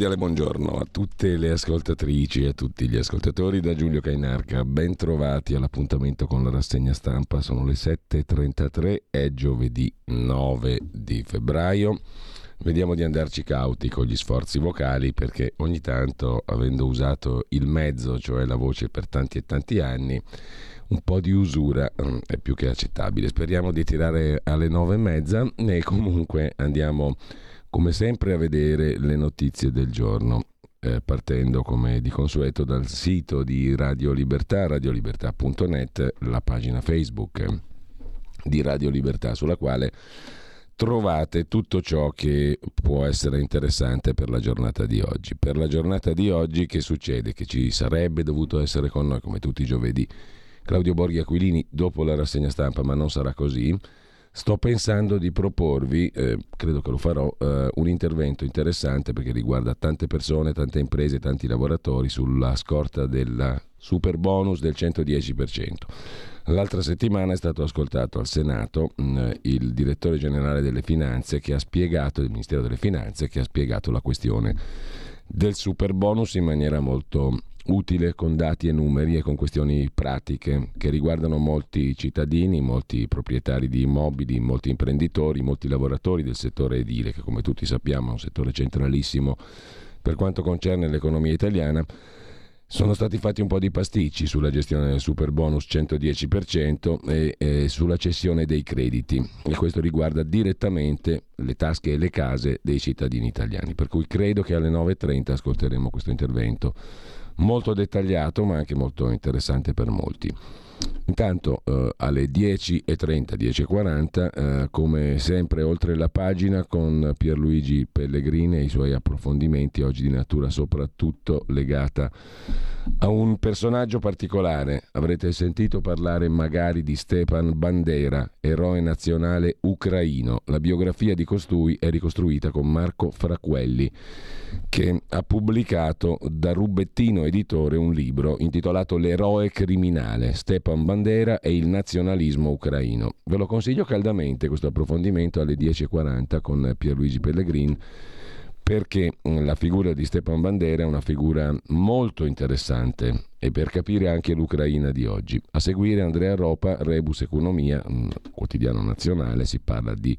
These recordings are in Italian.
Cordiale buongiorno a tutte le ascoltatrici e a tutti gli ascoltatori da Giulio Cainarca. Ben trovati all'appuntamento con la rassegna stampa. Sono le 7.33, è giovedì 9 di febbraio. Vediamo di andarci cauti con gli sforzi vocali perché ogni tanto, avendo usato il mezzo, cioè la voce per tanti e tanti anni, un po' di usura mm, è più che accettabile. Speriamo di tirare alle nove e mezza e comunque andiamo come sempre a vedere le notizie del giorno. Eh, partendo come di consueto dal sito di Radio Libertà, radiolibertà.net, la pagina Facebook di Radio Libertà sulla quale trovate tutto ciò che può essere interessante per la giornata di oggi. Per la giornata di oggi che succede? Che ci sarebbe dovuto essere con noi come tutti i giovedì Claudio Borghi Aquilini dopo la rassegna stampa, ma non sarà così sto pensando di proporvi, eh, credo che lo farò, eh, un intervento interessante perché riguarda tante persone, tante imprese, tanti lavoratori sulla scorta del super bonus del 110%. L'altra settimana è stato ascoltato al Senato mh, mm, il direttore generale delle finanze che ha spiegato, del Ministero delle Finanze, che ha spiegato la questione del super bonus in maniera molto utile con dati e numeri e con questioni pratiche che riguardano molti cittadini, molti proprietari di immobili, molti imprenditori, molti lavoratori del settore edile, che come tutti sappiamo è un settore centralissimo per quanto concerne l'economia italiana. Sono stati fatti un po' di pasticci sulla gestione del super bonus 110% e, e sulla cessione dei crediti e questo riguarda direttamente le tasche e le case dei cittadini italiani. Per cui credo che alle 9.30 ascolteremo questo intervento molto dettagliato ma anche molto interessante per molti. Intanto eh, alle 10.30, 10.40, eh, come sempre oltre la pagina con Pierluigi Pellegrini e i suoi approfondimenti, oggi di natura soprattutto legata a un personaggio particolare. Avrete sentito parlare magari di Stepan Bandera, eroe nazionale ucraino. La biografia di costui è ricostruita con Marco Fraquelli, che ha pubblicato da Rubettino Editore un libro intitolato L'eroe criminale, Stepan Bandera e il nazionalismo ucraino. Ve lo consiglio caldamente questo approfondimento alle 10.40 con Pierluigi Pellegrini perché mm, la figura di Stepan Bandera è una figura molto interessante e per capire anche l'Ucraina di oggi. A seguire Andrea Ropa, Rebus Economia, mm, quotidiano nazionale, si parla di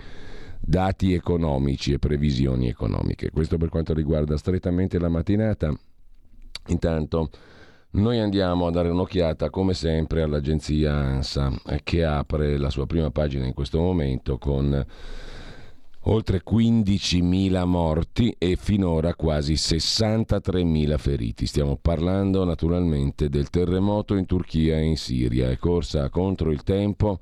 dati economici e previsioni economiche. Questo per quanto riguarda strettamente la mattinata. Intanto noi andiamo a dare un'occhiata come sempre all'agenzia ANSA che apre la sua prima pagina in questo momento con oltre 15.000 morti e finora quasi 63.000 feriti. Stiamo parlando naturalmente del terremoto in Turchia e in Siria. È corsa contro il tempo.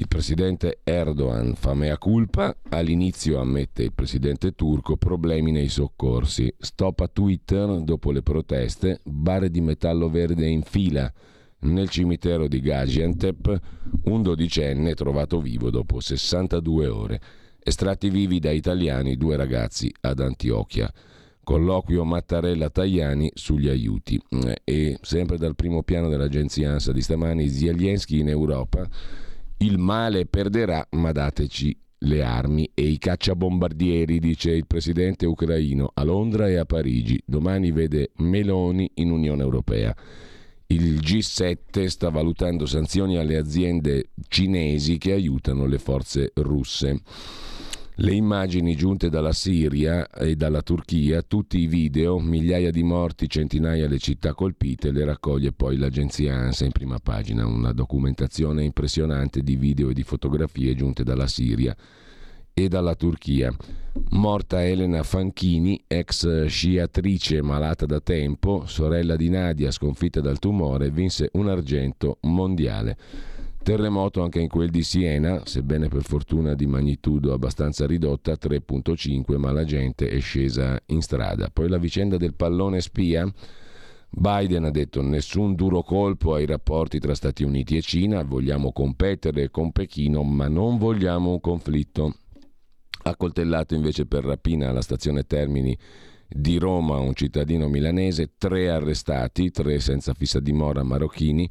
Il presidente Erdogan fa mea culpa, all'inizio ammette il presidente turco problemi nei soccorsi. Stop a Twitter dopo le proteste, bare di metallo verde in fila nel cimitero di Gaziantep, un dodicenne trovato vivo dopo 62 ore. Estratti vivi da italiani due ragazzi ad Antiochia. Colloquio Mattarella-Tajani sugli aiuti. E sempre dal primo piano dell'agenzia ANSA di stamani, Zelensky in Europa. Il male perderà, ma dateci le armi e i cacciabombardieri, dice il presidente ucraino a Londra e a Parigi. Domani vede Meloni in Unione Europea. Il G7 sta valutando sanzioni alle aziende cinesi che aiutano le forze russe. Le immagini giunte dalla Siria e dalla Turchia, tutti i video, migliaia di morti, centinaia le città colpite, le raccoglie poi l'agenzia ANSA in prima pagina, una documentazione impressionante di video e di fotografie giunte dalla Siria e dalla Turchia. Morta Elena Fanchini, ex sciatrice malata da tempo, sorella di Nadia sconfitta dal tumore, vinse un argento mondiale. Terremoto anche in quel di Siena, sebbene per fortuna di magnitudo abbastanza ridotta, 3.5, ma la gente è scesa in strada. Poi la vicenda del pallone spia. Biden ha detto nessun duro colpo ai rapporti tra Stati Uniti e Cina, vogliamo competere con Pechino, ma non vogliamo un conflitto. Ha coltellato invece per rapina alla stazione Termini di Roma un cittadino milanese, tre arrestati, tre senza fissa dimora marocchini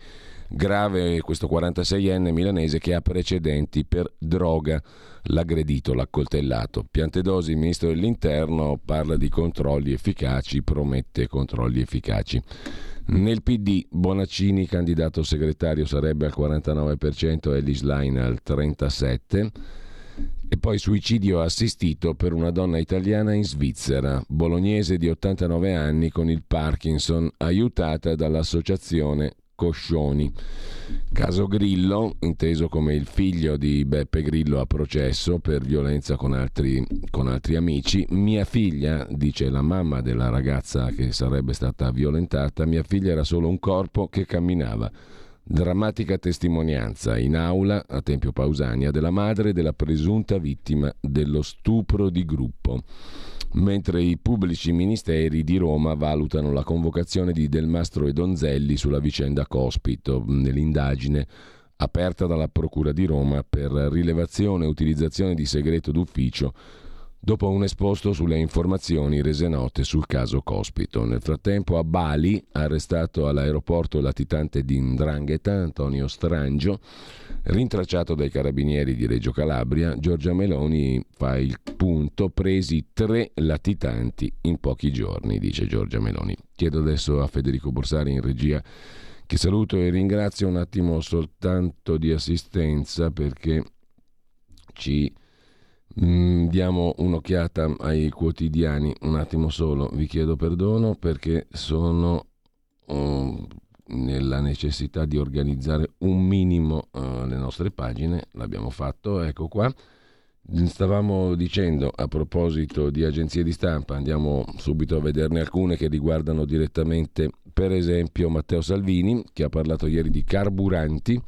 Grave questo 46enne milanese che ha precedenti per droga. L'aggredito, l'accoltellato. Piantedosi, il ministro dell'Interno, parla di controlli efficaci, promette controlli efficaci. Nel PD Bonaccini, candidato segretario, sarebbe al 49%, Ellis Line al 37%. E poi suicidio assistito per una donna italiana in Svizzera, bolognese di 89 anni con il Parkinson, aiutata dall'associazione Coscioni. Caso Grillo, inteso come il figlio di Beppe Grillo a processo per violenza con altri, con altri amici. Mia figlia, dice la mamma della ragazza che sarebbe stata violentata, mia figlia era solo un corpo che camminava. Drammatica testimonianza in aula a Tempio Pausania della madre della presunta vittima dello stupro di gruppo mentre i pubblici ministeri di Roma valutano la convocazione di Del Mastro e Donzelli sulla vicenda Cospito nell'indagine aperta dalla Procura di Roma per rilevazione e utilizzazione di segreto d'ufficio dopo un esposto sulle informazioni rese note sul caso Cospito. Nel frattempo a Bali, arrestato all'aeroporto latitante di Ndrangheta, Antonio Strangio, rintracciato dai carabinieri di Reggio Calabria, Giorgia Meloni fa il punto, presi tre latitanti in pochi giorni, dice Giorgia Meloni. Chiedo adesso a Federico Borsari in regia che saluto e ringrazio un attimo soltanto di assistenza perché ci Mm, diamo un'occhiata ai quotidiani un attimo solo, vi chiedo perdono perché sono um, nella necessità di organizzare un minimo uh, le nostre pagine, l'abbiamo fatto, ecco qua. Stavamo dicendo a proposito di agenzie di stampa, andiamo subito a vederne alcune che riguardano direttamente per esempio Matteo Salvini che ha parlato ieri di carburanti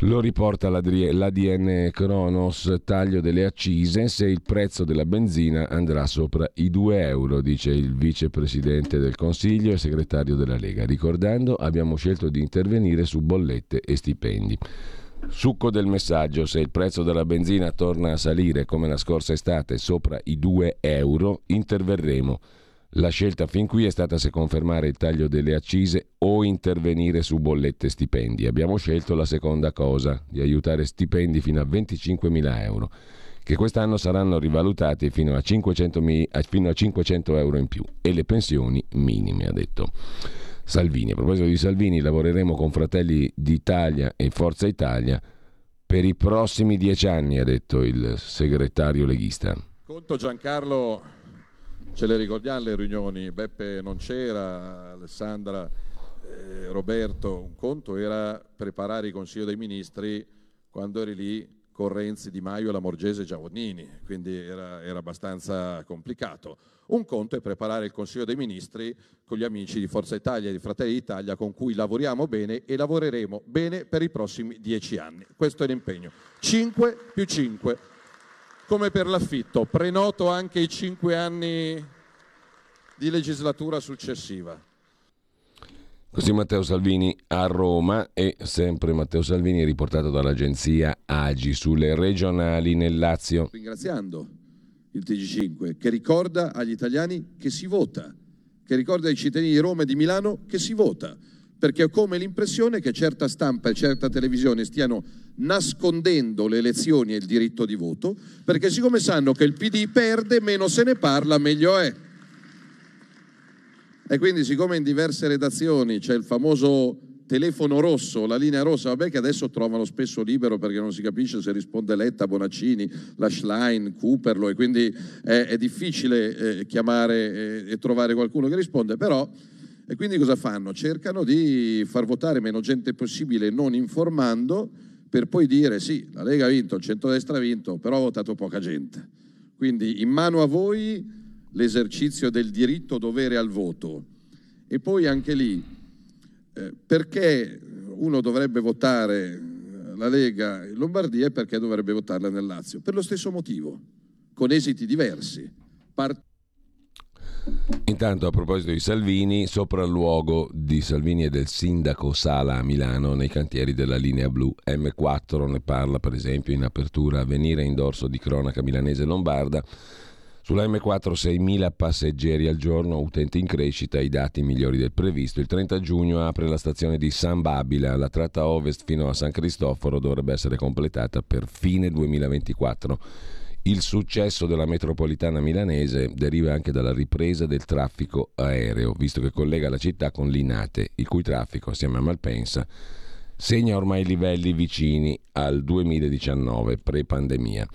lo riporta l'ADN Kronos, taglio delle accise, se il prezzo della benzina andrà sopra i 2 euro, dice il vicepresidente del Consiglio e segretario della Lega. Ricordando, abbiamo scelto di intervenire su bollette e stipendi. Succo del messaggio, se il prezzo della benzina torna a salire come la scorsa estate sopra i 2 euro, interverremo la scelta fin qui è stata se confermare il taglio delle accise o intervenire su bollette e stipendi. Abbiamo scelto la seconda cosa, di aiutare stipendi fino a 25.000 euro, che quest'anno saranno rivalutati fino a 500, fino a 500 euro in più, e le pensioni minime, ha detto. Salvini. A proposito di Salvini, lavoreremo con Fratelli d'Italia e Forza Italia per i prossimi dieci anni, ha detto il segretario leghista. Conto Giancarlo ce le ricordiamo le riunioni, Beppe non c'era, Alessandra, eh, Roberto, un conto era preparare il Consiglio dei Ministri quando eri lì con Renzi, Di Maio, la Morgese e Giavonnini, quindi era, era, abbastanza complicato. Un conto è preparare il Consiglio dei Ministri con gli amici di Forza Italia e di Fratelli d'Italia con cui lavoriamo bene e lavoreremo bene per i prossimi dieci anni. Questo è l'impegno. 5 più 5, come per l'affitto. Prenoto anche i cinque anni di legislatura successiva. Così Matteo Salvini a Roma e sempre Matteo Salvini riportato dall'agenzia Agi sulle regionali nel Lazio. Ringraziando il TG5 che ricorda agli italiani che si vota, che ricorda ai cittadini di Roma e di Milano che si vota, perché ho come l'impressione che certa stampa e certa televisione stiano nascondendo le elezioni e il diritto di voto, perché siccome sanno che il PD perde, meno se ne parla, meglio è. E quindi siccome in diverse redazioni c'è il famoso telefono rosso, la linea rossa, vabbè che adesso trovano spesso libero perché non si capisce se risponde Letta, Bonaccini, Lashline, Cooperlo e quindi è, è difficile eh, chiamare eh, e trovare qualcuno che risponde, però e quindi cosa fanno? Cercano di far votare meno gente possibile non informando per poi dire sì, la Lega ha vinto, il centrodestra ha vinto, però ha votato poca gente. Quindi in mano a voi l'esercizio del diritto dovere al voto. E poi anche lì, eh, perché uno dovrebbe votare la Lega in Lombardia e perché dovrebbe votarla nel Lazio? Per lo stesso motivo, con esiti diversi. Part- Intanto a proposito di Salvini, sopralluogo di Salvini e del sindaco Sala a Milano nei cantieri della linea blu M4, ne parla per esempio in apertura a venire in dorso di cronaca milanese lombarda sulla M4 6.000 passeggeri al giorno, utenti in crescita, i dati migliori del previsto. Il 30 giugno apre la stazione di San Babila, la tratta ovest fino a San Cristoforo dovrebbe essere completata per fine 2024. Il successo della metropolitana milanese deriva anche dalla ripresa del traffico aereo, visto che collega la città con Linate, il cui traffico, assieme a Malpensa, segna ormai livelli vicini al 2019, pre-pandemia.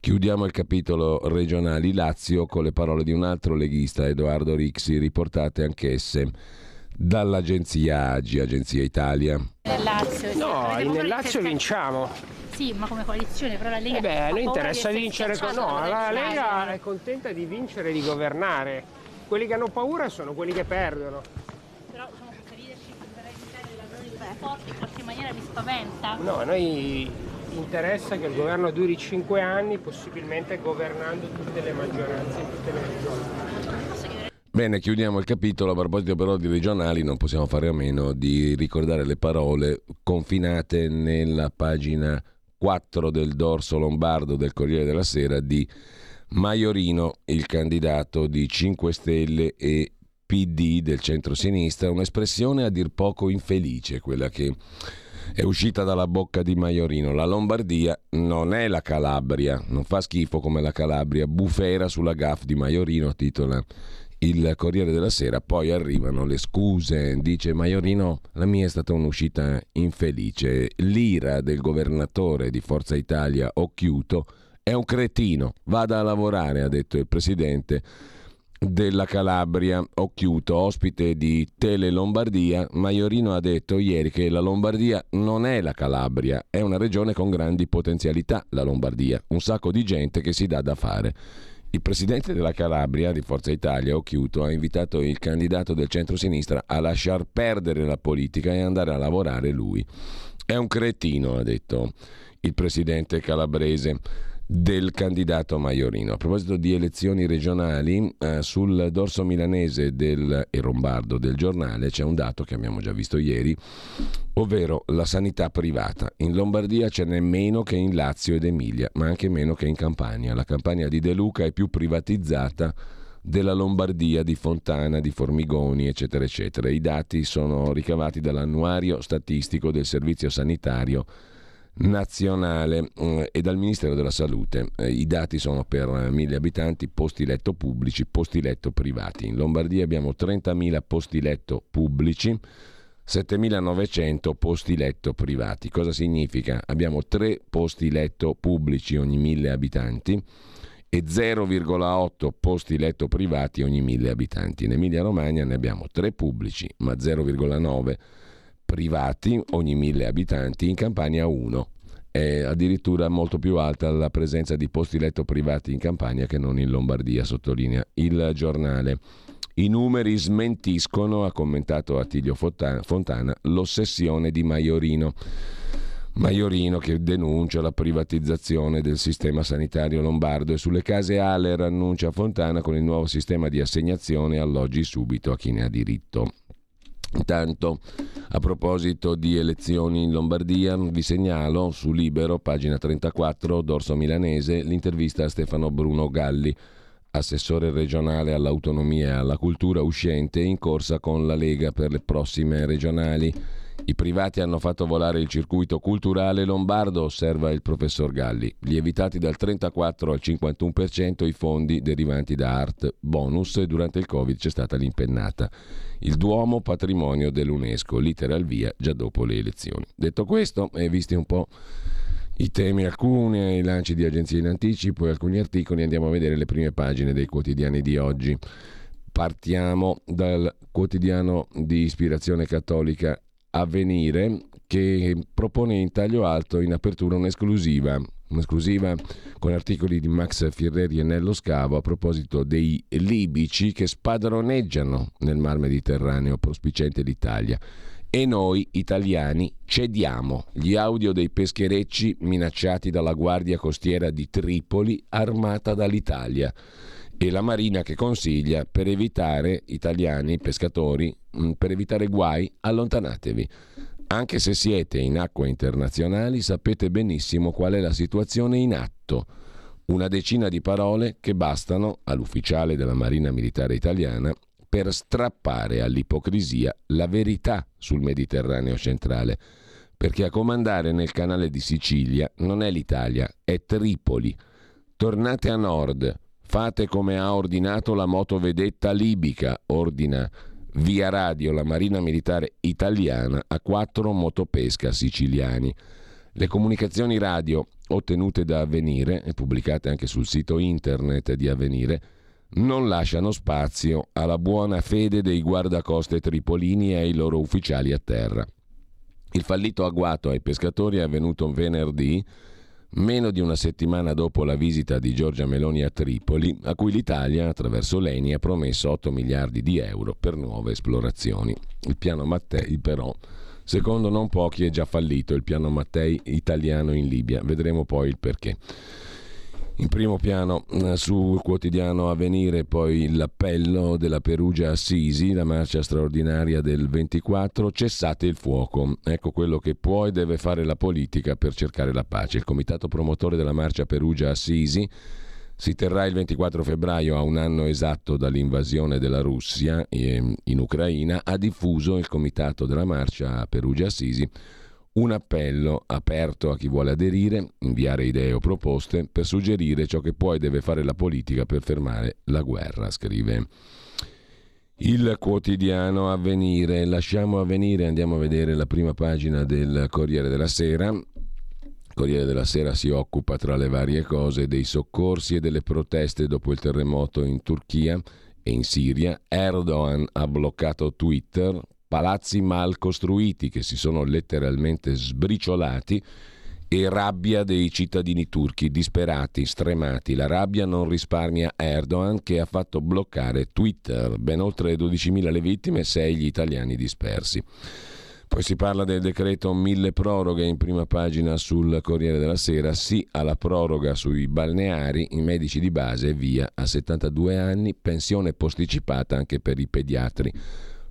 Chiudiamo il capitolo regionali Lazio con le parole di un altro leghista, Edoardo Rixi, riportate anch'esse dall'agenzia AGI, Agenzia Italia. Nel Lazio, no, nel Lazio vinciamo. Sì, ma come coalizione, però la Lega... Eh beh, a noi interessa vincere... Con... No, la Lega è contenta di vincere e di governare. Quelli che hanno paura sono quelli che perdono. Però diciamo, questa leadership della forte in qualche maniera vi spaventa? No, noi interessa che il governo duri cinque anni, possibilmente governando tutte le maggioranze in tutte le regioni. Bene, chiudiamo il capitolo. A proposito però di regionali, non possiamo fare a meno di ricordare le parole confinate nella pagina 4 del dorso lombardo del Corriere della Sera di Maiorino, il candidato di 5 Stelle e PD del centro-sinistra, un'espressione a dir poco infelice, quella che è uscita dalla bocca di Maiorino. La Lombardia non è la Calabria, non fa schifo come la Calabria, bufera sulla gaff di Maiorino, titola il Corriere della Sera, poi arrivano le scuse, dice Maiorino, la mia è stata un'uscita infelice, l'ira del governatore di Forza Italia, Occhiuto, è un cretino, vada a lavorare, ha detto il presidente della Calabria, Occhiuto, ospite di Tele Lombardia, Maiorino ha detto ieri che la Lombardia non è la Calabria, è una regione con grandi potenzialità, la Lombardia, un sacco di gente che si dà da fare. Il presidente della Calabria di Forza Italia, Occhiuto, ha invitato il candidato del centro-sinistra a lasciar perdere la politica e andare a lavorare lui. È un cretino, ha detto il presidente calabrese del candidato Maiorino. A proposito di elezioni regionali, eh, sul dorso milanese del, e rombardo del giornale c'è un dato che abbiamo già visto ieri, ovvero la sanità privata. In Lombardia ce n'è meno che in Lazio ed Emilia, ma anche meno che in Campania. La campagna di De Luca è più privatizzata della Lombardia, di Fontana, di Formigoni, eccetera, eccetera. I dati sono ricavati dall'annuario statistico del Servizio Sanitario nazionale eh, e dal Ministero della Salute. Eh, I dati sono per mille abitanti, posti letto pubblici, posti letto privati. In Lombardia abbiamo 30.000 posti letto pubblici, 7.900 posti letto privati. Cosa significa? Abbiamo 3 posti letto pubblici ogni mille abitanti e 0,8 posti letto privati ogni mille abitanti. In Emilia Romagna ne abbiamo 3 pubblici, ma 0,9 privati ogni mille abitanti, in Campania 1. è addirittura molto più alta la presenza di posti letto privati in Campania che non in Lombardia, sottolinea il giornale. I numeri smentiscono, ha commentato Attilio Fontana, l'ossessione di Maiorino. Maiorino che denuncia la privatizzazione del sistema sanitario lombardo e sulle case Aler annuncia Fontana con il nuovo sistema di assegnazione alloggi subito a chi ne ha diritto. Intanto, a proposito di elezioni in Lombardia, vi segnalo su Libero, pagina 34, Dorso Milanese, l'intervista a Stefano Bruno Galli, assessore regionale all'autonomia e alla cultura uscente in corsa con la Lega per le prossime regionali. I privati hanno fatto volare il circuito culturale lombardo, osserva il professor Galli, lievitati dal 34 al 51% i fondi derivanti da art bonus e durante il Covid c'è stata l'impennata. Il Duomo patrimonio dell'UNESCO, l'iter al via già dopo le elezioni. Detto questo, e visti un po' i temi alcuni, i lanci di agenzie in anticipo e alcuni articoli, andiamo a vedere le prime pagine dei quotidiani di oggi. Partiamo dal quotidiano di ispirazione cattolica Avvenire che propone in taglio alto in apertura un'esclusiva, un'esclusiva con articoli di Max Firreri e Nello Scavo a proposito dei libici che spadroneggiano nel mar Mediterraneo prospicente l'Italia. E noi italiani cediamo gli audio dei pescherecci minacciati dalla Guardia Costiera di Tripoli armata dall'Italia e la Marina che consiglia per evitare italiani pescatori, mm, per evitare guai, allontanatevi. Anche se siete in acque internazionali sapete benissimo qual è la situazione in atto. Una decina di parole che bastano all'ufficiale della Marina Militare Italiana per strappare all'ipocrisia la verità sul Mediterraneo centrale, perché a comandare nel canale di Sicilia non è l'Italia, è Tripoli. Tornate a nord, Fate come ha ordinato la motovedetta libica, ordina via radio la Marina Militare Italiana a quattro motopesca siciliani. Le comunicazioni radio ottenute da Avvenire e pubblicate anche sul sito internet di Avvenire non lasciano spazio alla buona fede dei guardacoste tripolini e ai loro ufficiali a terra. Il fallito agguato ai pescatori è avvenuto venerdì meno di una settimana dopo la visita di Giorgia Meloni a Tripoli, a cui l'Italia, attraverso l'ENI, ha promesso 8 miliardi di euro per nuove esplorazioni. Il piano Mattei, però, secondo non pochi, è già fallito, il piano Mattei italiano in Libia. Vedremo poi il perché. In primo piano eh, sul quotidiano Avvenire poi l'appello della Perugia Assisi, la marcia straordinaria del 24, cessate il fuoco. Ecco quello che può e deve fare la politica per cercare la pace. Il comitato promotore della marcia Perugia Assisi si terrà il 24 febbraio a un anno esatto dall'invasione della Russia ehm, in Ucraina, ha diffuso il comitato della marcia Perugia Assisi un appello aperto a chi vuole aderire, inviare idee o proposte per suggerire ciò che può e deve fare la politica per fermare la guerra, scrive. Il quotidiano Avvenire, lasciamo avvenire, andiamo a vedere la prima pagina del Corriere della Sera. Corriere della Sera si occupa tra le varie cose dei soccorsi e delle proteste dopo il terremoto in Turchia e in Siria. Erdogan ha bloccato Twitter, palazzi mal costruiti che si sono letteralmente sbriciolati e rabbia dei cittadini turchi disperati, stremati. La rabbia non risparmia Erdogan che ha fatto bloccare Twitter, ben oltre 12.000 le vittime e 6 gli italiani dispersi. Poi si parla del decreto mille proroghe in prima pagina sul Corriere della Sera, sì alla proroga sui balneari, i medici di base via a 72 anni, pensione posticipata anche per i pediatri.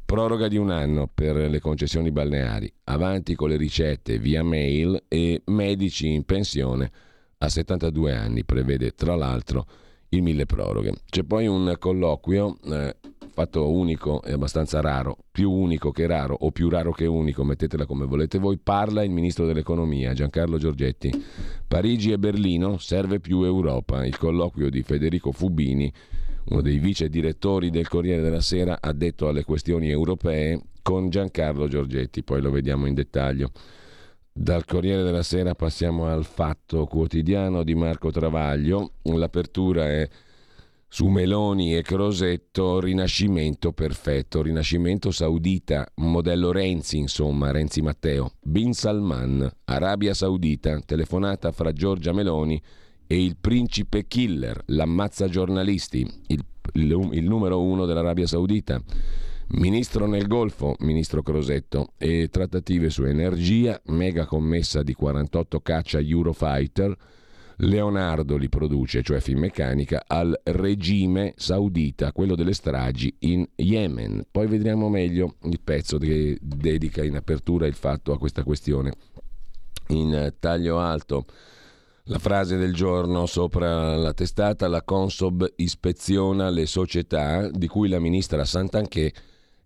Proroga di un anno per le concessioni balneari, avanti con le ricette via mail e medici in pensione a 72 anni, prevede tra l'altro il mille proroghe. C'è poi un colloquio eh, fatto unico e abbastanza raro, più unico che raro o più raro che unico, mettetela come volete voi, parla il ministro dell'economia Giancarlo Giorgetti. Parigi e Berlino serve più Europa, il colloquio di Federico Fubini uno dei vice direttori del Corriere della Sera, addetto alle questioni europee, con Giancarlo Giorgetti, poi lo vediamo in dettaglio. Dal Corriere della Sera passiamo al Fatto Quotidiano di Marco Travaglio. L'apertura è su Meloni e Crosetto, rinascimento perfetto, rinascimento saudita, modello Renzi, insomma, Renzi Matteo. Bin Salman, Arabia Saudita, telefonata fra Giorgia Meloni e il principe killer, l'ammazza giornalisti, il, il, il numero uno dell'Arabia Saudita. Ministro nel Golfo, ministro Crosetto, e trattative su energia, mega commessa di 48 caccia Eurofighter, Leonardo li produce, cioè Finmeccanica, al regime saudita, quello delle stragi in Yemen. Poi vedremo meglio il pezzo che dedica in apertura il fatto a questa questione. In taglio alto la frase del giorno sopra la testata, la Consob ispeziona le società di cui la ministra Santanché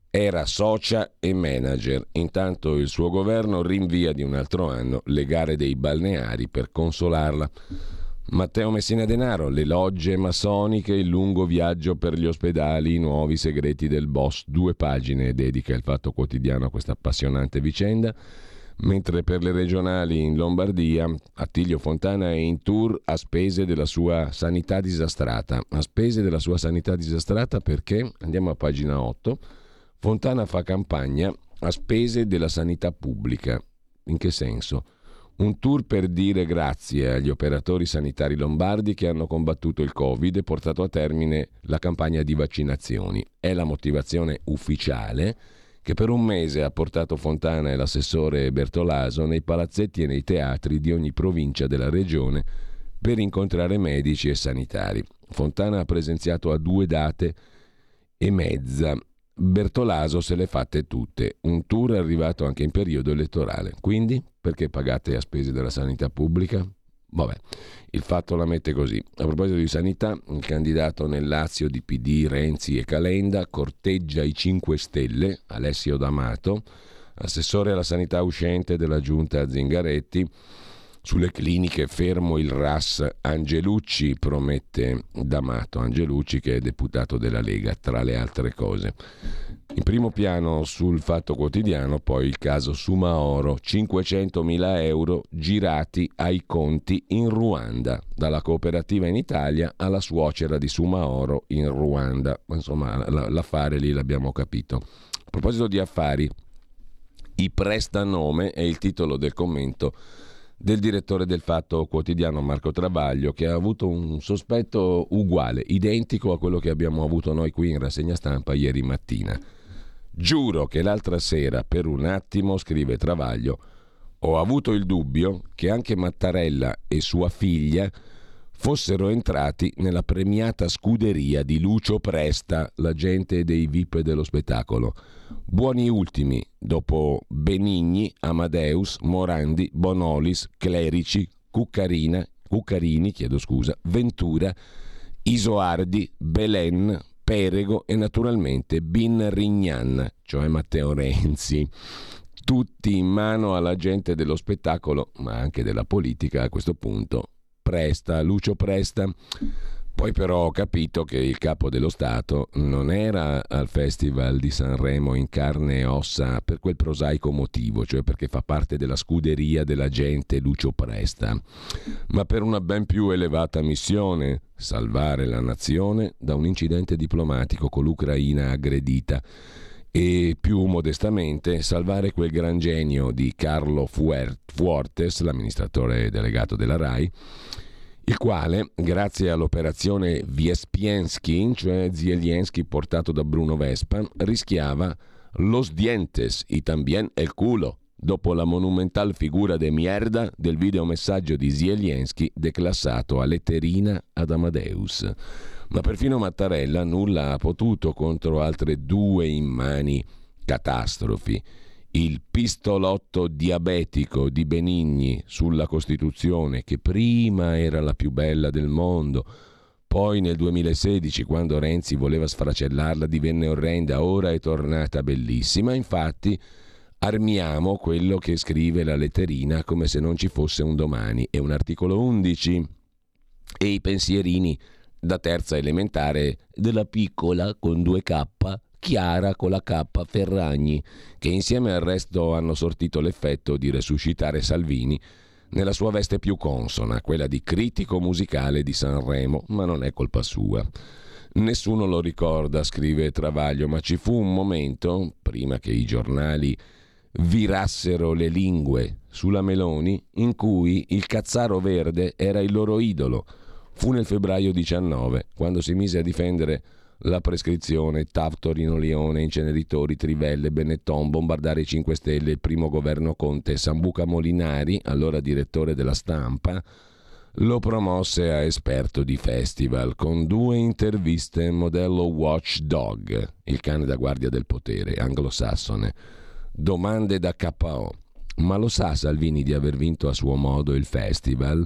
era socia e manager. Intanto il suo governo rinvia di un altro anno le gare dei balneari per consolarla. Matteo Messina Denaro, le logge massoniche, il lungo viaggio per gli ospedali, i nuovi segreti del boss. Due pagine dedica il Fatto Quotidiano a questa appassionante vicenda. Mentre per le regionali in Lombardia, Attilio Fontana è in tour a spese della sua sanità disastrata. A spese della sua sanità disastrata perché? Andiamo a pagina 8 Fontana fa campagna a spese della sanità pubblica. In che senso? Un tour per dire grazie agli operatori sanitari lombardi che hanno combattuto il Covid e portato a termine la campagna di vaccinazioni. È la motivazione ufficiale che per un mese ha portato Fontana e l'assessore Bertolaso nei palazzetti e nei teatri di ogni provincia della regione per incontrare medici e sanitari. Fontana ha presenziato a due date e mezza Bertolaso se le fatte tutte. Un tour arrivato anche in periodo elettorale. Quindi, perché pagate a spese della sanità pubblica? Vabbè, il fatto la mette così. A proposito di sanità, il candidato nel Lazio di PD Renzi e Calenda corteggia i 5 Stelle, Alessio D'Amato, assessore alla sanità uscente della giunta Zingaretti, sulle cliniche fermo il RAS Angelucci, promette D'Amato Angelucci che è deputato della Lega, tra le altre cose. In primo piano sul Fatto Quotidiano poi il caso Sumaoro, 500.000 euro girati ai conti in Ruanda, dalla cooperativa in Italia alla suocera di Sumaoro in Ruanda. Insomma, l'affare lì l'abbiamo capito. A proposito di affari, i prestanome è il titolo del commento del direttore del Fatto Quotidiano Marco Travaglio che ha avuto un sospetto uguale, identico a quello che abbiamo avuto noi qui in rassegna stampa ieri mattina. Giuro che l'altra sera, per un attimo, scrive Travaglio, ho avuto il dubbio che anche Mattarella e sua figlia fossero entrati nella premiata scuderia di Lucio Presta, l'agente dei VIP dello spettacolo. Buoni ultimi, dopo Benigni, Amadeus, Morandi, Bonolis, Clerici, Cuccarina, Cuccarini, chiedo scusa, Ventura, Isoardi, Belen, Perego e naturalmente Bin Rignan, cioè Matteo Renzi. Tutti in mano alla gente dello spettacolo, ma anche della politica a questo punto, Presta, Lucio Presta. Poi però ho capito che il capo dello Stato non era al Festival di Sanremo in carne e ossa per quel prosaico motivo, cioè perché fa parte della scuderia della gente Lucio Presta, ma per una ben più elevata missione, salvare la nazione da un incidente diplomatico con l'Ucraina aggredita e più modestamente salvare quel gran genio di Carlo Fuertes, l'amministratore delegato della RAI, il quale, grazie all'operazione Viespiensky, cioè Zieliensky portato da Bruno Vespa, rischiava los dientes y también el culo, dopo la monumental figura de mierda del videomessaggio di Zieliensky declassato a letterina ad Amadeus. Ma perfino Mattarella nulla ha potuto contro altre due immani catastrofi il pistolotto diabetico di Benigni sulla Costituzione, che prima era la più bella del mondo, poi nel 2016, quando Renzi voleva sfracellarla, divenne orrenda, ora è tornata bellissima. Infatti, armiamo quello che scrive la letterina come se non ci fosse un domani. È un articolo 11 e i pensierini da terza elementare della piccola con 2K Chiara con la K Ferragni, che insieme al resto hanno sortito l'effetto di resuscitare Salvini nella sua veste più consona, quella di critico musicale di Sanremo, ma non è colpa sua. Nessuno lo ricorda, scrive Travaglio, ma ci fu un momento, prima che i giornali virassero le lingue sulla Meloni, in cui il cazzaro verde era il loro idolo. Fu nel febbraio 19, quando si mise a difendere la prescrizione, TAV Torino Lione, inceneritori, Trivelle, Benetton, bombardare i 5 Stelle, il primo governo Conte, Sambuca Molinari, allora direttore della stampa, lo promosse a esperto di festival con due interviste modello Watchdog, il cane da guardia del potere anglosassone. Domande da KO. Ma lo sa Salvini di aver vinto a suo modo il festival?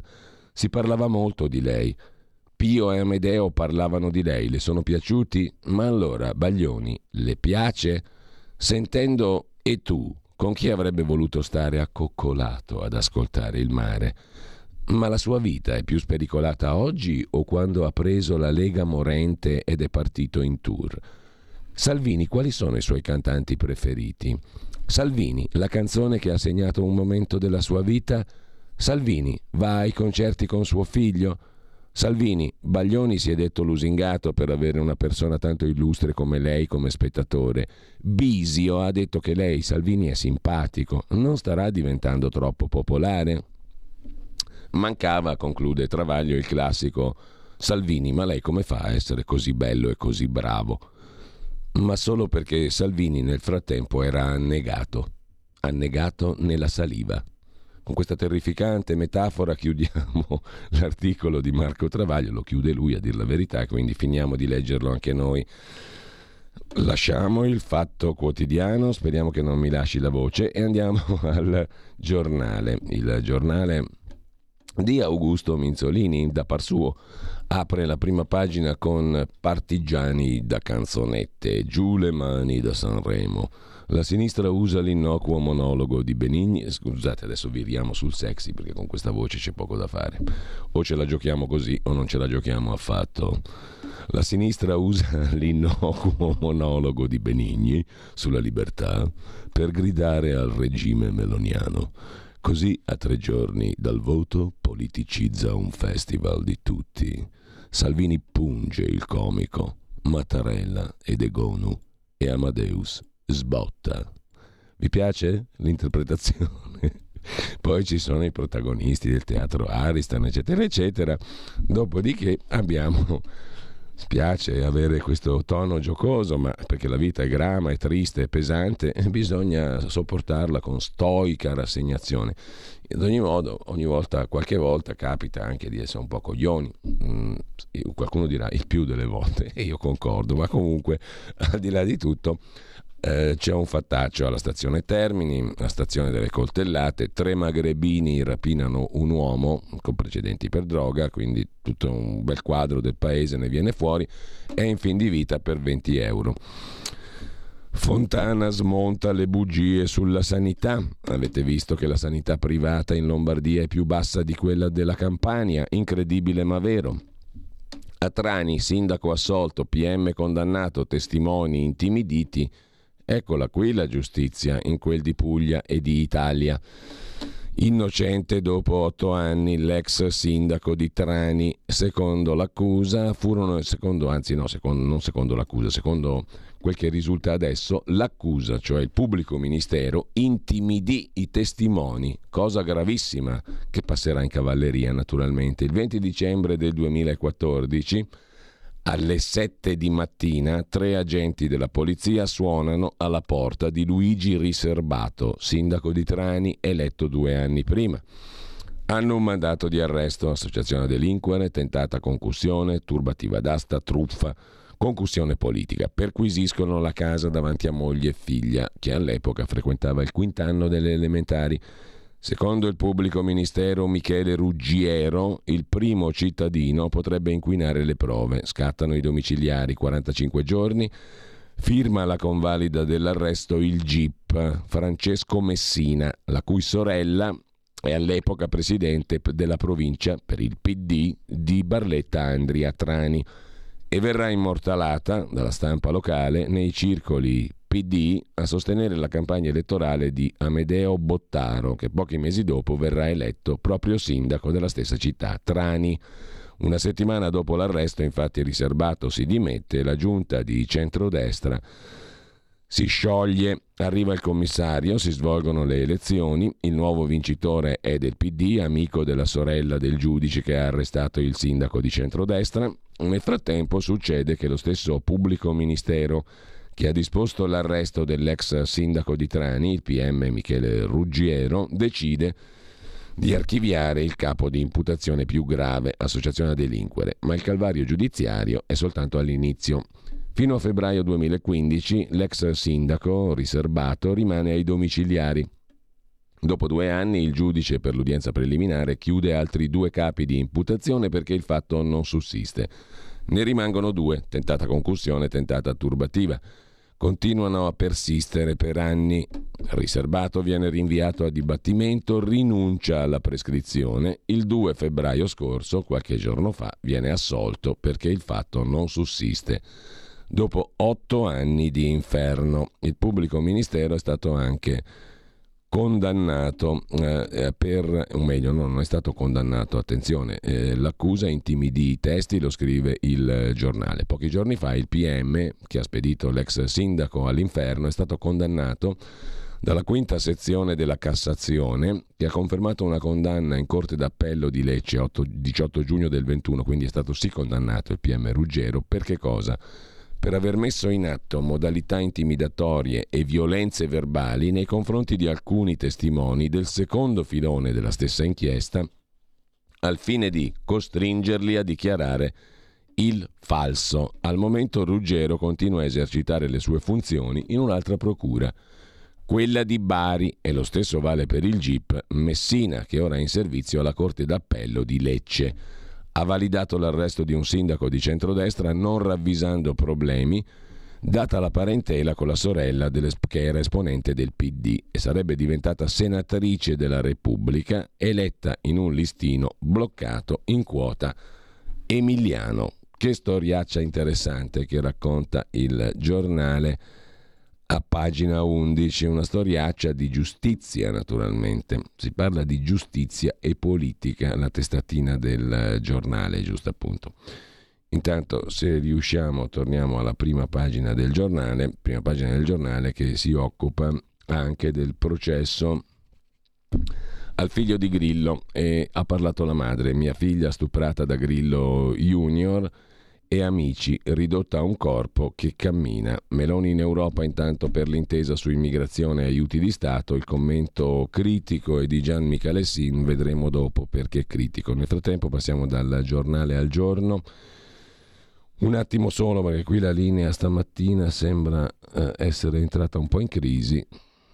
Si parlava molto di lei. Pio e Amedeo parlavano di lei, le sono piaciuti? Ma allora, Baglioni, le piace? Sentendo e tu, con chi avrebbe voluto stare accoccolato ad ascoltare il mare? Ma la sua vita è più spericolata oggi o quando ha preso la Lega Morente ed è partito in tour? Salvini, quali sono i suoi cantanti preferiti? Salvini, la canzone che ha segnato un momento della sua vita? Salvini, va ai concerti con suo figlio? Salvini, Baglioni si è detto lusingato per avere una persona tanto illustre come lei come spettatore. Bisio ha detto che lei, Salvini, è simpatico. Non starà diventando troppo popolare? Mancava, conclude Travaglio, il classico Salvini, ma lei come fa a essere così bello e così bravo? Ma solo perché Salvini nel frattempo era annegato, annegato nella saliva. Con questa terrificante metafora chiudiamo l'articolo di Marco Travaglio, lo chiude lui a dire la verità, quindi finiamo di leggerlo anche noi. Lasciamo il fatto quotidiano, speriamo che non mi lasci la voce e andiamo al giornale. Il giornale di Augusto Minzolini da par suo apre la prima pagina con Partigiani da canzonette, giù le mani da Sanremo. La sinistra usa l'innocuo monologo di Benigni. Scusate, adesso viriamo sul sexy perché con questa voce c'è poco da fare. O ce la giochiamo così o non ce la giochiamo affatto. La sinistra usa l'innocuo monologo di Benigni sulla libertà per gridare al regime meloniano. Così a tre giorni dal voto politicizza un festival di tutti. Salvini punge il comico, Mattarella ed Egonu e Amadeus sbotta. Vi piace l'interpretazione? Poi ci sono i protagonisti del teatro Ariston, eccetera, eccetera. Dopodiché abbiamo Spiace avere questo tono giocoso, ma perché la vita è grama, è triste, è pesante, bisogna sopportarla con stoica rassegnazione. Ad ogni modo, ogni volta, qualche volta capita anche di essere un po' coglioni. Mm, qualcuno dirà il più delle volte, e io concordo, ma comunque, al di là di tutto, eh, c'è un fattaccio alla stazione Termini, la stazione delle coltellate, tre magrebini rapinano un uomo con precedenti per droga, quindi tutto un bel quadro del paese ne viene fuori, è in fin di vita per 20 euro. Fontana smonta le bugie sulla sanità. Avete visto che la sanità privata in Lombardia è più bassa di quella della Campania? Incredibile ma vero. A Trani, sindaco assolto, PM condannato, testimoni intimiditi, Eccola qui la giustizia in quel di Puglia e di Italia. Innocente dopo otto anni l'ex sindaco di Trani, secondo l'accusa, furono, secondo, anzi no, secondo, non secondo l'accusa, secondo quel che risulta adesso, l'accusa, cioè il pubblico ministero, intimidì i testimoni, cosa gravissima che passerà in cavalleria naturalmente. Il 20 dicembre del 2014 alle 7 di mattina tre agenti della polizia suonano alla porta di Luigi Riserbato, sindaco di Trani, eletto due anni prima. Hanno un mandato di arresto, associazione a delinquere, tentata concussione, turbativa d'asta, truffa, concussione politica. Perquisiscono la casa davanti a moglie e figlia, che all'epoca frequentava il quintanno delle elementari Secondo il pubblico ministero Michele Ruggiero, il primo cittadino potrebbe inquinare le prove. Scattano i domiciliari 45 giorni. Firma la convalida dell'arresto il GIP Francesco Messina, la cui sorella è all'epoca presidente della provincia per il PD di Barletta Andria Trani e verrà immortalata dalla stampa locale nei circoli PD a sostenere la campagna elettorale di Amedeo Bottaro, che pochi mesi dopo verrà eletto proprio sindaco della stessa città, Trani. Una settimana dopo l'arresto, infatti, Riserbato si dimette e la giunta di centrodestra si scioglie, arriva il commissario, si svolgono le elezioni, il nuovo vincitore è del PD, amico della sorella del giudice che ha arrestato il sindaco di centrodestra. Nel frattempo succede che lo stesso pubblico ministero che ha disposto l'arresto dell'ex sindaco di Trani, il PM Michele Ruggiero, decide di archiviare il capo di imputazione più grave, associazione a delinquere, ma il calvario giudiziario è soltanto all'inizio. Fino a febbraio 2015 l'ex sindaco riserbato rimane ai domiciliari. Dopo due anni il giudice per l'udienza preliminare chiude altri due capi di imputazione perché il fatto non sussiste. Ne rimangono due, tentata concussione e tentata turbativa. Continuano a persistere per anni. Riserbato viene rinviato a dibattimento, rinuncia alla prescrizione. Il 2 febbraio scorso, qualche giorno fa, viene assolto perché il fatto non sussiste dopo otto anni di inferno. Il pubblico ministero è stato anche condannato eh, per, o meglio non è stato condannato, attenzione, eh, l'accusa intimidì i testi, lo scrive il giornale. Pochi giorni fa il PM che ha spedito l'ex sindaco all'inferno è stato condannato dalla quinta sezione della Cassazione che ha confermato una condanna in Corte d'Appello di Lecce 8, 18 giugno del 21, quindi è stato sì condannato il PM Ruggero, per che cosa? Per aver messo in atto modalità intimidatorie e violenze verbali nei confronti di alcuni testimoni del secondo filone della stessa inchiesta, al fine di costringerli a dichiarare il falso. Al momento Ruggero continua a esercitare le sue funzioni in un'altra procura, quella di Bari, e lo stesso vale per il GIP Messina, che ora è in servizio alla Corte d'Appello di Lecce ha validato l'arresto di un sindaco di centrodestra non ravvisando problemi, data la parentela con la sorella che era esponente del PD e sarebbe diventata senatrice della Repubblica, eletta in un listino bloccato in quota emiliano. Che storiaccia interessante che racconta il giornale a pagina 11, una storiaccia di giustizia naturalmente. Si parla di giustizia e politica, la testatina del giornale, giusto appunto. Intanto se riusciamo torniamo alla prima pagina del giornale, prima pagina del giornale che si occupa anche del processo al figlio di Grillo e ha parlato la madre, mia figlia stuprata da Grillo Junior e amici, ridotta a un corpo che cammina. Meloni in Europa intanto per l'intesa su immigrazione e aiuti di Stato, il commento critico è di Gian Michalessin, vedremo dopo perché è critico. Nel frattempo passiamo dal giornale al giorno. Un attimo solo perché qui la linea stamattina sembra eh, essere entrata un po' in crisi.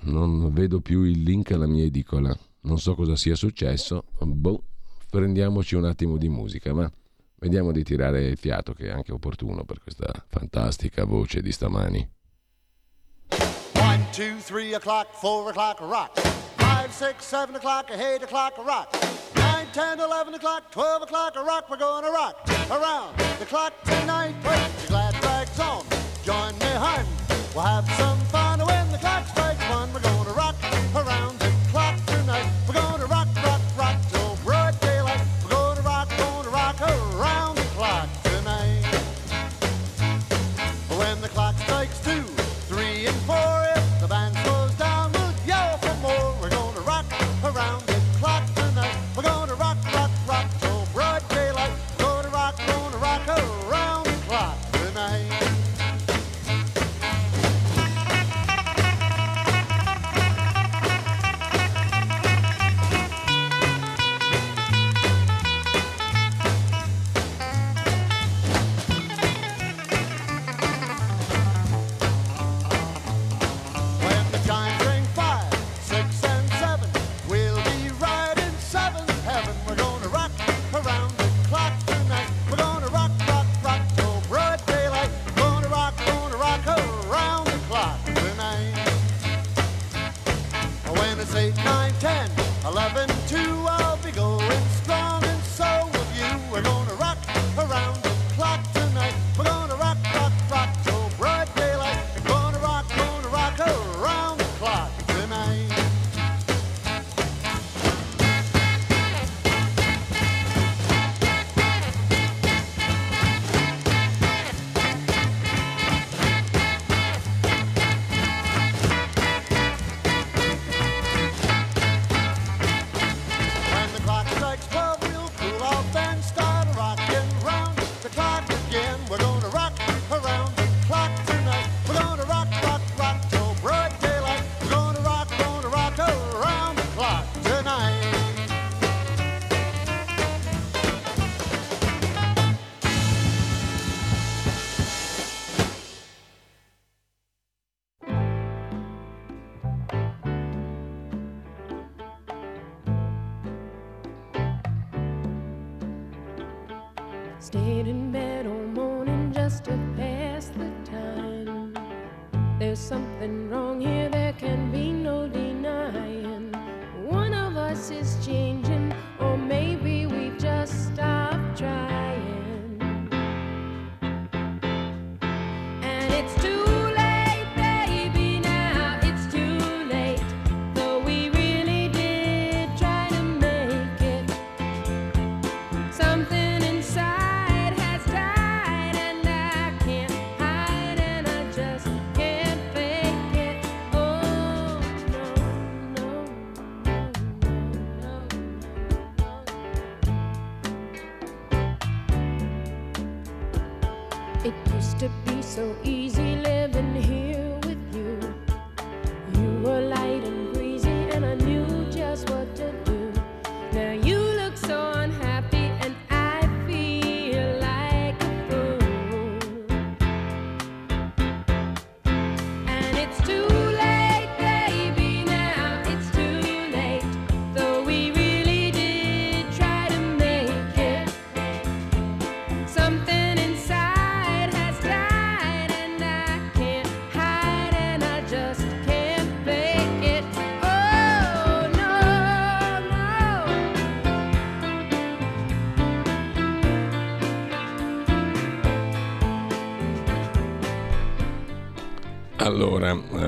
Non vedo più il link alla mia edicola. Non so cosa sia successo. Boh, prendiamoci un attimo di musica, ma... Vediamo di tirare il fiato, che è anche opportuno per questa fantastica voce di stamani. 1, 2, 3 o'clock, 4 o'clock, rock. 5, 6, 7 o'clock, 8 o'clock, rock. 9, 10, 11 o'clock, 12 o'clock, rock. We're gonna rock around the clock tonight. Put your glad rags on, join me, hun. We'll have some fun when the clock strikes one. We're gonna rock around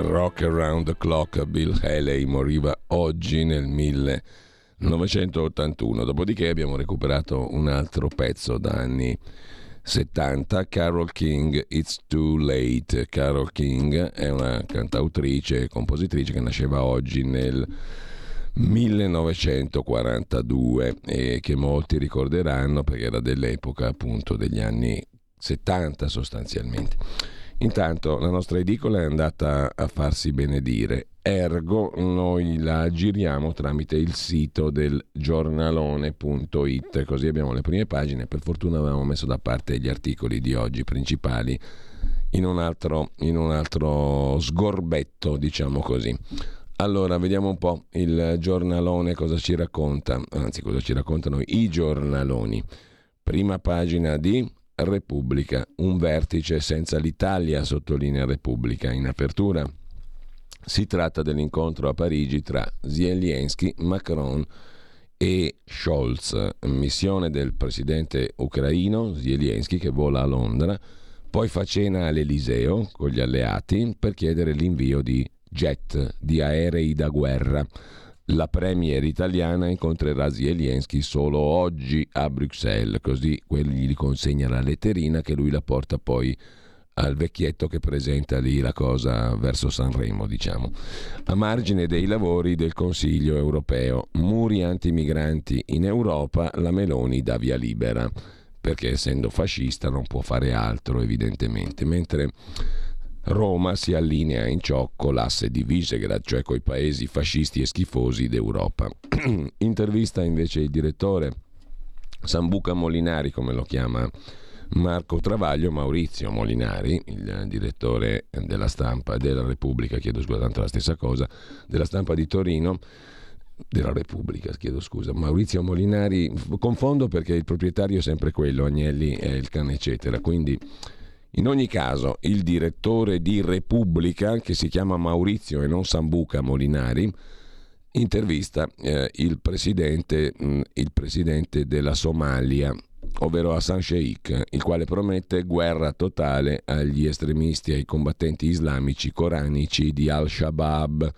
Rock Around the Clock, Bill Haley moriva oggi nel 1981, dopodiché abbiamo recuperato un altro pezzo da anni 70, Carol King, It's Too Late. Carol King è una cantautrice e compositrice che nasceva oggi nel 1942 e che molti ricorderanno perché era dell'epoca appunto degli anni 70 sostanzialmente. Intanto la nostra edicola è andata a farsi benedire, ergo noi la giriamo tramite il sito del giornalone.it, così abbiamo le prime pagine, per fortuna avevamo messo da parte gli articoli di oggi principali in un altro, in un altro sgorbetto, diciamo così. Allora, vediamo un po' il giornalone cosa ci racconta, anzi cosa ci raccontano i giornaloni. Prima pagina di Repubblica, un vertice senza l'Italia, sottolinea Repubblica in apertura. Si tratta dell'incontro a Parigi tra Zelensky, Macron e Scholz, missione del presidente ucraino Zelensky che vola a Londra, poi fa cena all'Eliseo con gli alleati per chiedere l'invio di jet, di aerei da guerra. La premier italiana incontrerà Zelensky solo oggi a Bruxelles, così quelli gli consegna la letterina che lui la porta poi al vecchietto che presenta lì la cosa verso Sanremo, diciamo. A margine dei lavori del Consiglio europeo, muri antimigranti in Europa, la Meloni dà via libera, perché essendo fascista non può fare altro evidentemente, mentre Roma si allinea in ciocco l'asse di Visegrad, cioè coi paesi fascisti e schifosi d'Europa. Intervista invece il direttore Sambuca Molinari, come lo chiama Marco Travaglio, Maurizio Molinari, il direttore della stampa della Repubblica, chiedo scusa, tanto la stessa cosa, della stampa di Torino, della Repubblica, chiedo scusa, Maurizio Molinari, confondo perché il proprietario è sempre quello, Agnelli è il cane eccetera, quindi in ogni caso, il direttore di Repubblica, che si chiama Maurizio e non Sambuca Molinari, intervista eh, il, presidente, mh, il presidente della Somalia, ovvero Hassan Sheikh, il quale promette guerra totale agli estremisti e ai combattenti islamici coranici di Al-Shabaab.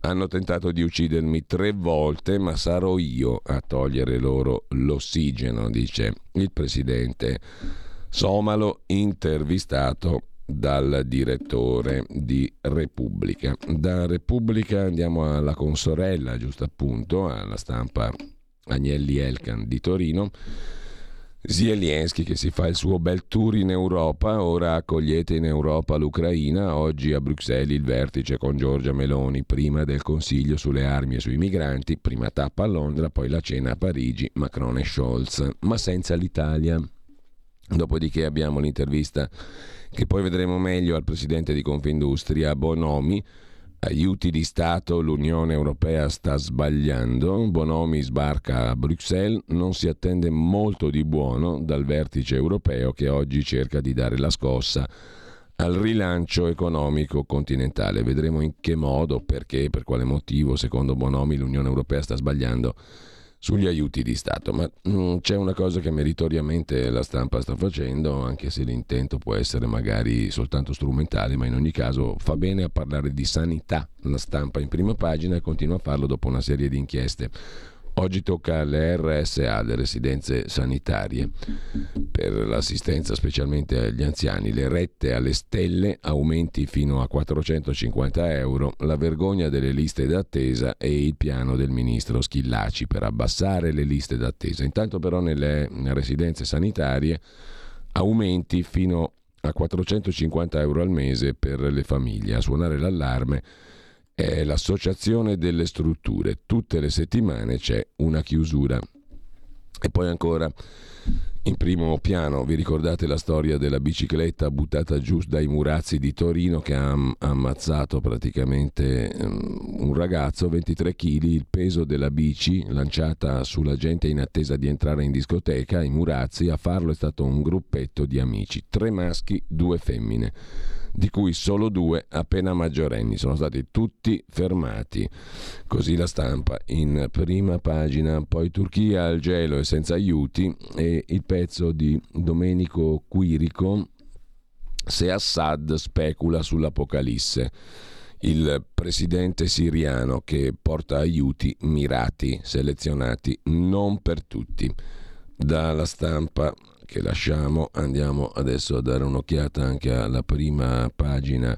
Hanno tentato di uccidermi tre volte, ma sarò io a togliere loro l'ossigeno, dice il presidente somalo intervistato dal direttore di Repubblica. Da Repubblica andiamo alla consorella, giusto appunto, alla stampa Agnelli Elkan di Torino. Zelensky che si fa il suo bel tour in Europa, ora accogliete in Europa l'Ucraina, oggi a Bruxelles il vertice con Giorgia Meloni, prima del Consiglio sulle armi e sui migranti, prima tappa a Londra, poi la cena a Parigi, Macron e Scholz, ma senza l'Italia. Dopodiché abbiamo l'intervista che poi vedremo meglio al presidente di Confindustria, Bonomi, Aiuti di Stato, l'Unione Europea sta sbagliando, Bonomi sbarca a Bruxelles, non si attende molto di buono dal vertice europeo che oggi cerca di dare la scossa al rilancio economico continentale. Vedremo in che modo, perché, per quale motivo, secondo Bonomi, l'Unione Europea sta sbagliando sugli aiuti di Stato. Ma mh, mm, c'è una cosa che meritoriamente la stampa sta facendo, anche se l'intento può essere magari soltanto strumentale, ma in ogni caso fa bene a parlare di sanità. La stampa in prima pagina continua a farlo dopo una serie di inchieste. Oggi tocca alle RSA, le residenze sanitarie, per l'assistenza specialmente agli anziani, le rette alle stelle, aumenti fino a 450 euro, la vergogna delle liste d'attesa e il piano del ministro Schillaci per abbassare le liste d'attesa. Intanto però nelle residenze sanitarie aumenti fino a 450 euro al mese per le famiglie. A suonare l'allarme è l'associazione delle strutture. Tutte le settimane c'è una chiusura. E poi ancora in primo piano, vi ricordate la storia della bicicletta buttata giù dai murazzi di Torino che ha ammazzato praticamente um, un ragazzo, 23 kg, il peso della bici lanciata sulla gente in attesa di entrare in discoteca, i murazzi, a farlo è stato un gruppetto di amici, tre maschi, due femmine di cui solo due appena maggiorenni. Sono stati tutti fermati. Così la stampa in prima pagina. Poi Turchia al gelo e senza aiuti e il pezzo di Domenico Quirico se Assad specula sull'Apocalisse. Il presidente siriano che porta aiuti mirati, selezionati, non per tutti. Dalla stampa che lasciamo, andiamo adesso a dare un'occhiata anche alla prima pagina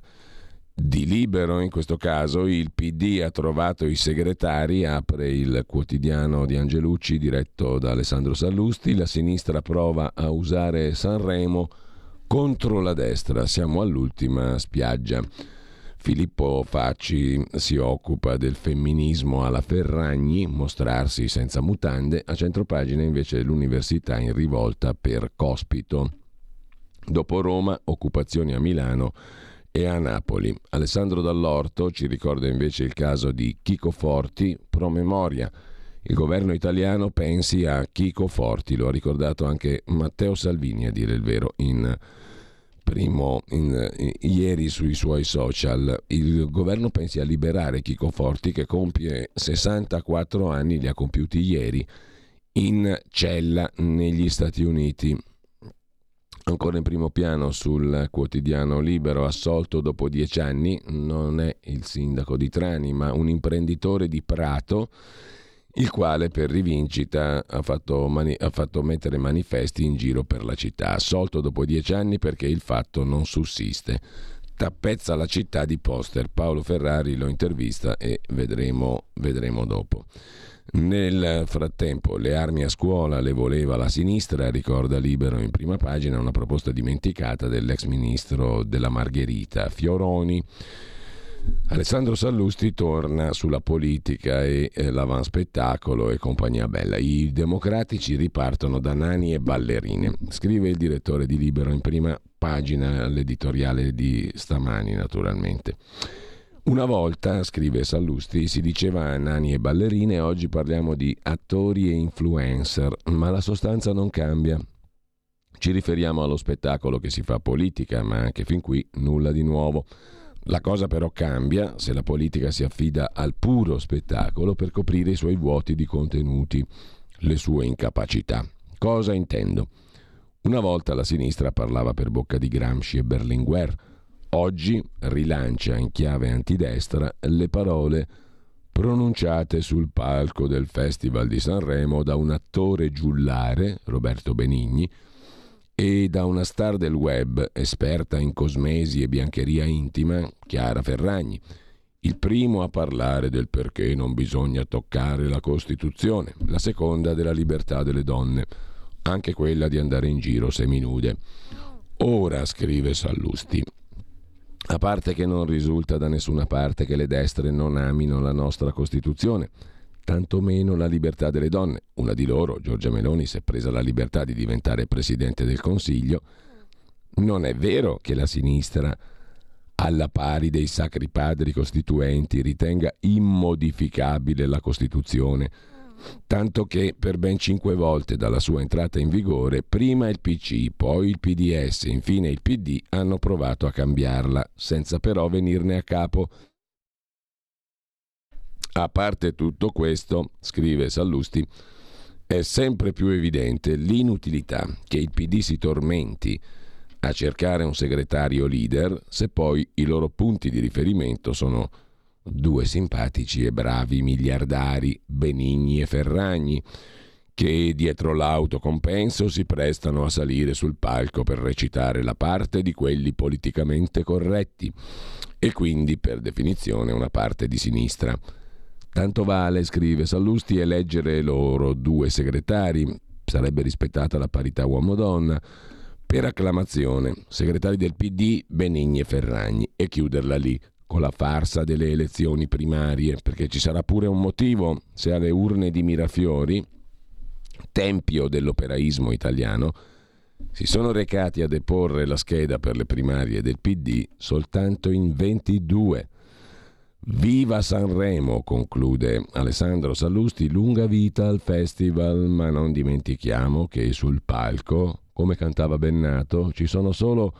di Libero, in questo caso. Il PD ha trovato i segretari, apre il quotidiano di Angelucci diretto da Alessandro Sallusti, la sinistra prova a usare Sanremo contro la destra, siamo all'ultima spiaggia. Filippo Facci si occupa del femminismo alla Ferragni, mostrarsi senza mutande, a centropagina invece l'università in rivolta per Cospito. Dopo Roma, occupazioni a Milano e a Napoli. Alessandro Dall'Orto ci ricorda invece il caso di Chico Forti, promemoria. Il governo italiano pensi a Chico Forti, lo ha ricordato anche Matteo Salvini a dire il vero in primo in, in, ieri sui suoi social. Il governo pensi a liberare Chico Forti che compie 64 anni, li ha compiuti ieri, in cella negli Stati Uniti. Ancora in primo piano sul quotidiano Libero, assolto dopo dieci anni, non è il sindaco di Trani, ma un imprenditore di Prato il quale per rivincita ha fatto, mani- ha fatto, mettere manifesti in giro per la città, assolto dopo dieci anni perché il fatto non sussiste. Tappezza la città di poster. Paolo Ferrari lo intervista e vedremo, vedremo dopo. Nel frattempo le armi a scuola le voleva la sinistra, ricorda Libero in prima pagina una proposta dimenticata dell'ex ministro della Margherita Fioroni Alessandro Sallusti torna sulla politica e eh, l'avanspettacolo e compagnia bella. I democratici ripartono da nani e ballerine. Scrive il direttore di Libero in prima pagina, l'editoriale di stamani naturalmente. Una volta, scrive Sallusti, si diceva nani e ballerine, oggi parliamo di attori e influencer, ma la sostanza non cambia. Ci riferiamo allo spettacolo che si fa politica, ma anche fin qui nulla di nuovo. La cosa però cambia se la politica si affida al puro spettacolo per coprire i suoi vuoti di contenuti, le sue incapacità. Cosa intendo? Una volta la sinistra parlava per bocca di Gramsci e Berlinguer, oggi rilancia in chiave antidestra le parole pronunciate sul palco del Festival di Sanremo da un attore giullare, Roberto Benigni, e da una star del web, esperta in cosmesi e biancheria intima, Chiara Ferragni. Il primo a parlare del perché non bisogna toccare la Costituzione, la seconda della libertà delle donne, anche quella di andare in giro seminude. Ora, scrive Sallusti, a parte che non risulta da nessuna parte che le destre non amino la nostra Costituzione, tantomeno la libertà delle donne. Una di loro, Giorgia Meloni, si è presa la libertà di diventare Presidente del Consiglio. Non è vero che la sinistra alla pari dei sacri padri costituenti, ritenga immodificabile la Costituzione, tanto che per ben cinque volte dalla sua entrata in vigore, prima il PC, poi il PDS, infine il PD hanno provato a cambiarla, senza però venirne a capo. A parte tutto questo, scrive Sallusti, è sempre più evidente l'inutilità che il PD si tormenti a cercare un segretario leader se poi i loro punti di riferimento sono due simpatici e bravi miliardari, Benigni e Ferragni, che dietro l'autocompenso si prestano a salire sul palco per recitare la parte di quelli politicamente corretti e quindi per definizione una parte di sinistra. Tanto vale, scrive Sallusti, eleggere loro due segretari, sarebbe rispettata la parità uomo-donna, per acclamazione, segretari del PD Benigni e Ferragni, e chiuderla lì, con la farsa delle elezioni primarie, perché ci sarà pure un motivo. Se alle urne di Mirafiori, tempio dell'operaismo italiano, si sono recati a deporre la scheda per le primarie del PD soltanto in 22 Viva Sanremo, conclude Alessandro Sallusti, lunga vita al festival, ma non dimentichiamo che sul palco, come cantava Bennato, ci sono solo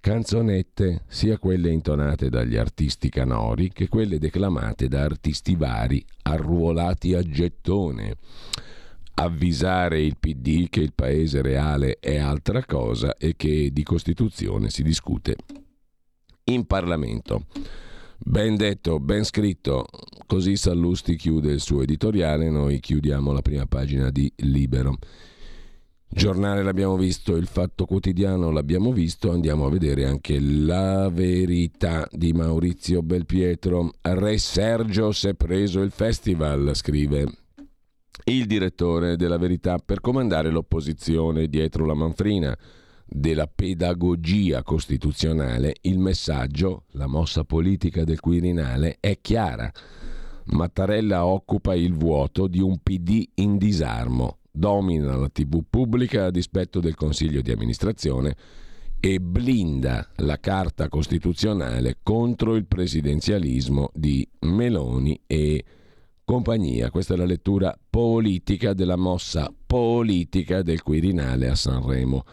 canzonette, sia quelle intonate dagli artisti canori che quelle declamate da artisti vari arruolati a gettone. Avvisare il PD che il paese reale è altra cosa e che di Costituzione si discute in Parlamento. Ben detto, ben scritto. Così Sallusti chiude il suo editoriale, noi chiudiamo la prima pagina di Libero. Giornale l'abbiamo visto, il fatto quotidiano l'abbiamo visto, andiamo a vedere anche la verità di Maurizio Belpietro. Re Sergio si è preso il festival, scrive il direttore della verità, per comandare l'opposizione dietro la manfrina della pedagogia costituzionale, il messaggio, la mossa politica del Quirinale è chiara. Mattarella occupa il vuoto di un PD in disarmo, domina la TV pubblica a dispetto del Consiglio di amministrazione e blinda la Carta Costituzionale contro il presidenzialismo di Meloni e compagnia. Questa è la lettura politica della mossa politica del Quirinale a Sanremo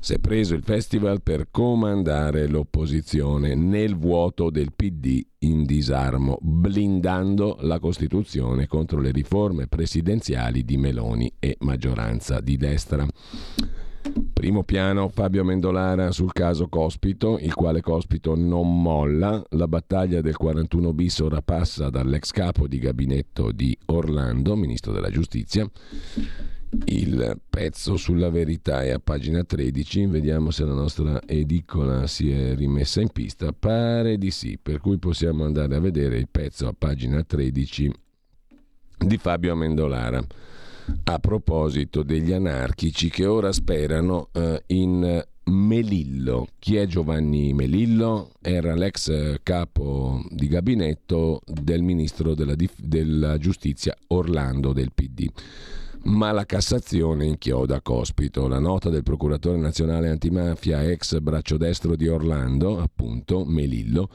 si è preso il festival per comandare l'opposizione nel vuoto del PD in disarmo, blindando la Costituzione contro le riforme presidenziali di Meloni e maggioranza di destra. Primo piano Fabio Mendolara sul caso Cospito, il quale Cospito non molla. La battaglia del 41 bis ora passa dall'ex capo di gabinetto di Orlando, ministro della giustizia, il pezzo sulla verità è a pagina 13, vediamo se la nostra edicola si è rimessa in pista, pare di sì, per cui possiamo andare a vedere il pezzo a pagina 13 di Fabio Amendolara a proposito degli anarchici che ora sperano eh, in Melillo. Chi è Giovanni Melillo? Era l'ex capo di gabinetto del ministro della, della giustizia Orlando del PD ma la Cassazione inchioda Cospito. La nota del procuratore nazionale antimafia, ex braccio destro di Orlando, appunto Melillo,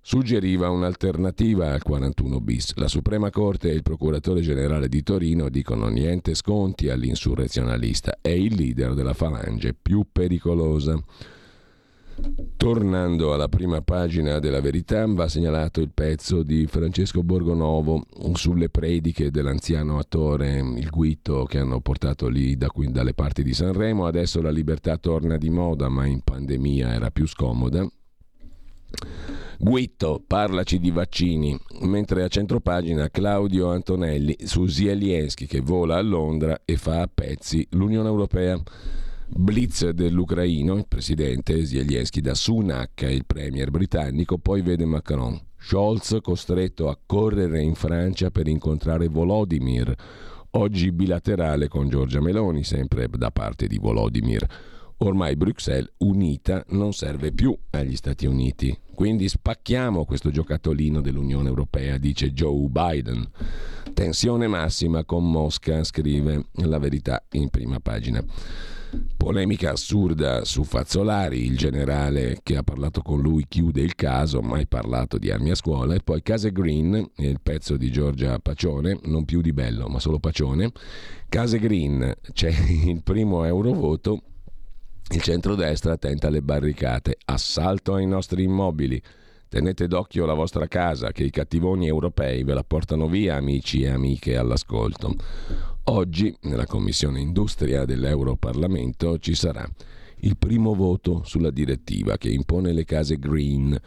suggeriva un'alternativa al 41 bis. La Suprema Corte e il procuratore generale di Torino dicono niente sconti all'insurrezionalista, è il leader della falange più pericolosa. Tornando alla prima pagina della verità, va segnalato il pezzo di Francesco Borgonovo sulle prediche dell'anziano attore Il Guito che hanno portato lì da qui, dalle parti di Sanremo. Adesso la libertà torna di moda, ma in pandemia era più scomoda. Guitto, parlaci di vaccini, mentre a centropagina Claudio Antonelli su Zielienski che vola a Londra e fa a pezzi l'Unione Europea. Blitz dell'Ucraino, il presidente Zelensky da Sunak, il premier britannico, poi vede Macron. Scholz costretto a correre in Francia per incontrare Volodymyr. Oggi bilaterale con Giorgia Meloni, sempre da parte di Volodymyr. Ormai Bruxelles unita non serve più agli Stati Uniti. Quindi spacchiamo questo giocattolino dell'Unione Europea, dice Joe Biden. Tensione massima con Mosca, scrive la verità in prima pagina. Polemica assurda su Fazzolari, il generale che ha parlato con lui chiude il caso, mai parlato di armi a scuola, e poi Case Green, il pezzo di Giorgia Pacione, non più di bello, ma solo Pacione. Case Green, c'è il primo eurovoto, il centrodestra tenta le barricate, assalto ai nostri immobili. Tenete d'occhio la vostra casa, che i cattivoni europei ve la portano via, amici e amiche all'ascolto. Oggi, nella Commissione Industria dell'Europarlamento, ci sarà il primo voto sulla direttiva che impone le case green.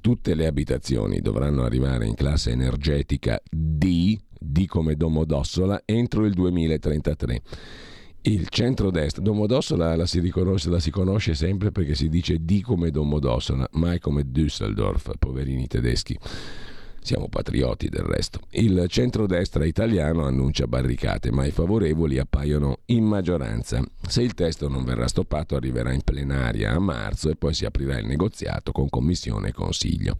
Tutte le abitazioni dovranno arrivare in classe energetica D, D come Domodossola, entro il 2033. Il centro-destra, Domodossola la si, la si conosce sempre perché si dice D come Domodossola, mai come Düsseldorf, poverini tedeschi. Siamo patrioti del resto. Il centrodestra italiano annuncia barricate, ma i favorevoli appaiono in maggioranza. Se il testo non verrà stoppato arriverà in plenaria a marzo e poi si aprirà il negoziato con commissione e consiglio.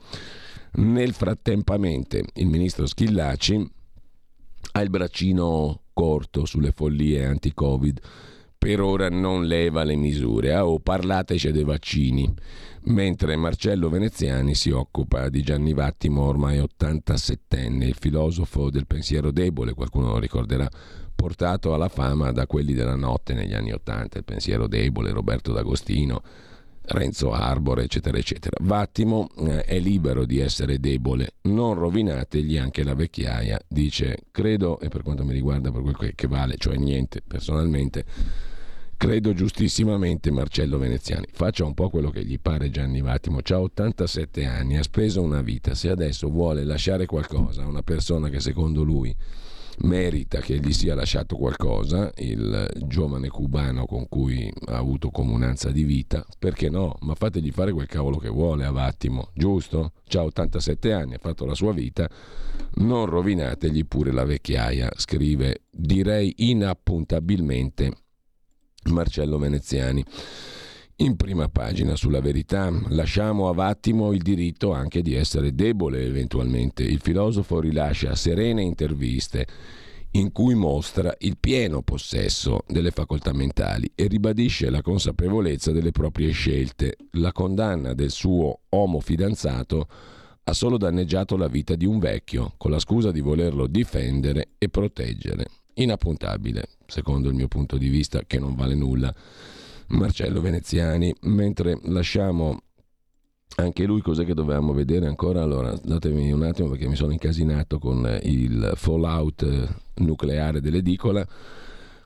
Nel frattempamente il ministro Schillaci ha il braccino corto sulle follie anti-Covid per ora non leva le misure. Ah, oh, parlateci dei vaccini. Mentre Marcello Veneziani si occupa di Gianni Vattimo, ormai 87enne, il filosofo del pensiero debole, qualcuno lo ricorderà, portato alla fama da quelli della notte negli anni 80, il pensiero debole, Roberto D'Agostino, Renzo Arbore, eccetera, eccetera. Vattimo eh, è libero di essere debole, non rovinategli anche la vecchiaia, dice, credo, e per quanto mi riguarda per quel che vale, cioè niente, personalmente, credo giustissimamente Marcello Veneziani. Faccia un po' quello che gli pare Gianni Vattimo, ha 87 anni, ha speso una vita, se adesso vuole lasciare qualcosa a una persona che secondo lui merita che gli sia lasciato qualcosa, il giovane cubano con cui ha avuto comunanza di vita, perché no? Ma fategli fare quel cavolo che vuole a Vattimo, giusto? Ha 87 anni, ha fatto la sua vita, non rovinategli pure la vecchiaia, scrive direi inappuntabilmente Marcello Veneziani in prima pagina sulla verità. Lasciamo a Vattimo il diritto anche di essere debole eventualmente. Il filosofo rilascia serene interviste in cui mostra il pieno possesso delle facoltà mentali e ribadisce la consapevolezza delle proprie scelte. La condanna del suo uomo fidanzato ha solo danneggiato la vita di un vecchio, con la scusa di volerlo difendere e proteggere. Inappuntabile, secondo il mio punto di vista, che non vale nulla. Marcello Veneziani, mentre lasciamo anche lui cos'è che dovevamo vedere ancora? Allora, datemi un attimo perché mi sono incasinato con il fallout nucleare dell'edicola.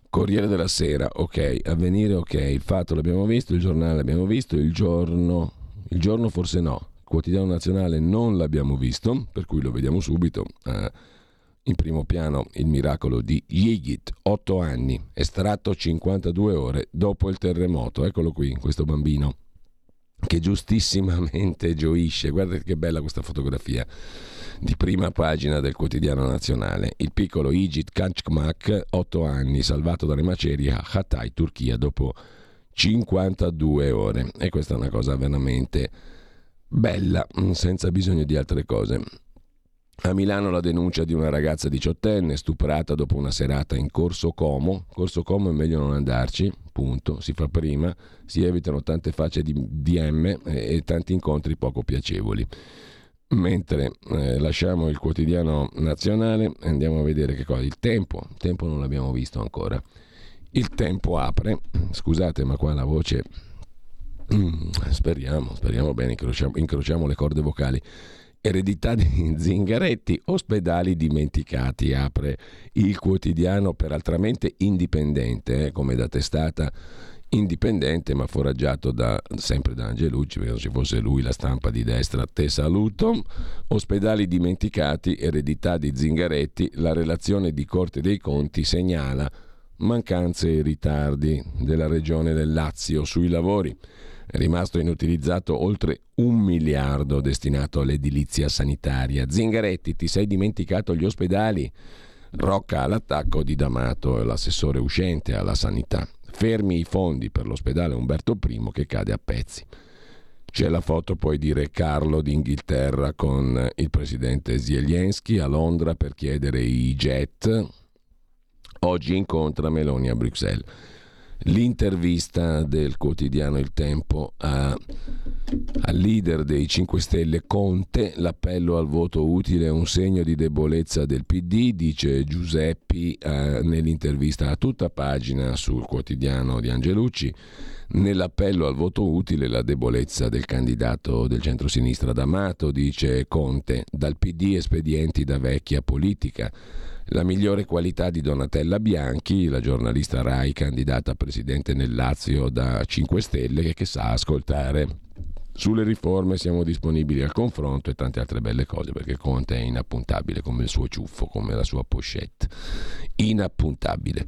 Corriere della Sera, ok, avvenire, ok, il fatto l'abbiamo visto, il giornale l'abbiamo visto, il giorno, il giorno forse no, il quotidiano nazionale non l'abbiamo visto, per cui lo vediamo subito. Uh, in primo piano il miracolo di Yigit, 8 anni, estratto 52 ore dopo il terremoto. Eccolo qui, questo bambino che giustissimamente gioisce. Guardate che bella questa fotografia di prima pagina del quotidiano nazionale. Il piccolo Yigit Kanchmak, 8 anni, salvato dalle macerie a Hatay, Turchia, dopo 52 ore. E questa è una cosa veramente bella, senza bisogno di altre cose. A Milano la denuncia di una ragazza diciottenne stuprata dopo una serata in Corso Como. Corso Como è meglio non andarci, punto. Si fa prima, si evitano tante facce di DM e, tanti incontri poco piacevoli. Mentre eh, lasciamo il quotidiano nazionale, andiamo a vedere che cosa. Il tempo, il tempo non l'abbiamo visto ancora. Il tempo apre, scusate ma qua la voce, mm, speriamo, speriamo bene, incrociamo, incrociamo le corde vocali. Eredità di Zingaretti, ospedali dimenticati, apre il quotidiano peraltramente indipendente, eh, come da testata indipendente ma foraggiato da, sempre da Angelucci, perché se fosse lui la stampa di destra, te saluto, ospedali dimenticati, eredità di Zingaretti, la relazione di Corte dei Conti segnala mancanze e ritardi della regione del Lazio sui lavori. È rimasto inutilizzato oltre un miliardo destinato all'edilizia sanitaria. Zingaretti, ti sei dimenticato gli ospedali? Rocca all'attacco di D'Amato, l'assessore uscente alla sanità. fermi i fondi per l'ospedale Umberto I che cade a pezzi. C'è la foto poi di Carlo d'Inghilterra con il presidente Zelensky a Londra per chiedere i jet. Oggi incontra Meloni a Bruxelles l'intervista del quotidiano Il Tempo a, al leader dei 5 Stelle Conte, l'appello al voto utile è un segno di debolezza del PD, dice Giuseppi eh, nell'intervista a tutta pagina sul quotidiano di Angelucci. Nell'appello al voto utile la debolezza del candidato del centro-sinistra D'Amato, dice Conte, dal PD espedienti da vecchia politica la migliore qualità di Donatella Bianchi, la giornalista RAI candidata a presidente nel Lazio da 5 Stelle che sa ascoltare. Sulle riforme siamo disponibili al confronto e tante altre belle cose perché Conte è inappuntabile come il suo ciuffo, come la sua pochette. Inappuntabile.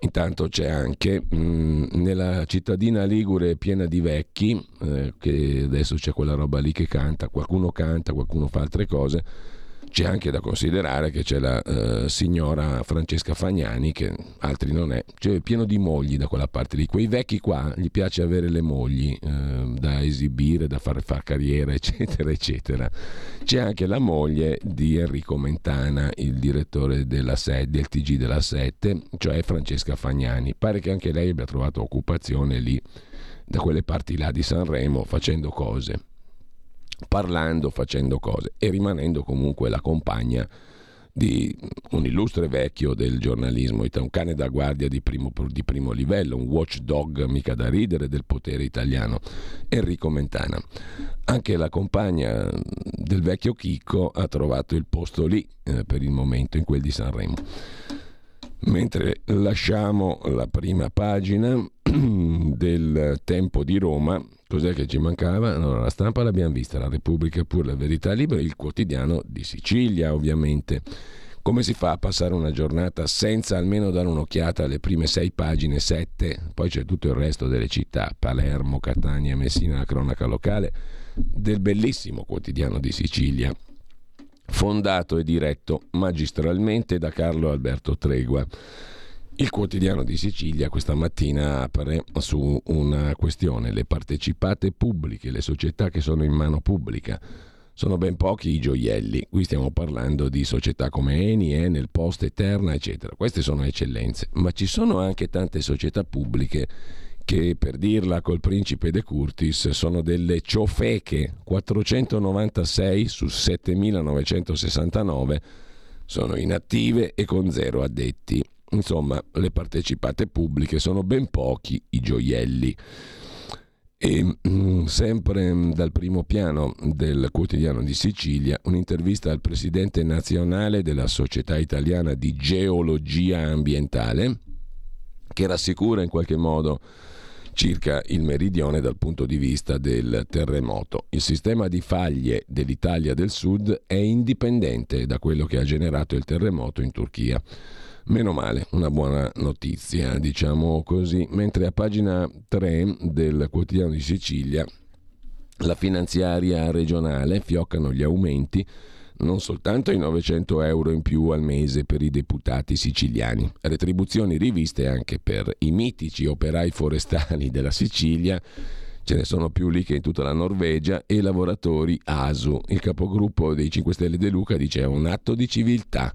Intanto c'è anche mh, mm, nella cittadina Ligure piena di vecchi, eh, che adesso c'è quella roba lì che canta, qualcuno canta, qualcuno fa altre cose c'è anche da considerare che c'è la eh, signora Francesca Fagnani, che altri non è, cioè pieno di mogli da quella parte lì. Quei vecchi qua gli piace avere le mogli eh, da esibire, da fare far carriera, eccetera, eccetera. C'è anche la moglie di Enrico Mentana, il direttore della SED, del TG della 7, cioè Francesca Fagnani. Pare che anche lei abbia trovato occupazione lì, da quelle parti là di Sanremo, facendo cose parlando, facendo cose e rimanendo comunque la compagna di un illustre vecchio del giornalismo, un cane da guardia di primo, di primo, livello, un watchdog mica da ridere del potere italiano, Enrico Mentana. Anche la compagna del vecchio Chicco ha trovato il posto lì eh, per il momento, in quel di Sanremo. Mentre lasciamo la prima pagina del Tempo di Roma, cos'è che ci mancava? Allora, la stampa l'abbiamo vista, la Repubblica pure, la Verità Libera, il quotidiano di Sicilia ovviamente. Come si fa a passare una giornata senza almeno dare un'occhiata alle prime sei pagine, sette, poi c'è tutto il resto delle città, Palermo, Catania, Messina, la cronaca locale, del bellissimo quotidiano di Sicilia, fondato e diretto magistralmente da Carlo Alberto Tregua. Il quotidiano di Sicilia questa mattina apre su una questione, le partecipate pubbliche, le società che sono in mano pubblica. Sono ben pochi i gioielli, qui stiamo parlando di società come Eni, Enel, Post, Eterna, eccetera. Queste sono eccellenze, ma ci sono anche tante società pubbliche che per dirla col principe De Curtis sono delle ciofeche, 496 su 7969 sono inattive e con zero addetti. Insomma, le partecipate pubbliche sono ben pochi i gioielli. E mm, sempre dal primo piano del quotidiano di Sicilia, un'intervista al presidente nazionale della Società Italiana di Geologia Ambientale, che rassicura in qualche modo circa il meridione dal punto di vista del terremoto. Il sistema di faglie dell'Italia del Sud è indipendente da quello che ha generato il terremoto in Turchia. Meno male, una buona notizia, diciamo così. Mentre a pagina 3 del quotidiano di Sicilia, la finanziaria regionale fioccano gli aumenti non soltanto i 900 euro in più al mese per i deputati siciliani, retribuzioni riviste anche per i mitici operai forestali della Sicilia, ce ne sono più lì che in tutta la Norvegia, e lavoratori ASU. Il capogruppo dei 5 Stelle De Luca dice è un atto di civiltà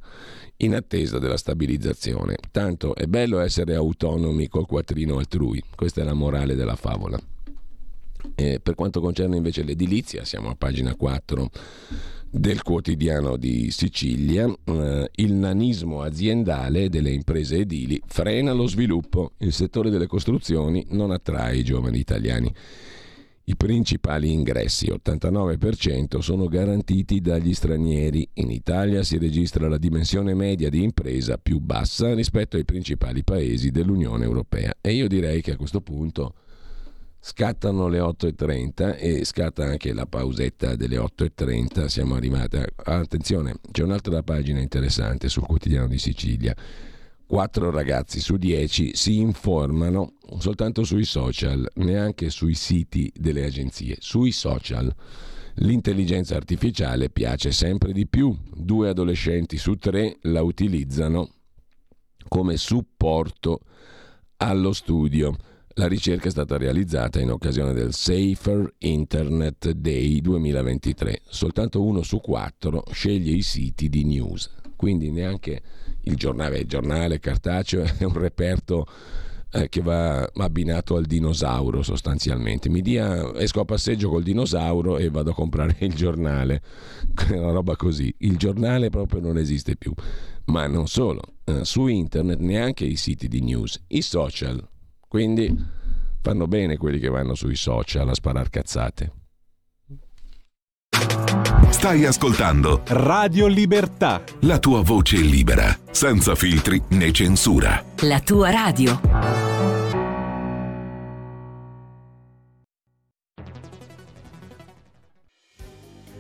in attesa della stabilizzazione. Tanto è bello essere autonomi col quattrino altrui, questa è la morale della favola. E per quanto concerne invece l'edilizia, siamo a pagina 4 del quotidiano di Sicilia, eh, il nanismo aziendale delle imprese edili frena lo sviluppo, il settore delle costruzioni non attrae i giovani italiani. I principali ingressi, 89%, sono garantiti dagli stranieri. In Italia si registra la dimensione media di impresa più bassa rispetto ai principali paesi dell'Unione Europea. E io direi che a questo punto Scattano le 8.30 e scatta anche la pausetta delle 8.30. Siamo arrivati. A... Attenzione, c'è un'altra pagina interessante sul quotidiano di Sicilia. Quattro ragazzi su dieci si informano soltanto sui social, neanche sui siti delle agenzie, sui social. L'intelligenza artificiale piace sempre di più. Due adolescenti su tre la utilizzano come supporto allo studio. La ricerca è stata realizzata in occasione del Safer Internet Day 2023. Soltanto uno su quattro sceglie i siti di news, quindi neanche il giornale, il giornale cartaceo è un reperto eh, che va abbinato al dinosauro sostanzialmente. Mi dia, esco a passeggio col dinosauro e vado a comprare il giornale, una roba così. Il giornale proprio non esiste più. Ma non solo, eh, su internet neanche i siti di news, i social. Quindi fanno bene quelli che vanno sui social a sparar cazzate. Stai ascoltando Radio Libertà. la tua voce libera, senza filtri né censura. La tua radio.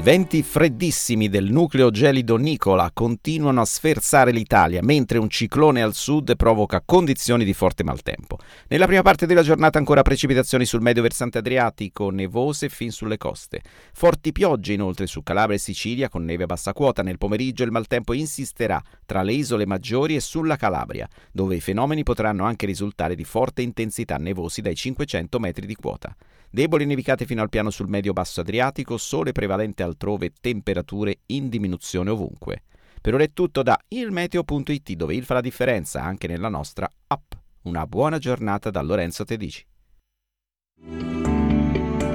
I venti freddissimi del nucleo gelido Nicola continuano a sferzare l'Italia, mentre un ciclone al sud provoca condizioni di forte maltempo. Nella prima parte della giornata ancora precipitazioni sul medio versante adriatico, nevose fin sulle coste. Forti piogge inoltre su Calabria e Sicilia con neve a bassa quota. Nel pomeriggio il maltempo insisterà tra le isole maggiori e sulla Calabria, dove i fenomeni potranno anche risultare di forte intensità nevosi dai 500 metri di quota. Deboli nevicate fino al piano sul medio-basso Adriatico, sole prevalente altrove, temperature in diminuzione ovunque. Per ora è tutto da ilmeteo.it dove il fa la differenza anche nella nostra app. Una buona giornata da Lorenzo Tedici.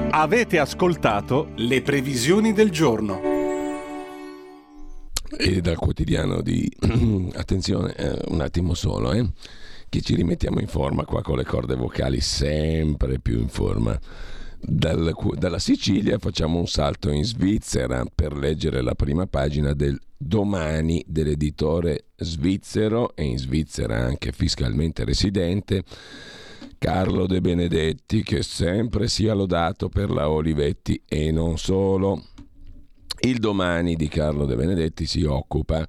Avete ascoltato le previsioni del giorno. E dal quotidiano di... Attenzione, eh, un attimo solo, eh? Che ci rimettiamo in forma qua con le corde vocali sempre più in forma. Dal, dalla Sicilia facciamo un salto in Svizzera per leggere la prima pagina del domani dell'editore svizzero e in Svizzera anche fiscalmente residente Carlo De Benedetti che sempre sia lodato per la Olivetti e non solo. Il domani di Carlo De Benedetti si occupa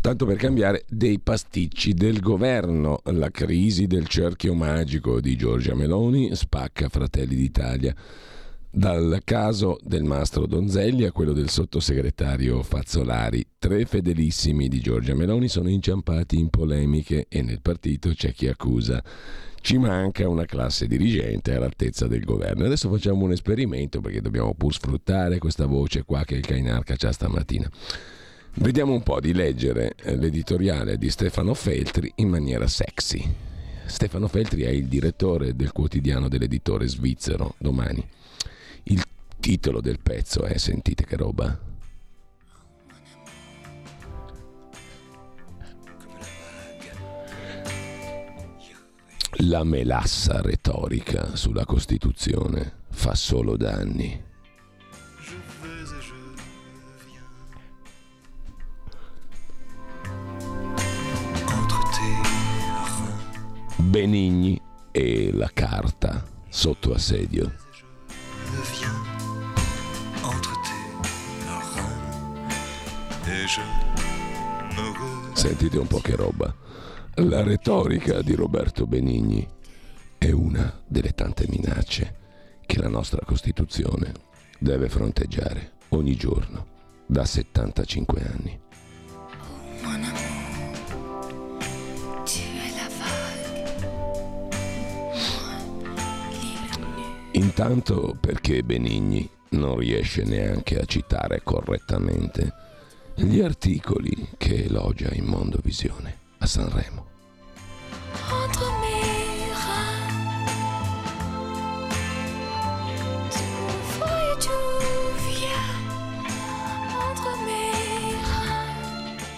tanto per cambiare, dei pasticci del governo. La crisi del cerchio magico di Giorgia Meloni spacca Fratelli d'Italia. Dal caso del mastro Donzelli a quello del sottosegretario Fazzolari, tre fedelissimi di Giorgia Meloni sono inciampati in polemiche e nel partito c'è chi accusa. Ci manca una classe dirigente all'altezza del governo. Adesso facciamo un esperimento perché dobbiamo pur sfruttare questa voce qua che il Cainarca c'ha stamattina. Vediamo un po' di leggere eh, l'editoriale di Stefano Feltri in maniera sexy. Stefano Feltri è il direttore del quotidiano dell'editore svizzero domani. Il titolo del pezzo è, sentite che roba, La melassa retorica sulla Costituzione fa solo danni. Benigni e la carta sotto assedio. Sentite un po' che roba. La retorica di Roberto Benigni è una delle tante minacce che la nostra Costituzione deve fronteggiare ogni giorno da 75 anni. Intanto perché Benigni non riesce neanche a citare correttamente gli articoli che elogia in Mondovisione a Sanremo.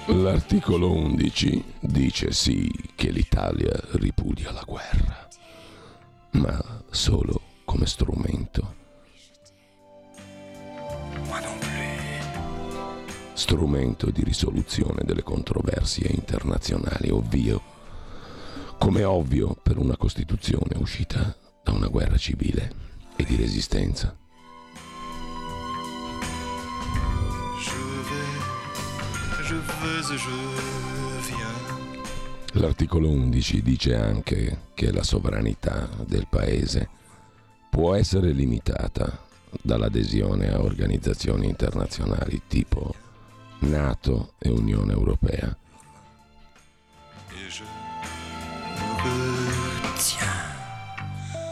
L'articolo 11 dice sì che l'Italia ripudia la guerra, ma solo come strumento. Strumento di risoluzione delle controversie internazionali, ovvio, come ovvio per una Costituzione uscita da una guerra civile e di resistenza. L'articolo 11 dice anche che la sovranità del Paese può essere limitata dall'adesione a organizzazioni internazionali tipo Nato e Unione Europea.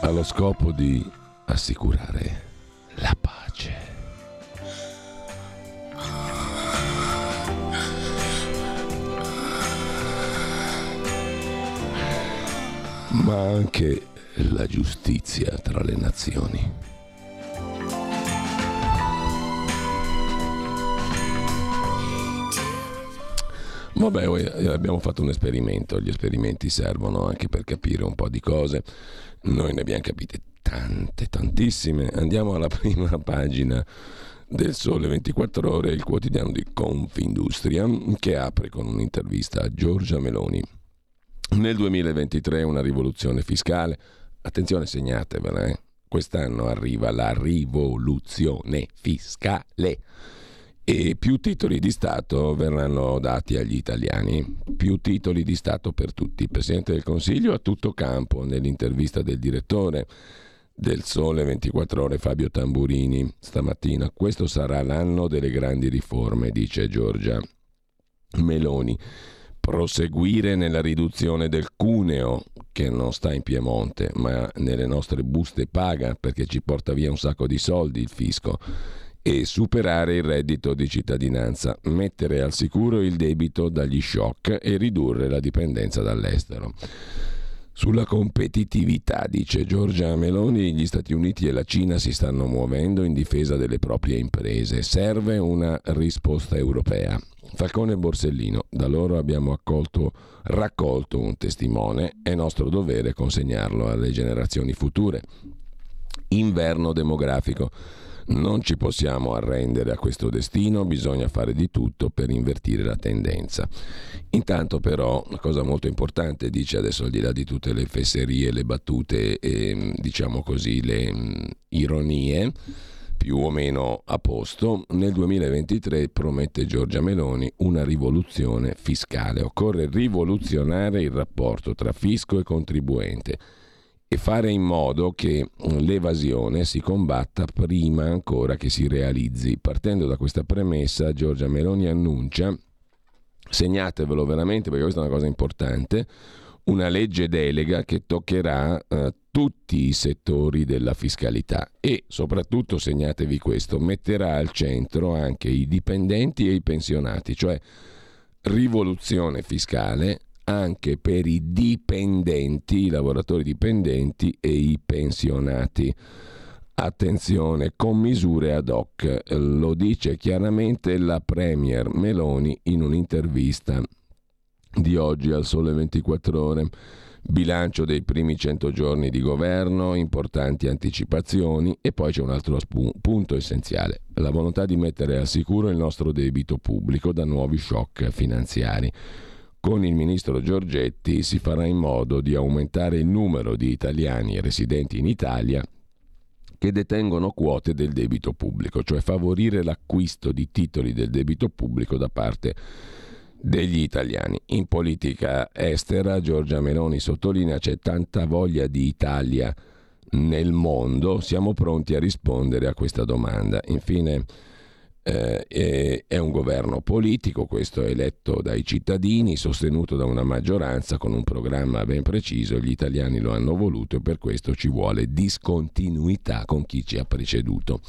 Allo scopo di assicurare la pace. ma anche la giustizia tra le nazioni. Vabbè, abbiamo fatto un esperimento, gli esperimenti servono anche per capire un po' di cose, noi ne abbiamo capite tante, tantissime. Andiamo alla prima pagina del Sole 24 Ore, il quotidiano di Confindustria, che apre con un'intervista a Giorgia Meloni. Nel 2023 una rivoluzione fiscale. Attenzione, segnatevela, eh. Quest'anno arriva la rivoluzione fiscale e più titoli di Stato verranno dati agli italiani, più titoli di Stato per tutti. Il Presidente del Consiglio a tutto campo nell'intervista del direttore del Sole 24 ore Fabio Tamburini stamattina. Questo sarà l'anno delle grandi riforme, dice Giorgia Meloni proseguire nella riduzione del cuneo che non sta in Piemonte ma nelle nostre buste paga perché ci porta via un sacco di soldi il fisco e superare il reddito di cittadinanza, mettere al sicuro il debito dagli shock e ridurre la dipendenza dall'estero. Sulla competitività, dice Giorgia Meloni, gli Stati Uniti e la Cina si stanno muovendo in difesa delle proprie imprese. Serve una risposta europea. Falcone e Borsellino, da loro abbiamo accolto, raccolto un testimone, è nostro dovere consegnarlo alle generazioni future. Inverno demografico. Non ci possiamo arrendere a questo destino, bisogna fare di tutto per invertire la tendenza. Intanto però, una cosa molto importante, dice adesso al di là di tutte le fesserie, le battute e diciamo così le ironie, più o meno a posto, nel 2023 promette Giorgia Meloni una rivoluzione fiscale. Occorre rivoluzionare il rapporto tra fisco e contribuente e fare in modo che l'evasione si combatta prima ancora che si realizzi. Partendo da questa premessa, Giorgia Meloni annuncia, segnatevelo veramente perché questa è una cosa importante, una legge delega che toccherà eh, tutti i settori della fiscalità e soprattutto, segnatevi questo, metterà al centro anche i dipendenti e i pensionati, cioè rivoluzione fiscale anche per i dipendenti, i lavoratori dipendenti e i pensionati. Attenzione, con misure ad hoc, lo dice chiaramente la Premier Meloni in un'intervista di oggi al Sole 24 ore. Bilancio dei primi 100 giorni di governo, importanti anticipazioni e poi c'è un altro punto essenziale, la volontà di mettere al sicuro il nostro debito pubblico da nuovi shock finanziari. Con il ministro Giorgetti si farà in modo di aumentare il numero di italiani residenti in Italia che detengono quote del debito pubblico, cioè favorire l'acquisto di titoli del debito pubblico da parte degli italiani. In politica estera Giorgia Meloni sottolinea c'è tanta voglia di Italia nel mondo, siamo pronti a rispondere a questa domanda. Infine eh, è un governo politico, questo eletto dai cittadini, sostenuto da una maggioranza con un programma ben preciso, gli italiani lo hanno voluto e per questo ci vuole discontinuità con chi ci ha preceduto.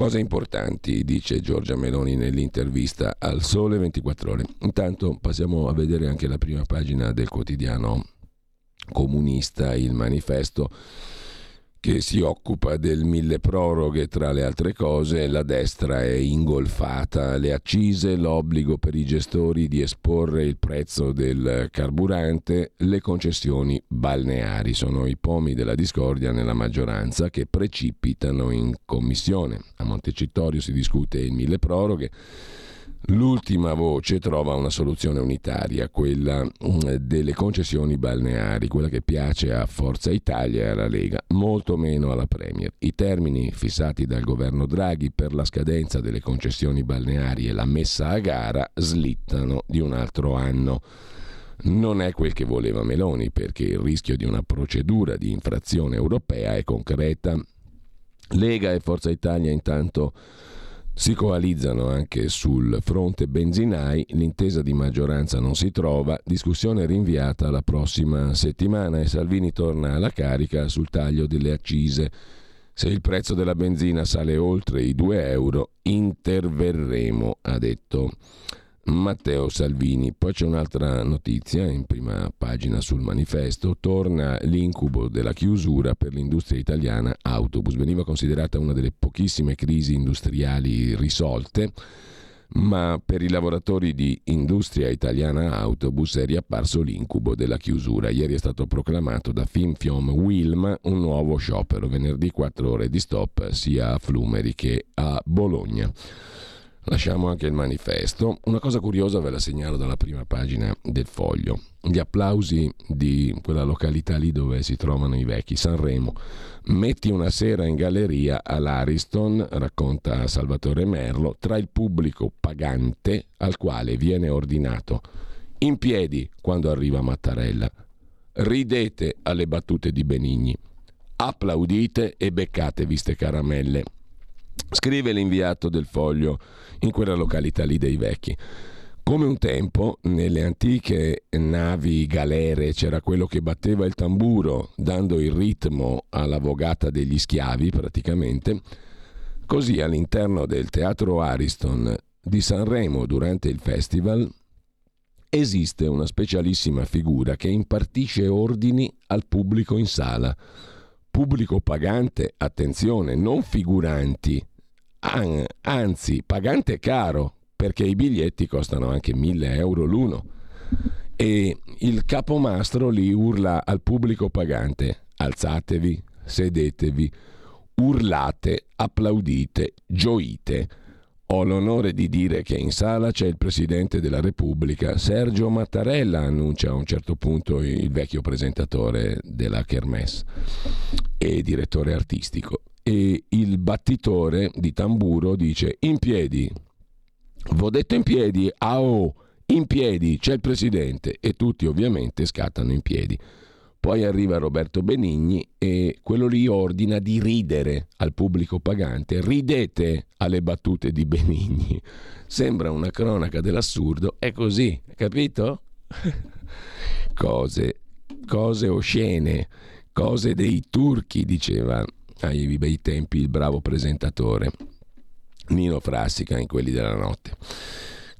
Cose importanti, dice Giorgia Meloni nell'intervista al Sole 24 ore. Intanto passiamo a vedere anche la prima pagina del quotidiano comunista, il manifesto, che si occupa del mille proroghe tra le altre cose, la destra è ingolfata, le accise, l'obbligo per i gestori di esporre il prezzo del carburante, le concessioni balneari sono i pomi della discordia nella maggioranza che precipitano in commissione. A Montecitorio si discute il mille proroghe L'ultima voce trova una soluzione unitaria, quella mm, delle concessioni balneari, quella che piace a Forza Italia e alla Lega, molto meno alla Premier. I termini fissati dal governo Draghi per la scadenza delle concessioni balneari e la messa a gara slittano di un altro anno. Non è quel che voleva Meloni perché il rischio di una procedura di infrazione europea è concreta. Lega e Forza Italia intanto si coalizzano anche sul fronte benzinai, l'intesa di maggioranza non si trova, discussione rinviata la prossima settimana e Salvini torna alla carica sul taglio delle accise. Se il prezzo della benzina sale oltre i 2 euro, interverremo, ha detto. Matteo Salvini. Poi c'è un'altra notizia in prima pagina sul manifesto, torna l'incubo della chiusura per l'industria italiana autobus. Veniva considerata una delle pochissime crisi industriali risolte, ma per i lavoratori di industria italiana autobus è riapparso l'incubo della chiusura. Ieri è stato proclamato da Finfiom Wilm un nuovo sciopero, venerdì 4 ore di stop sia a Flumeri che a Bologna. Lasciamo anche il manifesto. Una cosa curiosa ve la segnalo dalla prima pagina del foglio. Gli applausi di quella località lì dove si trovano i vecchi, Sanremo. Metti una sera in galleria all'Ariston, racconta Salvatore Merlo, tra il pubblico pagante al quale viene ordinato in piedi quando arriva Mattarella. Ridete alle battute di Benigni. Applaudite e beccatevi ste caramelle. Scrive l'inviato del foglio in quella località lì dei vecchi. Come un tempo, nelle antiche navi galere c'era quello che batteva il tamburo, dando il ritmo alla vogata degli schiavi praticamente, così all'interno del teatro Ariston di Sanremo durante il festival esiste una specialissima figura che impartisce ordini al pubblico in sala. Pubblico pagante, attenzione, non figuranti, An- anzi, pagante caro, perché i biglietti costano anche 1000 euro l'uno. E il capomastro lì urla al pubblico pagante: alzatevi, sedetevi, urlate, applaudite, gioite. Ho l'onore di dire che in sala c'è il Presidente della Repubblica, Sergio Mattarella, annuncia a un certo punto il vecchio presentatore della Kermesse e direttore artistico e il battitore di tamburo dice in piedi. V'ho detto in piedi, ao, in piedi, c'è il presidente e tutti ovviamente scattano in piedi. Poi arriva Roberto Benigni e quello lì ordina di ridere al pubblico pagante. Ridete alle battute di Benigni. Sembra una cronaca dell'assurdo, è così, capito? cose, cose oscene, cose dei turchi, diceva ai bei tempi il bravo presentatore Nino Frassica in quelli della notte.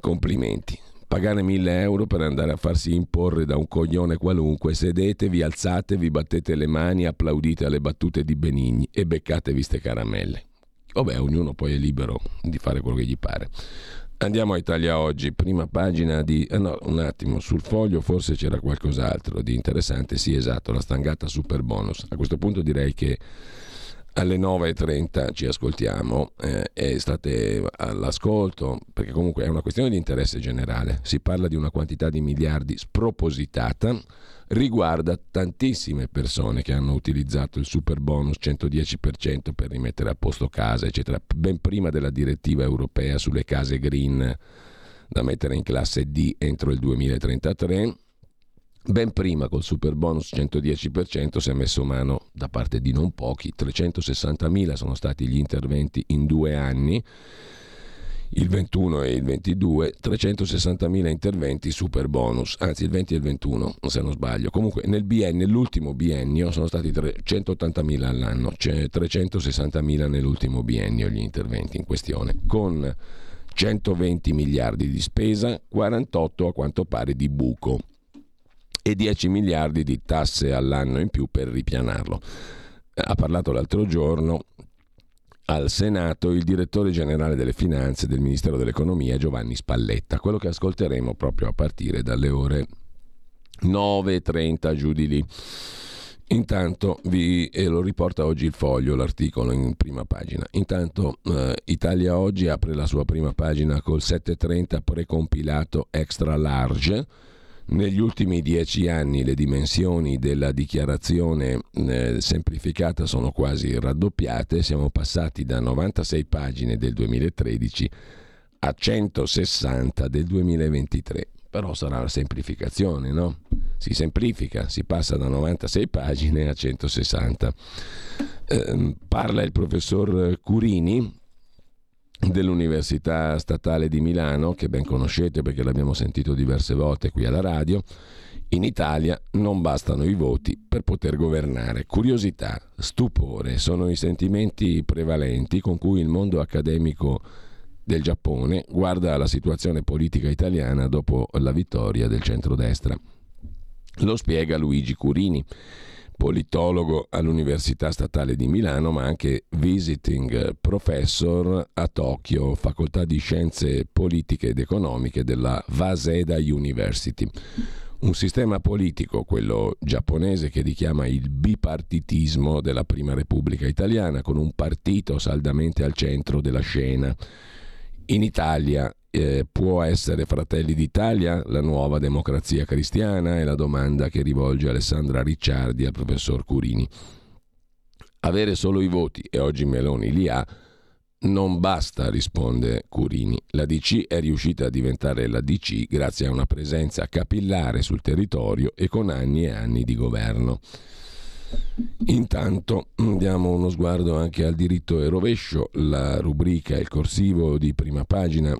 Complimenti. Pagare 1000 euro per andare a farsi imporre da un coglione qualunque, sedetevi, alzatevi, battete le mani, applaudite alle battute di Benigni e beccatevi ste caramelle. Vabbè, ognuno poi è libero di fare quello che gli pare. Andiamo a Italia Oggi, prima pagina di... Eh no, un attimo, sul foglio forse c'era qualcos'altro di interessante. Sì, esatto, la stangata super bonus. A questo punto direi che alle 9.30 ci ascoltiamo eh, state all'ascolto perché comunque è una questione di interesse generale. Si parla di una quantità di miliardi spropositata, riguarda tantissime persone che hanno utilizzato il super bonus 110% per rimettere a posto casa, eccetera, ben prima della direttiva europea sulle case green da mettere in classe D entro il 2033 Ben prima col super bonus 110% si è messo mano da parte di non pochi, 360.000 sono stati gli interventi in due anni, il 21 e il 22, 360.000 interventi super bonus, anzi il 20 e il 21 se non sbaglio. Comunque nel biennio, nell'ultimo biennio sono stati 180.000 all'anno, c'è 360.000 nell'ultimo biennio gli interventi in questione, con 120 miliardi di spesa, 48 a quanto pare di buco e 10 miliardi di tasse all'anno in più per ripianarlo. ha parlato l'altro giorno al Senato il direttore generale delle finanze del Ministero dell'Economia Giovanni Spalletta, quello che ascolteremo proprio a partire dalle ore 9.30 giù di lì. Intanto vi e lo riporta oggi il foglio, l'articolo in prima pagina. Intanto eh, Italia Oggi apre la sua prima pagina col 730 precompilato extra large negli ultimi dieci anni le dimensioni della dichiarazione eh, semplificata sono quasi raddoppiate, siamo passati da 96 pagine del 2013 a 160 del 2023. Però sarà la semplificazione, no? Si semplifica, si passa da 96 pagine a 160. Eh, parla il professor Curini, dell'Università Statale di Milano, che ben conoscete perché l'abbiamo sentito diverse volte qui alla radio, in Italia non bastano i voti per poter governare. Curiosità, stupore sono i sentimenti prevalenti con cui il mondo accademico del Giappone guarda alla situazione politica italiana dopo la vittoria del centrodestra. Lo spiega Luigi Curini politologo all'Università Statale di Milano, ma anche visiting professor a Tokyo, Facoltà di Scienze Politiche ed Economiche della Waseda University. Un sistema politico, quello giapponese, che richiama il bipartitismo della Prima Repubblica Italiana, con un partito saldamente al centro della scena. In Italia eh, può essere Fratelli d'Italia la nuova democrazia cristiana? È la domanda che rivolge Alessandra Ricciardi al professor Curini. Avere solo i voti, e oggi Meloni li ha, non basta, risponde Curini. La DC è riuscita a diventare la DC grazie a una presenza capillare sul territorio e con anni e anni di governo. Intanto diamo uno sguardo anche al diritto e rovescio, la rubrica, il corsivo di prima pagina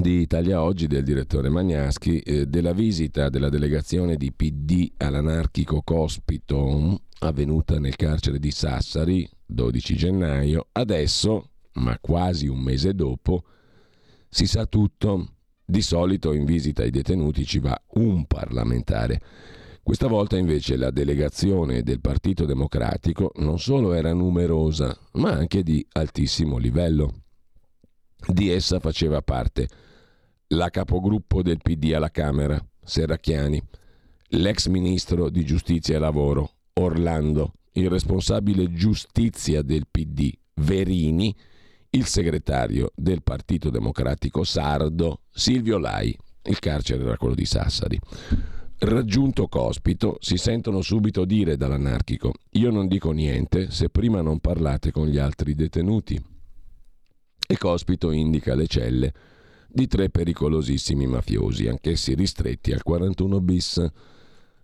di Italia Oggi del direttore Magnaschi eh, della visita della delegazione di PD all'anarchico Cospito avvenuta nel carcere di Sassari 12 gennaio. Adesso, ma quasi un mese dopo, si sa tutto. Di solito in visita ai detenuti ci va un parlamentare. Questa volta invece la delegazione del Partito Democratico non solo era numerosa, ma anche di altissimo livello. Di essa faceva parte la capogruppo del PD alla Camera, Serracchiani, l'ex ministro di Giustizia e Lavoro, Orlando, il responsabile giustizia del PD, Verini, il segretario del Partito Democratico Sardo, Silvio Lai. Il carcere era quello di Sassari. Raggiunto Cospito, si sentono subito dire dall'anarchico: Io non dico niente se prima non parlate con gli altri detenuti. E Cospito indica le celle di tre pericolosissimi mafiosi, anch'essi ristretti al 41 bis.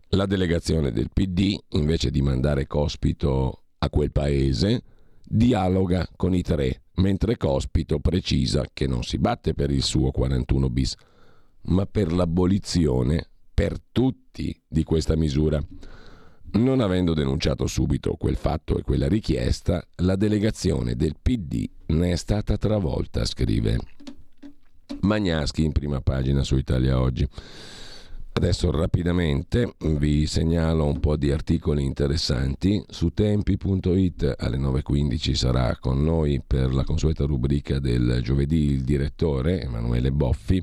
La delegazione del PD, invece di mandare Cospito a quel paese, dialoga con i tre, mentre Cospito precisa che non si batte per il suo 41 bis, ma per l'abolizione per tutti di questa misura. Non avendo denunciato subito quel fatto e quella richiesta, la delegazione del PD ne è stata travolta, scrive Magnaschi in prima pagina su Italia Oggi. Adesso rapidamente vi segnalo un po' di articoli interessanti. Su tempi.it alle 9.15 sarà con noi per la consueta rubrica del giovedì il direttore Emanuele Boffi.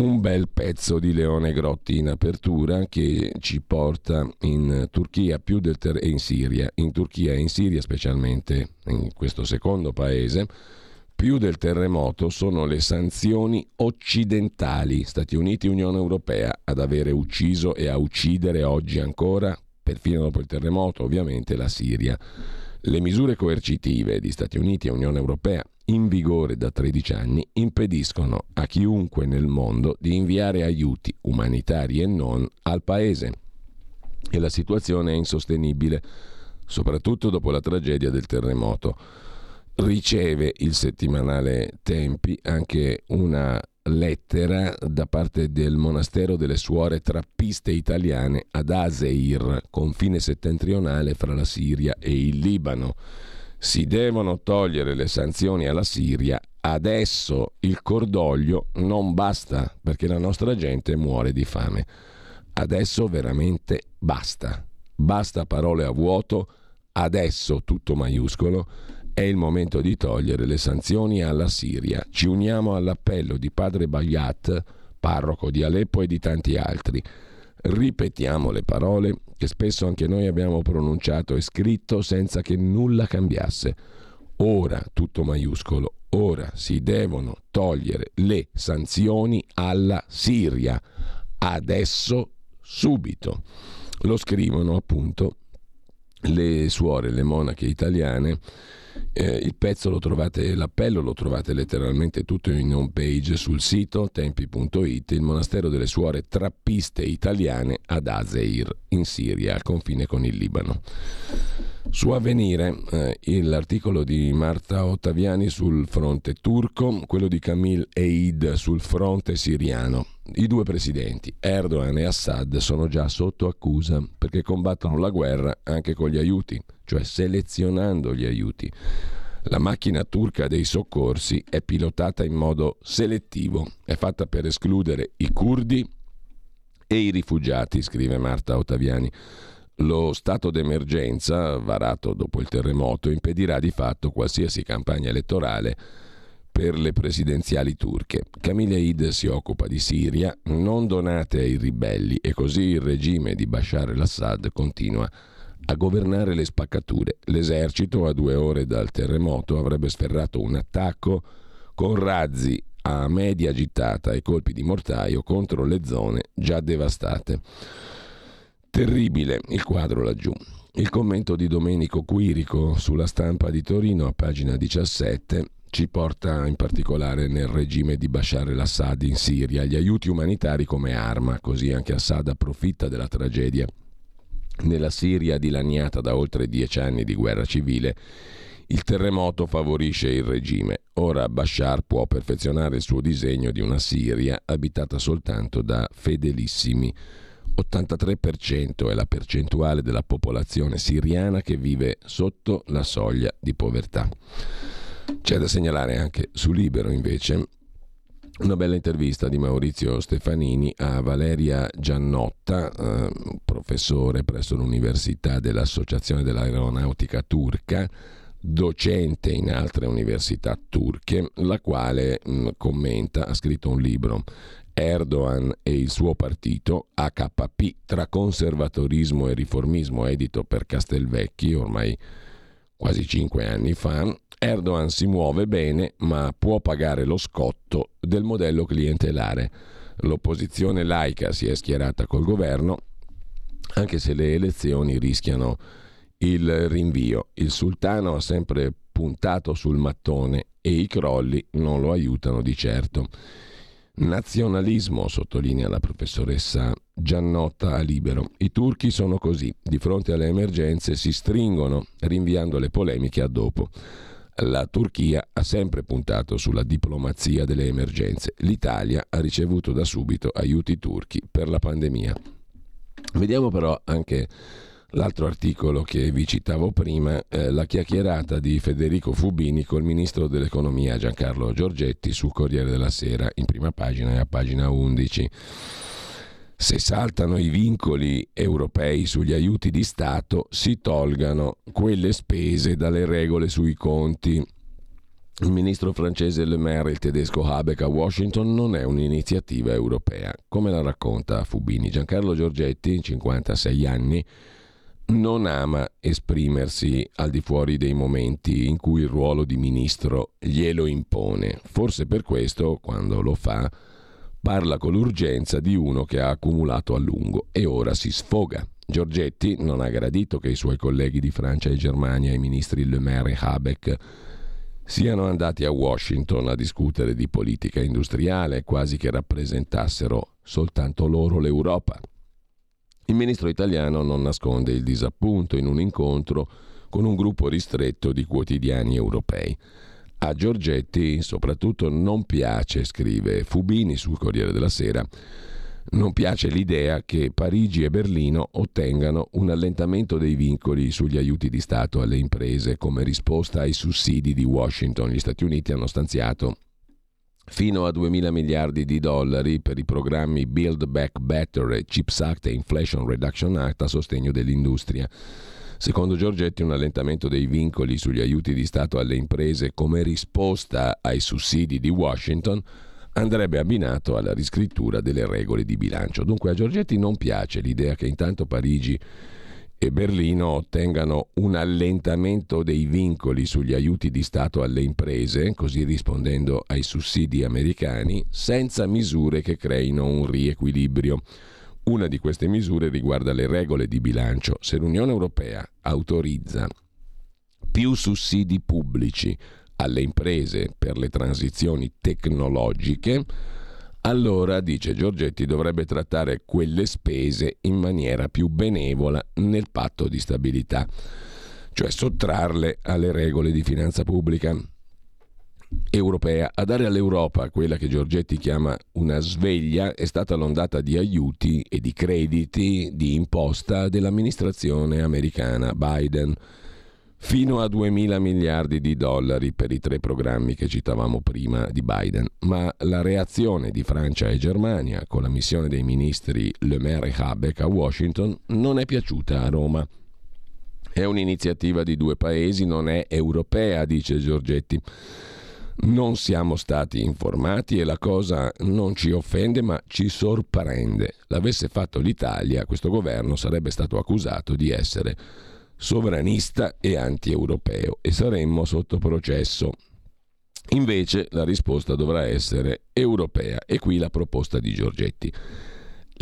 Un bel pezzo di Leone Grotti in apertura che ci porta in Turchia più del ter- in Siria, in Turchia e in Siria specialmente in questo secondo paese più del terremoto sono le sanzioni occidentali, Stati Uniti e Unione Europea, ad avere ucciso e a uccidere oggi ancora, perfino dopo il terremoto, ovviamente la Siria. Le misure coercitive di Stati Uniti e Unione Europea in vigore da 13 anni impediscono a chiunque nel mondo di inviare aiuti umanitari e non al paese. E la situazione è insostenibile, soprattutto dopo la tragedia del terremoto riceve il settimanale Tempi anche una lettera da parte del monastero delle suore trappiste italiane ad Aseir, confine settentrionale fra la Siria e il Libano. Si devono togliere le sanzioni alla Siria, adesso il cordoglio non basta perché la nostra gente muore di fame. Adesso veramente basta. Basta parole a vuoto, adesso tutto maiuscolo, è il momento di togliere le sanzioni alla Siria. Ci uniamo all'appello di padre Bayat, parroco di Aleppo e di tanti altri. Ripetiamo le parole che spesso anche noi abbiamo pronunciato e scritto senza che nulla cambiasse. Ora, tutto maiuscolo, ora si devono togliere le sanzioni alla Siria. Adesso, subito. Lo scrivono appunto le suore, le monache italiane eh, il pezzo lo trovate, l'appello lo trovate letteralmente tutto in home page sul sito tempi.it, il monastero delle suore trappiste italiane ad Azeir, in Siria, al confine con il Libano. Su Avvenire eh, l'articolo di Marta Ottaviani sul fronte turco, quello di Camille Eid sul fronte siriano. I due presidenti, Erdogan e Assad, sono già sotto accusa perché combattono la guerra anche con gli aiuti, cioè selezionando gli aiuti. La macchina turca dei soccorsi è pilotata in modo selettivo, è fatta per escludere i curdi e i rifugiati, scrive Marta Ottaviani. Lo stato d'emergenza, varato dopo il terremoto, impedirà di fatto qualsiasi campagna elettorale per le presidenziali turche. Camille Eid si occupa di Siria, non donate ai ribelli e così il regime di Bashar al-Assad continua a governare le spaccature. L'esercito a due ore dal terremoto avrebbe sferrato un attacco con razzi a media gittata e colpi di mortaio contro le zone già devastate. Terribile il quadro laggiù. Il commento di Domenico Quirico sulla stampa di Torino a pagina 17 ci porta in particolare nel regime di Bashar al-Assad in Siria, gli aiuti umanitari come arma, così anche Assad approfitta della tragedia. Nella Siria dilaniata da oltre dieci anni di guerra civile, il terremoto favorisce il regime. Ora Bashar può perfezionare il suo disegno di una Siria abitata soltanto da fedelissimi 83% è la percentuale della popolazione siriana che vive sotto la soglia di povertà. C'è da segnalare anche su Libero invece una bella intervista di Maurizio Stefanini a Valeria Giannotta, eh, professore presso l'Università dell'Associazione dell'Aeronautica Turca, docente in altre università turche, la quale mh, mm, commenta, ha scritto un libro Erdogan e il suo partito, AKP, tra conservatorismo e riformismo, edito per Castelvecchi ormai quasi cinque anni fa, Erdogan si muove bene, ma può pagare lo scotto del modello clientelare. L'opposizione laica si è schierata col governo, anche se le elezioni rischiano il rinvio. Il sultano ha sempre puntato sul mattone e i crolli non lo aiutano di certo. Nazionalismo, sottolinea la professoressa Giannotta a Libero. I turchi sono così, di fronte alle emergenze si stringono, rinviando le polemiche a dopo. La Turchia ha sempre puntato sulla diplomazia delle emergenze. L'Italia ha ricevuto da subito aiuti turchi per la pandemia. Vediamo però anche L'altro articolo che vi citavo prima, eh, la chiacchierata di Federico Fubini col ministro dell'economia Giancarlo Giorgetti sul Corriere della Sera, in prima pagina e a pagina 11. Se saltano i vincoli europei sugli aiuti di Stato, si tolgano quelle spese dalle regole sui conti. Il ministro francese Le Maire e il tedesco Habeck a Washington non è un'iniziativa europea, come la racconta Fubini. Giancarlo Giorgetti, 56 anni, non ama esprimersi al di fuori dei momenti in cui il ruolo di ministro glielo impone. Forse per questo, quando lo fa, parla con l'urgenza di uno che ha accumulato a lungo e ora si sfoga. Giorgetti non ha gradito che i suoi colleghi di Francia e Germania, i ministri Le Maire e Habeck, siano andati a Washington a discutere di politica industriale, quasi che rappresentassero soltanto loro l'Europa. Il ministro italiano non nasconde il disappunto in un incontro con un gruppo ristretto di quotidiani europei. A Giorgetti soprattutto non piace, scrive Fubini sul Corriere della Sera, non piace l'idea che Parigi e Berlino ottengano un allentamento dei vincoli sugli aiuti di Stato alle imprese come risposta ai sussidi di Washington. Gli Stati Uniti hanno stanziato fino a 2 mila miliardi di dollari per i programmi Build Back Better, Chips Act e Inflation Reduction Act a sostegno dell'industria. Secondo Giorgetti un allentamento dei vincoli sugli aiuti di Stato alle imprese come risposta ai sussidi di Washington andrebbe abbinato alla riscrittura delle regole di bilancio. Dunque a Giorgetti non piace l'idea che intanto Parigi e Berlino ottengano un allentamento dei vincoli sugli aiuti di Stato alle imprese, così rispondendo ai sussidi americani, senza misure che creino un riequilibrio. Una di queste misure riguarda le regole di bilancio. Se l'Unione Europea autorizza più sussidi pubblici alle imprese per le transizioni tecnologiche, allora, dice Giorgetti, dovrebbe trattare quelle spese in maniera più benevola nel patto di stabilità, cioè sottrarle alle regole di finanza pubblica europea. A dare all'Europa quella che Giorgetti chiama una sveglia è stata l'ondata di aiuti e di crediti di imposta dell'amministrazione americana Biden fino a 2 mila miliardi di dollari per i tre programmi che citavamo prima di Biden, ma la reazione di Francia e Germania con la missione dei ministri Le Maire e Habeck a Washington non è piaciuta a Roma. È un'iniziativa di due paesi, non è europea, dice Giorgetti. Non siamo stati informati e la cosa non ci offende ma ci sorprende. L'avesse fatto l'Italia, questo governo sarebbe stato accusato di essere sovranista e anti-europeo e saremmo sotto processo. Invece la risposta dovrà essere europea e qui la proposta di Giorgetti.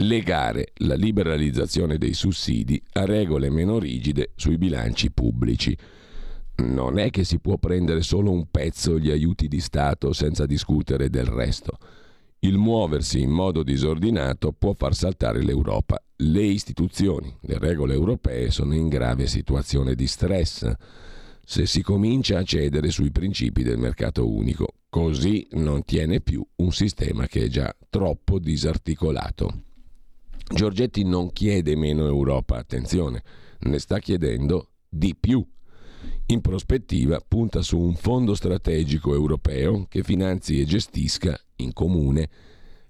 Legare la liberalizzazione dei sussidi a regole meno rigide sui bilanci pubblici. Non è che si può prendere solo un pezzo gli aiuti di Stato senza discutere del resto. Il muoversi in modo disordinato può far saltare l'Europa. Le istituzioni, le regole europee sono in grave situazione di stress se si comincia a cedere sui principi del mercato unico. Così non tiene più un sistema che è già troppo disarticolato. Giorgetti non chiede meno Europa, attenzione, ne sta chiedendo di più. In prospettiva punta su un fondo strategico europeo che finanzi e gestisca in comune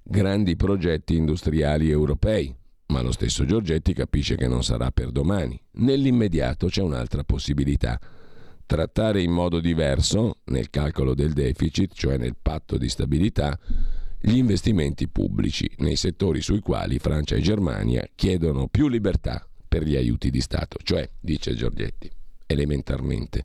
grandi progetti industriali europei, ma lo stesso Giorgetti capisce che non sarà per domani. Nell'immediato c'è un'altra possibilità. Trattare in modo diverso, nel calcolo del deficit, cioè nel patto di stabilità, gli investimenti pubblici nei settori sui quali Francia e Germania chiedono più libertà per gli aiuti di Stato, cioè, dice Giorgetti, elementarmente.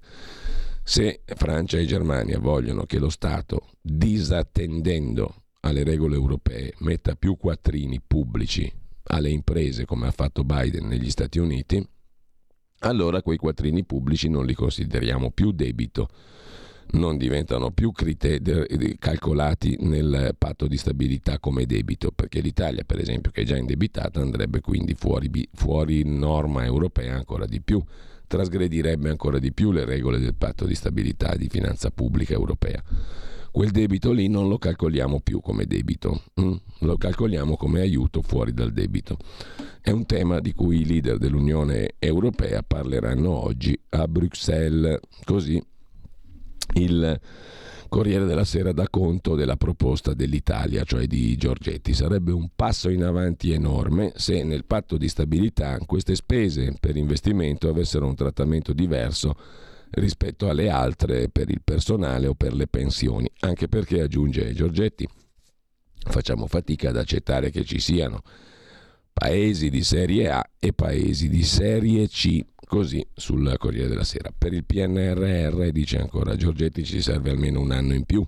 Se Francia e Germania vogliono che lo Stato, disattendendo alle regole europee, metta più quattrini pubblici alle imprese come ha fatto Biden negli Stati Uniti, allora quei quattrini pubblici non li consideriamo più debito, non diventano più criteri calcolati nel patto di stabilità come debito, perché l'Italia, per esempio, che è già indebitata, andrebbe quindi fuori, fuori norma europea ancora di più trasgredirebbe ancora di più le regole del patto di stabilità e di finanza pubblica europea. Quel debito lì non lo calcoliamo più come debito, mm? lo calcoliamo come aiuto fuori dal debito. È un tema di cui i leader dell'Unione Europea parleranno oggi a Bruxelles. Così il Corriere della Sera dà conto della proposta dell'Italia, cioè di Giorgetti. Sarebbe un passo in avanti enorme se nel patto di stabilità queste spese per investimento avessero un trattamento diverso rispetto alle altre per il personale o per le pensioni, anche perché, aggiunge Giorgetti, facciamo fatica ad accettare che ci siano paesi di serie A e paesi di serie C Così sul Corriere della Sera. Per il PNRR, dice ancora Giorgetti, ci serve almeno un anno in più.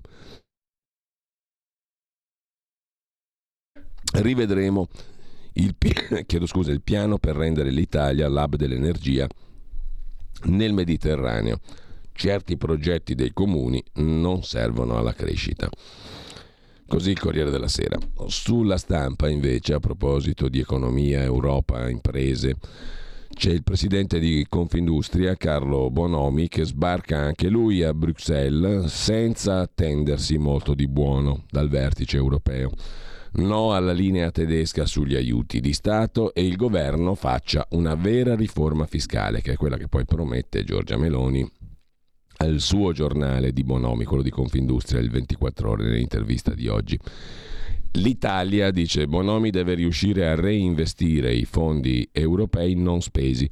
Rivedremo il, scusa, il piano per rendere l'Italia l'hub dell'energia nel Mediterraneo. Certi progetti dei comuni non servono alla crescita. Così il Corriere della Sera. Sulla stampa, invece, a proposito di economia, Europa, imprese, c'è il presidente di Confindustria, Carlo Bonomi, che sbarca anche lui a Bruxelles senza attendersi molto di buono dal vertice europeo. No alla linea tedesca sugli aiuti di Stato e il governo faccia una vera riforma fiscale, che è quella che poi promette Giorgia Meloni al suo giornale di Bonomi, quello di Confindustria, il 24 ore nell'intervista di oggi. L'Italia, dice Bonomi, deve riuscire a reinvestire i fondi europei non spesi.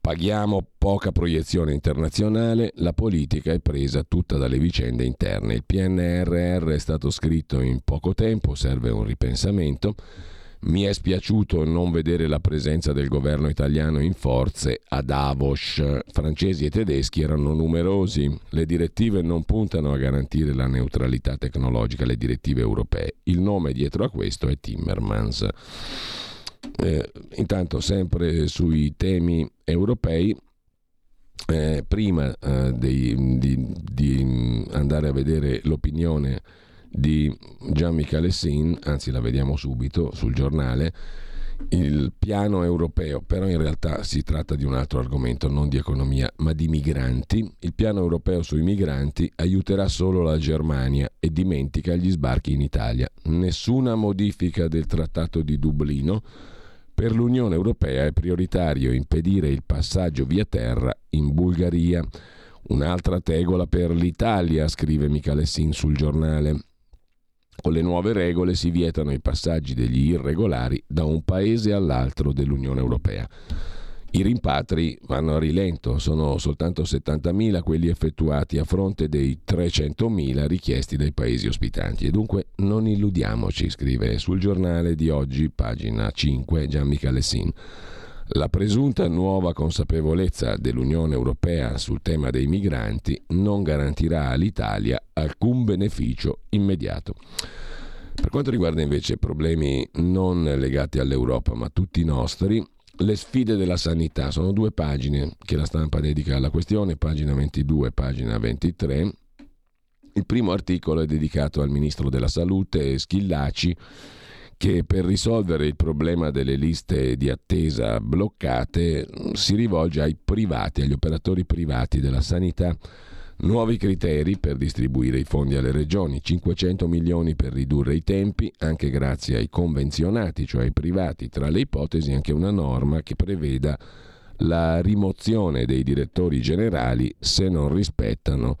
Paghiamo poca proiezione internazionale, la politica è presa tutta dalle vicende interne. Il PNRR è stato scritto in poco tempo, serve un ripensamento. Mi è spiaciuto non vedere la presenza del governo italiano in forze a Davos. Francesi e tedeschi erano numerosi. Le direttive non puntano a garantire la neutralità tecnologica, le direttive europee. Il nome dietro a questo è Timmermans. Eh, intanto, sempre sui temi europei, eh, prima eh, di, di, di andare a vedere l'opinione di Gian Michele Sin, anzi la vediamo subito sul giornale, il piano europeo, però in realtà si tratta di un altro argomento, non di economia, ma di migranti. Il piano europeo sui migranti aiuterà solo la Germania e dimentica gli sbarchi in Italia. Nessuna modifica del trattato di Dublino. Per l'Unione Europea è prioritario impedire il passaggio via terra in Bulgaria. Un'altra tegola per l'Italia, scrive Michele Sin sul giornale. Con le nuove regole si vietano i passaggi degli irregolari da un paese all'altro dell'Unione Europea. I rimpatri vanno a rilento, sono soltanto 70.000 quelli effettuati a fronte dei 300.000 richiesti dai paesi ospitanti. E dunque non illudiamoci, scrive sul giornale di oggi, pagina 5, Gian Michele Sin. La presunta nuova consapevolezza dell'Unione Europea sul tema dei migranti non garantirà all'Italia alcun beneficio immediato. Per quanto riguarda invece problemi non legati all'Europa, ma tutti nostri, le sfide della sanità sono due pagine che la stampa dedica alla questione, pagina 22 e pagina 23. Il primo articolo è dedicato al ministro della Salute Schillaci che per risolvere il problema delle liste di attesa bloccate si rivolge ai privati, agli operatori privati della sanità. Nuovi criteri per distribuire i fondi alle regioni, 500 milioni per ridurre i tempi, anche grazie ai convenzionati, cioè ai privati, tra le ipotesi anche una norma che preveda la rimozione dei direttori generali se non rispettano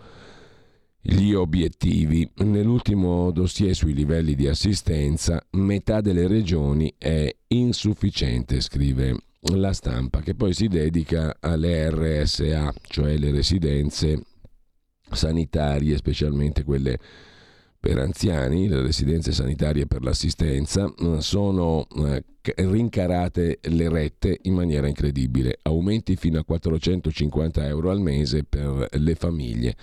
gli obiettivi. Nell'ultimo dossier sui livelli di assistenza, metà delle regioni è insufficiente, scrive la stampa, che poi si dedica alle RSA, cioè le residenze sanitarie, specialmente quelle per anziani, le residenze sanitarie per l'assistenza, eh, sono eh, rincarate le rette in maniera incredibile, aumenti fino a 450 euro al mese per le famiglie.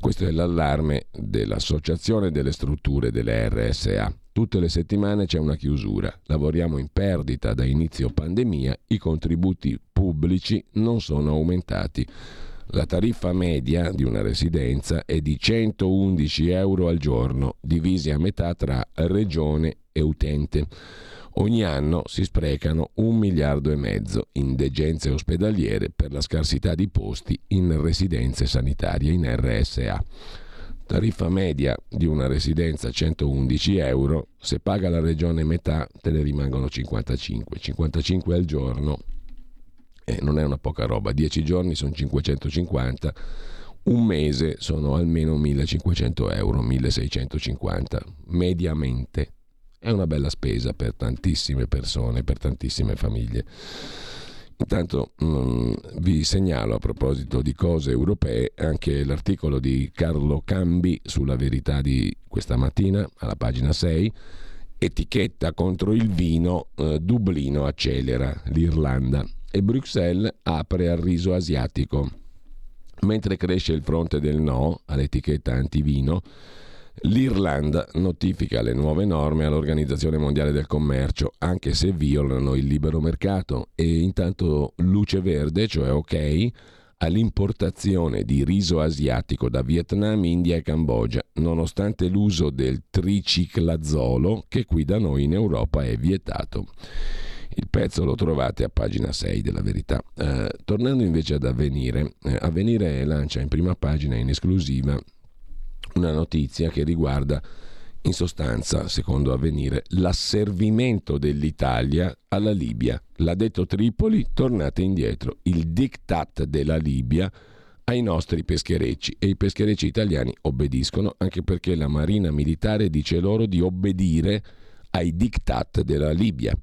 Questo è l'allarme dell'Associazione delle strutture delle RSA. Tutte le settimane c'è una chiusura, lavoriamo in perdita da inizio pandemia, i contributi pubblici non sono aumentati. La tariffa media di una residenza è di 111 euro al giorno, divisi a metà tra regione e utente. Ogni anno si sprecano un miliardo e mezzo in degenze ospedaliere per la scarsità di posti in residenze sanitarie in RSA. Tariffa media di una residenza 111 euro, se paga la regione metà te ne rimangono 55, 55 al giorno eh, non è una poca roba, 10 giorni sono 550, un mese sono almeno 1500 euro, 1650, mediamente. È una bella spesa per tantissime persone, per tantissime famiglie. Intanto mh, mm, vi segnalo a proposito di cose europee anche l'articolo di Carlo Cambi sulla verità di questa mattina alla pagina 6 etichetta contro il vino eh, Dublino accelera l'Irlanda e Bruxelles apre al riso asiatico. Mentre cresce il fronte del no all'etichetta antivino, l'Irlanda notifica le nuove norme all'Organizzazione Mondiale del Commercio, anche se violano il libero mercato, e intanto luce verde, cioè ok, all'importazione di riso asiatico da Vietnam, India e Cambogia, nonostante l'uso del triciclazolo che qui da noi in Europa è vietato. Il pezzo lo trovate a pagina 6 della verità. Eh, tornando invece ad Avvenire, eh, Avvenire lancia in prima pagina in esclusiva una notizia che riguarda in sostanza, secondo Avvenire, l'asservimento dell'Italia alla Libia. L'ha detto Tripoli, tornate indietro. Il diktat della Libia ai nostri pescherecci e i pescherecci italiani obbediscono anche perché la Marina Militare dice loro di obbedire ai diktat della Libia.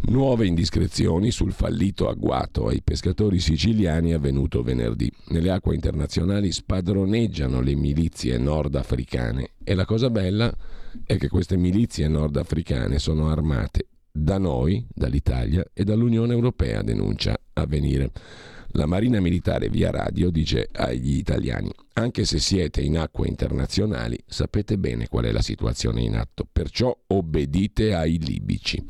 Nuove indiscrezioni sul fallito agguato ai pescatori siciliani avvenuto venerdì. Nelle acque internazionali spadroneggiano le milizie nordafricane e la cosa bella è che queste milizie nordafricane sono armate da noi, dall'Italia e dall'Unione Europea, denuncia Avvenire. La Marina Militare via radio dice agli italiani, anche se siete in acque internazionali, sapete bene qual è la situazione in atto, perciò obbedite ai libici.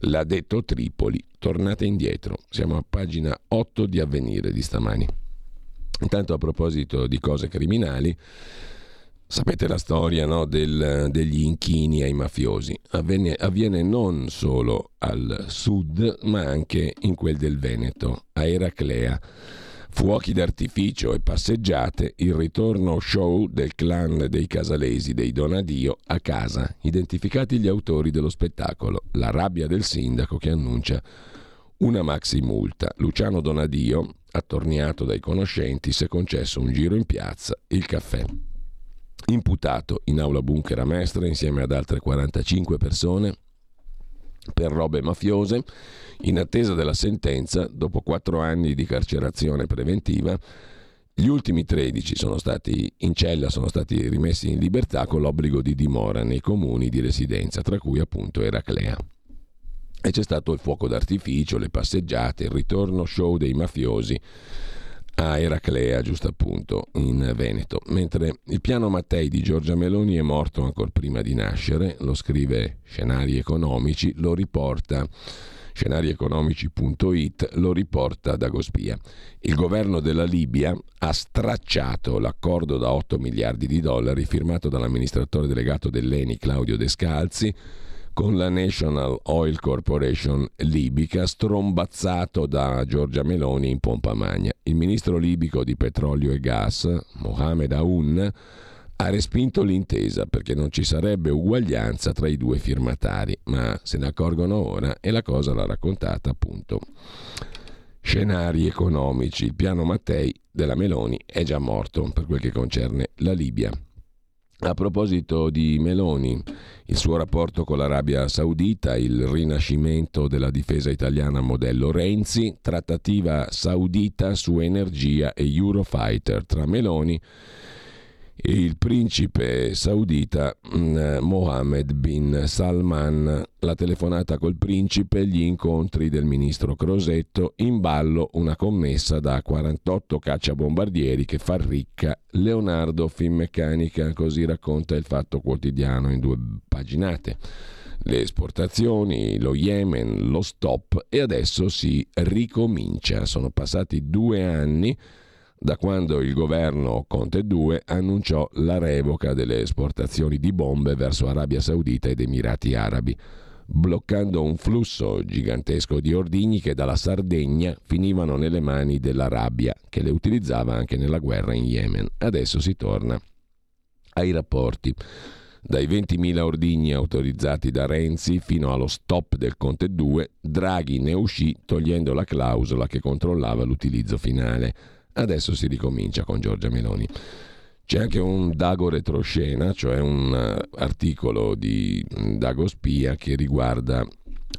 L'ha detto Tripoli, tornate indietro, siamo a pagina 8 di Avvenire di stamani. Intanto a proposito di cose criminali, Sapete la storia no, del, degli inchini ai mafiosi? Avviene, avviene, non solo al sud, ma anche in quel del Veneto, a Eraclea. Fuochi d'artificio e passeggiate, il ritorno show del clan dei casalesi dei Donadio a casa, identificati gli autori dello spettacolo, la rabbia del sindaco che annuncia una maxi multa. Luciano Donadio, attorniato dai conoscenti, si è concesso un giro in piazza, il caffè imputato in aula bunker a Mestre insieme ad altre 45 persone per robe mafiose. In attesa della sentenza, dopo quattro anni di carcerazione preventiva, gli ultimi 13 sono stati in cella, sono stati rimessi in libertà con l'obbligo di dimora nei comuni di residenza, tra cui appunto Eraclea. E c'è stato il fuoco d'artificio, le passeggiate, il ritorno show dei mafiosi a Eraclea, giusto appunto, in Veneto. Mentre il piano Mattei di Giorgia Meloni è morto ancora prima di nascere, lo scrive Scenari Economici, lo riporta scenarieconomici.it lo riporta da Gospia. Il governo della Libia ha stracciato l'accordo da 8 miliardi di dollari firmato dall'amministratore delegato dell'ENI Claudio Descalzi con la National Oil Corporation libica strombazzato da Giorgia Meloni in pompa magna. Il ministro libico di petrolio e gas, Mohamed Aoun, ha respinto l'intesa perché non ci sarebbe uguaglianza tra i due firmatari, ma se ne accorgono ora e la cosa l'ha raccontata appunto. Scenari economici. Il piano Mattei della Meloni è già morto per quel che concerne la Libia. A proposito di Meloni, il suo rapporto con l'Arabia Saudita, il rinascimento della difesa italiana modello Renzi, trattativa saudita su energia e Eurofighter. Tra Meloni il principe saudita mm, Mohammed bin Salman, la telefonata col principe, gli incontri del ministro Crosetto, in ballo una commessa da 48 cacciabombardieri che fa ricca Leonardo Finmeccanica, così racconta il Fatto Quotidiano in due paginate. Le esportazioni, lo Yemen, lo stop e adesso si ricomincia. Sono passati due anni da quando il governo Conte 2 annunciò la revoca delle esportazioni di bombe verso Arabia Saudita ed Emirati Arabi, bloccando un flusso gigantesco di ordigni che dalla Sardegna finivano nelle mani dell'Arabia, che le utilizzava anche nella guerra in Yemen. Adesso si torna ai rapporti. Dai 20.000 ordigni autorizzati da Renzi fino allo stop del Conte 2, Draghi ne uscì togliendo la clausola che controllava l'utilizzo finale Adesso si ricomincia con Giorgia Meloni. C'è anche un Dago retroscena, cioè un uh, articolo di mm, Dago Spia che riguarda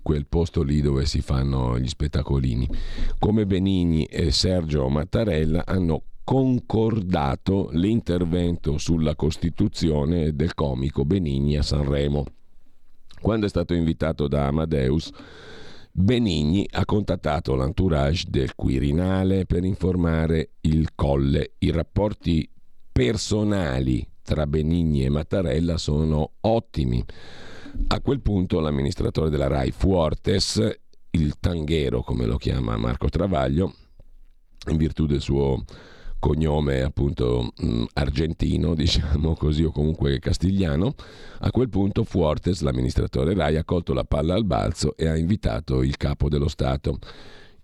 quel posto lì dove si fanno gli spettacolini. Come Benigni e Sergio Mattarella hanno concordato l'intervento sulla Costituzione del comico Benigni a Sanremo. Quando è stato invitato da Amadeus, Benigni ha contattato l'entourage del Quirinale per informare il Colle. I rapporti personali tra Benigni e Mattarella sono ottimi. A quel punto l'amministratore della RAI Fuortes, il tanghero come lo chiama Marco Travaglio, in virtù del suo cognome appunto mh, mm, argentino, diciamo così, o comunque castigliano, a quel punto Fuertes, l'amministratore Rai, ha colto la palla al balzo e ha invitato il capo dello Stato.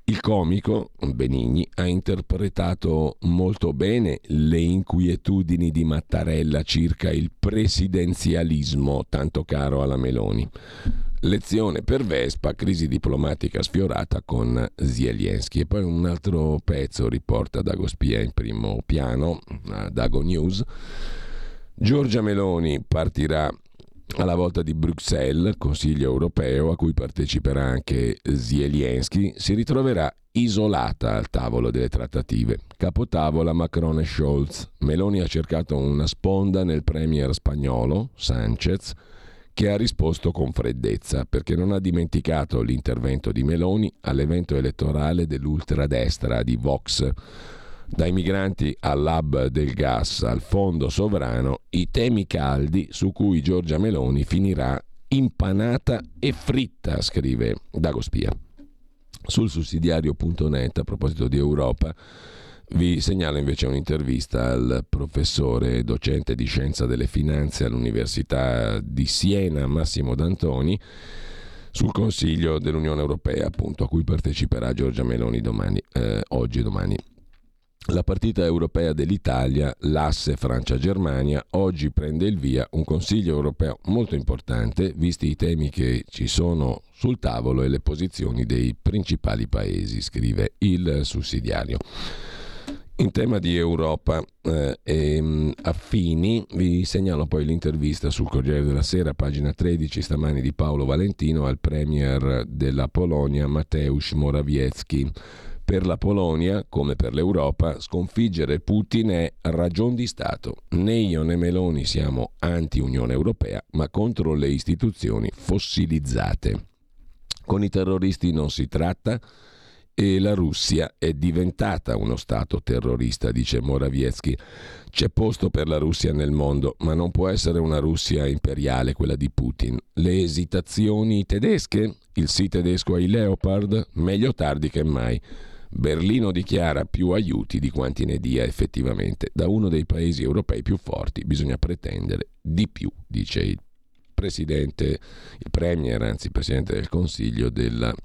Il comico Benigni ha interpretato molto bene le inquietudini di Mattarella circa il presidenzialismo tanto caro alla Meloni. Lezione per Vespa, crisi diplomatica sfiorata con Zelensky. E poi un altro pezzo riporta Dago Spia in primo piano, Dago News. Giorgia Meloni partirà alla volta di Bruxelles, Consiglio europeo a cui parteciperà anche Zelensky, si ritroverà isolata al tavolo delle trattative. Capotavola Macron e Scholz. Meloni ha cercato una sponda nel premier spagnolo, Sanchez, che ha risposto con freddezza perché non ha dimenticato l'intervento di Meloni all'evento elettorale dell'ultradestra di Vox. Dai migranti all'hub del gas al fondo sovrano, i temi caldi su cui Giorgia Meloni finirà impanata e fritta, scrive Dago Spia. Sul sussidiario.net, a proposito di Europa, vi segnalo invece un'intervista al professore docente di scienza delle finanze all'Università di Siena, Massimo D'Antoni, sul Consiglio dell'Unione Europea, appunto, a cui parteciperà Giorgia Meloni domani, eh, oggi e domani. La partita europea dell'Italia, l'asse Francia-Germania, oggi prende il via un Consiglio europeo molto importante, visti i temi che ci sono sul tavolo e le posizioni dei principali paesi, scrive il sussidiario. In tema di Europa eh, e mh, affini, vi segnalo poi l'intervista sul Corriere della Sera, pagina 13, stamani di Paolo Valentino al premier della Polonia Mateusz Morawiecki. Per la Polonia, come per l'Europa, sconfiggere Putin è ragion di Stato. Né io né Meloni siamo anti-Unione Europea, ma contro le istituzioni fossilizzate. Con i terroristi non si tratta e la Russia è diventata uno Stato terrorista, dice Morawiecki. C'è posto per la Russia nel mondo, ma non può essere una Russia imperiale, quella di Putin. Le esitazioni tedesche? Il sì tedesco ai Leopard? Meglio tardi che mai. Berlino dichiara più aiuti di quanti ne dia effettivamente. Da uno dei paesi europei più forti bisogna pretendere di più, dice il presidente, il premier, anzi presidente del Consiglio della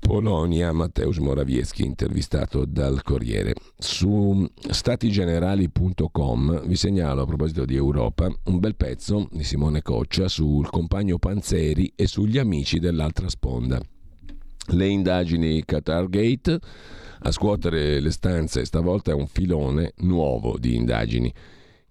Polonia, Mateusz Morawiecki, intervistato dal Corriere. Su statigenerali.com vi segnalo a proposito di Europa un bel pezzo di Simone Coccia sul compagno Panzeri e sugli amici dell'altra sponda. Le indagini Qatargate a scuotere le stanze stavolta è un filone nuovo di indagini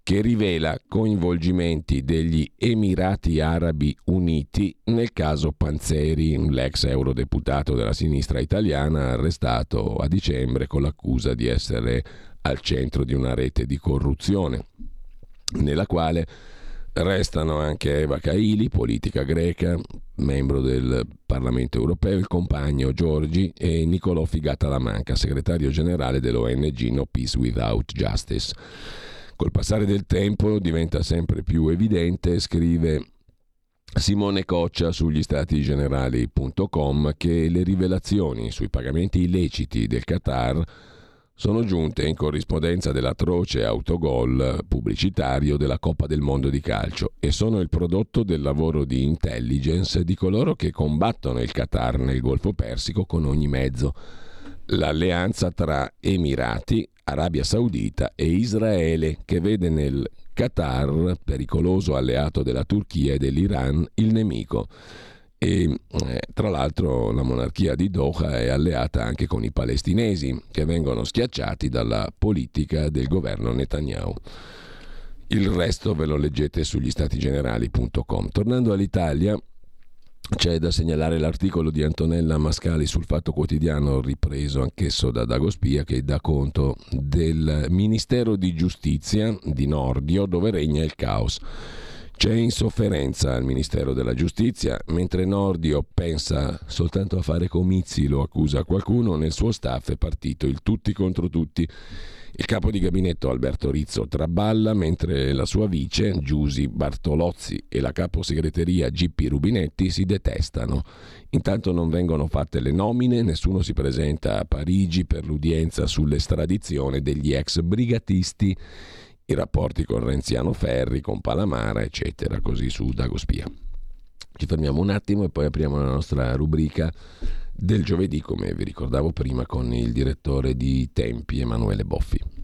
che rivela coinvolgimenti degli Emirati Arabi Uniti nel caso Panzeri, l'ex eurodeputato della sinistra italiana arrestato a dicembre con l'accusa di essere al centro di una rete di corruzione, nella quale restano anche Eva Kaili, politica greca, membro del Parlamento europeo, il compagno Giorgi e Nicolò Figata-Lamanca, segretario generale dell'ONG No Peace Without Justice. Col passare del tempo diventa sempre più evidente, scrive Simone Coccia sugli statigenerali.com, che le rivelazioni sui pagamenti illeciti del Qatar sono giunte in corrispondenza dell'atroce autogol pubblicitario della Coppa del Mondo di calcio e sono il prodotto del lavoro di intelligence di coloro che combattono il Qatar nel Golfo Persico con ogni mezzo. L'alleanza tra Emirati, Arabia Saudita e Israele, che vede nel Qatar, pericoloso alleato della Turchia e dell'Iran, il nemico. E eh, tra l'altro la monarchia di Doha è alleata anche con i palestinesi, che vengono schiacciati dalla politica del governo Netanyahu. Il resto ve lo leggete sugli statigenerali.com. Tornando all'Italia, c'è da segnalare l'articolo di Antonella Mascali sul Fatto Quotidiano, ripreso anch'esso da Dago Spia, che dà conto del Ministero di Giustizia di Nordio, dove regna il caos. C'è insofferenza al Ministero della Giustizia, mentre Nordio pensa soltanto a fare comizi, lo accusa qualcuno, nel suo staff è partito il tutti contro tutti. Il capo di gabinetto Alberto Rizzo traballa mentre la sua vice Giusi Bartolozzi e la capo segreteria Gippi Rubinetti si detestano. Intanto non vengono fatte le nomine, nessuno si presenta a Parigi per l'udienza sull'estradizione degli ex brigatisti, i rapporti con Renziano Ferri, con Palamara, eccetera, così su Dagospia. Ci fermiamo un attimo e poi apriamo la nostra rubrica del giovedì, come vi ricordavo prima, con il direttore di Tempi, Emanuele Boffi.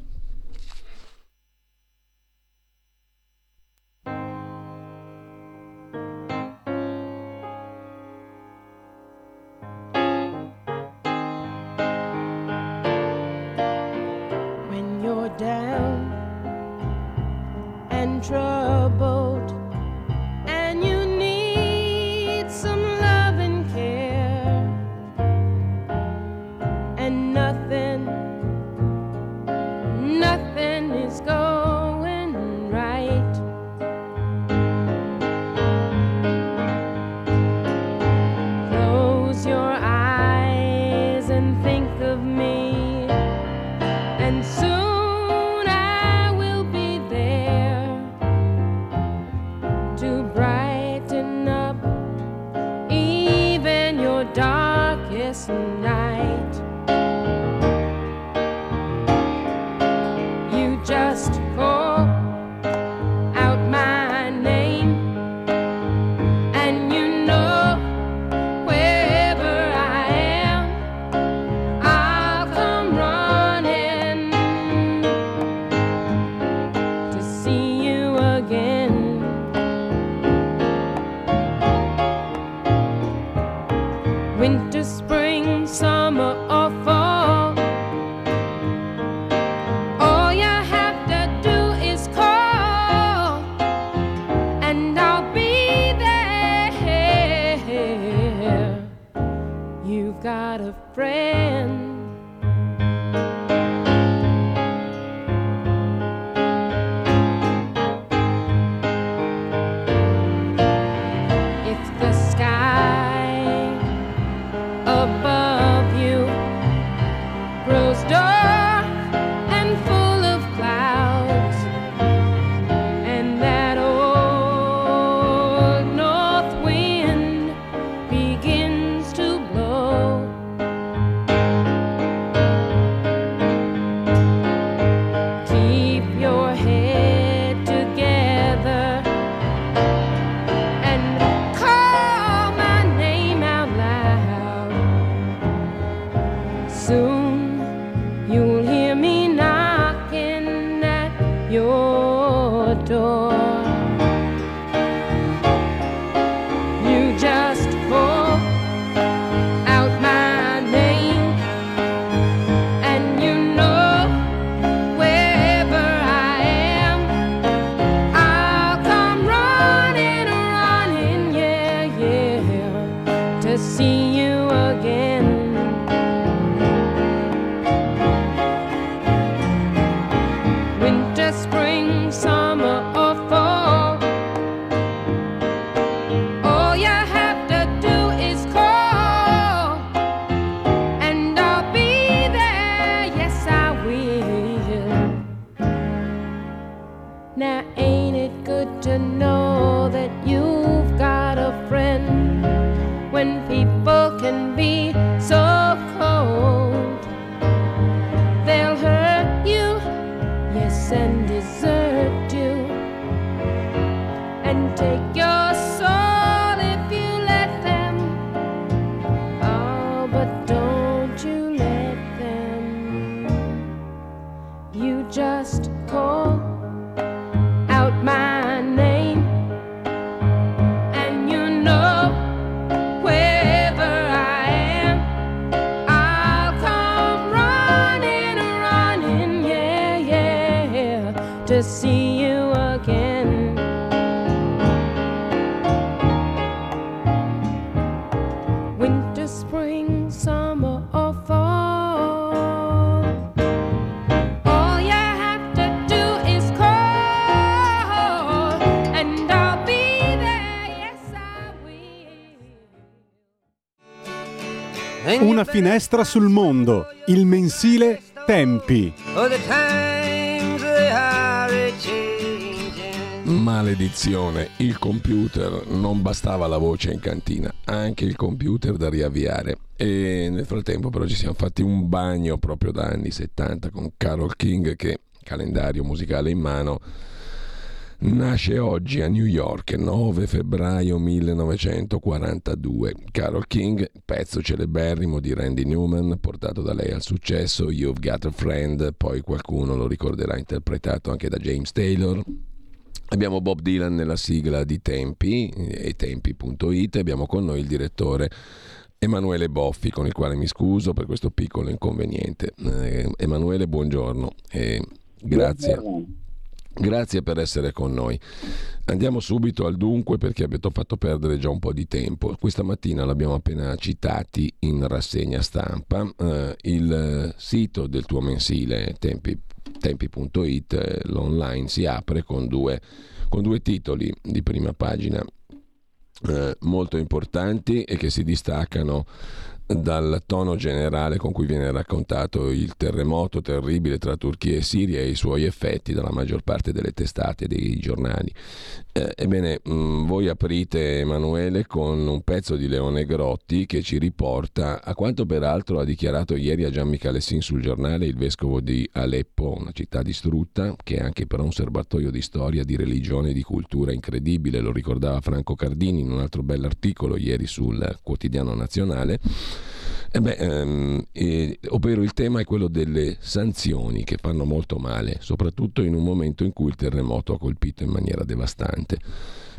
Finestra sul mondo, il mensile Tempi. Oh. Maledizione, il computer non bastava la voce in cantina, anche il computer da riavviare. E nel frattempo però ci siamo fatti un bagno proprio da anni 70 con Carol King che, calendario musicale in mano, nasce oggi a New York, 9 febbraio 1942. Carol King, pezzo celeberrimo di Randy Newman, portato da lei al successo, You've Got a Friend, poi qualcuno lo ricorderà interpretato anche da James Taylor. Abbiamo Bob Dylan nella sigla di Tempi e tempi.it, abbiamo con noi il direttore Emanuele Boffi, con il quale mi scuso per questo piccolo inconveniente. Eh, Emanuele, buongiorno e grazie. Grazie per essere con noi. Andiamo subito al dunque perché avete fatto perdere già un po' di tempo. Questa mattina l'abbiamo appena citati in rassegna stampa. Eh, il sito del tuo mensile tempi, tempi.it, eh, l'online, si apre con due, con due titoli di prima pagina eh, molto importanti e che si distaccano dal tono generale con cui viene raccontato il terremoto terribile tra Turchia e Siria e i suoi effetti dalla maggior parte delle testate dei giornali. Eh, ebbene, mh, voi aprite Emanuele con un pezzo di Leone Grotti che ci riporta a quanto peraltro ha dichiarato ieri a Gian Michele sul giornale il vescovo di Aleppo, una città distrutta, che è anche però un serbatoio di storia, di religione e di cultura incredibile, lo ricordava Franco Cardini in un altro bell'articolo ieri sul quotidiano nazionale. E beh, ehm, eh, ovvero il tema è quello delle sanzioni che fanno molto male, soprattutto in un momento in cui il terremoto ha colpito in maniera devastante.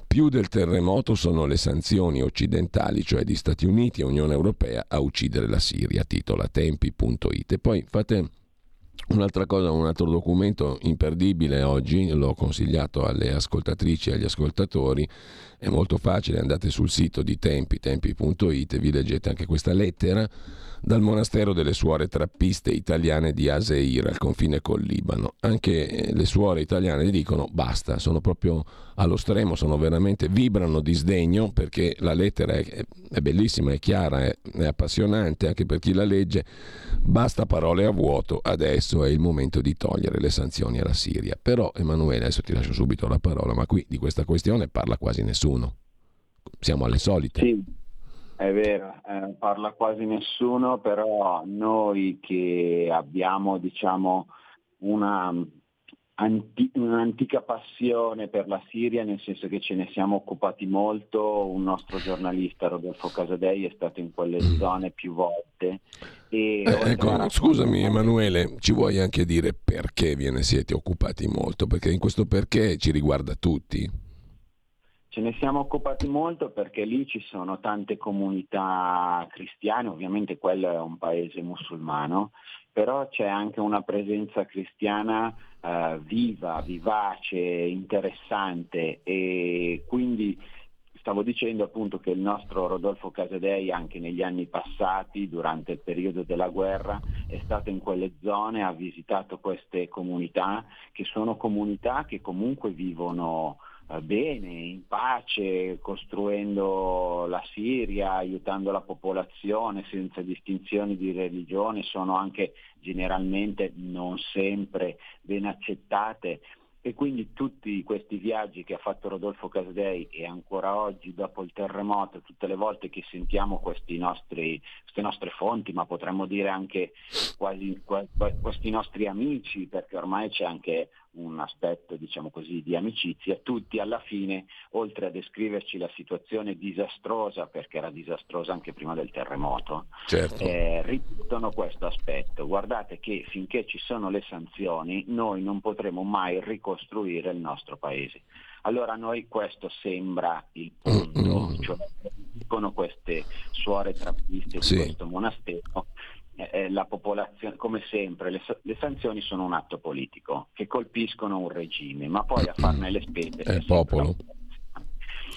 Più del terremoto sono le sanzioni occidentali, cioè di Stati Uniti e Unione Europea, a uccidere la Siria, titola tempi.it. E poi fate Un'altra cosa, un altro documento imperdibile oggi, l'ho consigliato alle ascoltatrici e agli ascoltatori, è molto facile, andate sul sito di Tempi, tempi.it e vi leggete anche questa lettera dal monastero delle suore trappiste italiane di Aseir al confine col Libano. Anche eh, le suore italiane dicono basta, sono proprio allo stremo, sono veramente vibrano di sdegno perché la lettera è, è bellissima, è chiara, è, è appassionante anche per chi la legge. Basta parole a vuoto, adesso è il momento di togliere le sanzioni alla Siria. Però Emanuele, adesso ti lascio subito la parola, ma qui di questa questione parla quasi nessuno. Siamo alle solite. Sì. È vero, eh, parla quasi nessuno, però noi che abbiamo diciamo, una, anti- un'antica passione per la Siria, nel senso che ce ne siamo occupati molto, un nostro giornalista Rodolfo Casadei è stato in quelle zone più volte. Eh, ecco, scusami Emanuele, ci vuoi anche dire perché ve ne siete occupati molto? Perché in questo perché ci riguarda tutti. Ce ne siamo occupati molto perché lì ci sono tante comunità cristiane, ovviamente quello è un paese musulmano, però c'è anche una presenza cristiana eh, viva, vivace, interessante e quindi stavo dicendo appunto che il nostro Rodolfo Casadei anche negli anni passati, durante il periodo della guerra, è stato in quelle zone, ha visitato queste comunità che sono comunità che comunque vivono bene, in pace, costruendo la Siria, aiutando la popolazione senza distinzioni di religione, sono anche generalmente, non sempre, ben accettate. E quindi tutti questi viaggi che ha fatto Rodolfo Casdei e ancora oggi dopo il terremoto, tutte le volte che sentiamo nostri, queste nostre fonti, ma potremmo dire anche quasi, quasi, questi nostri amici, perché ormai c'è anche un aspetto diciamo così di amicizia, tutti alla fine, oltre a descriverci la situazione disastrosa, perché era disastrosa anche prima del terremoto, certo. eh, ripetono questo aspetto. Guardate che finché ci sono le sanzioni noi non potremo mai ricostruire il nostro paese. Allora a noi questo sembra il punto, mm-hmm. cioè dicono queste suore trappiste di questo monastero eh, eh, la popolazione, come sempre, le, le, sanzioni sono un atto politico che colpiscono un regime, ma poi a farne le spese è il popolo.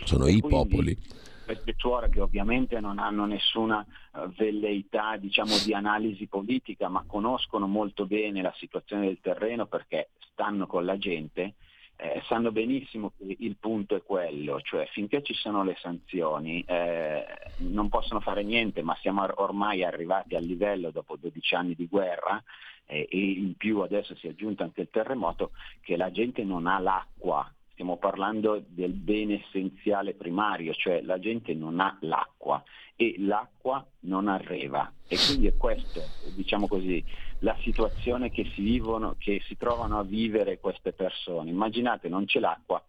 Sono e i popoli. Queste suore che ovviamente non hanno nessuna uh, velleità diciamo, di analisi politica, ma conoscono molto bene la situazione del terreno perché stanno con la gente, eh, sanno benissimo che il punto è quello, cioè finché ci sono le sanzioni eh, non possono fare niente, ma siamo ormai arrivati al livello dopo 12 anni di guerra eh, e in più adesso si è aggiunto anche il terremoto che la gente non ha l'acqua. Stiamo parlando del bene essenziale primario, cioè la gente non ha l'acqua e l'acqua non arriva. E quindi è questa, diciamo così, la situazione che si vivono, che si trovano a vivere queste persone. Immaginate, non c'è l'acqua,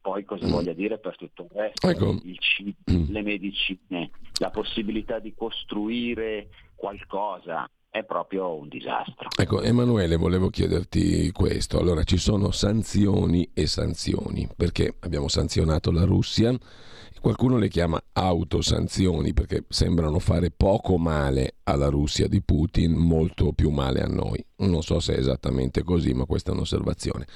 poi cosa mm. voglia dire per tutto il resto, ecco. il cibo, le medicine, la possibilità di costruire qualcosa, è proprio un disastro. Ecco, Emanuele, volevo chiederti questo. Allora, ci sono sanzioni e sanzioni, perché abbiamo sanzionato la Russia, qualcuno le chiama autosanzioni perché sembrano fare poco male alla Russia di Putin, molto più male a noi. Non so se è esattamente così, ma questa è un'osservazione.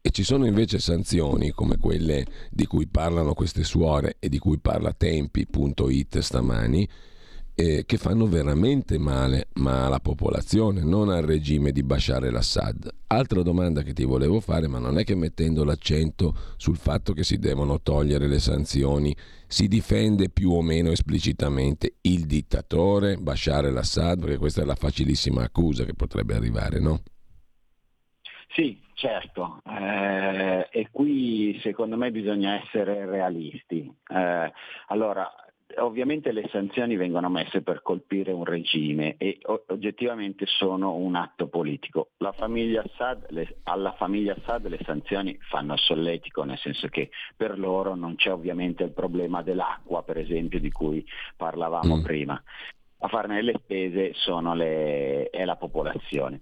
E ci sono invece sanzioni come quelle di cui parlano queste suore e di cui parla Tempi.it stamani, eh, che fanno veramente male, ma alla popolazione, non al regime di Bashar el-Assad. Altra domanda che ti volevo fare, ma non è che mettendo l'accento sul fatto che si devono togliere le sanzioni, si difende più o meno esplicitamente il dittatore Bashar el-Assad, perché questa è la facilissima accusa che potrebbe arrivare, no? Sì, certo, eh, e qui secondo me bisogna essere realisti. Eh, allora, ovviamente le sanzioni vengono messe per colpire un regime e oggettivamente sono un atto politico. Famiglia Assad, le, alla famiglia Assad le sanzioni fanno solletico, nel senso che per loro non c'è ovviamente il problema dell'acqua, per esempio, di cui parlavamo mm. prima. A farne le spese le, è la popolazione.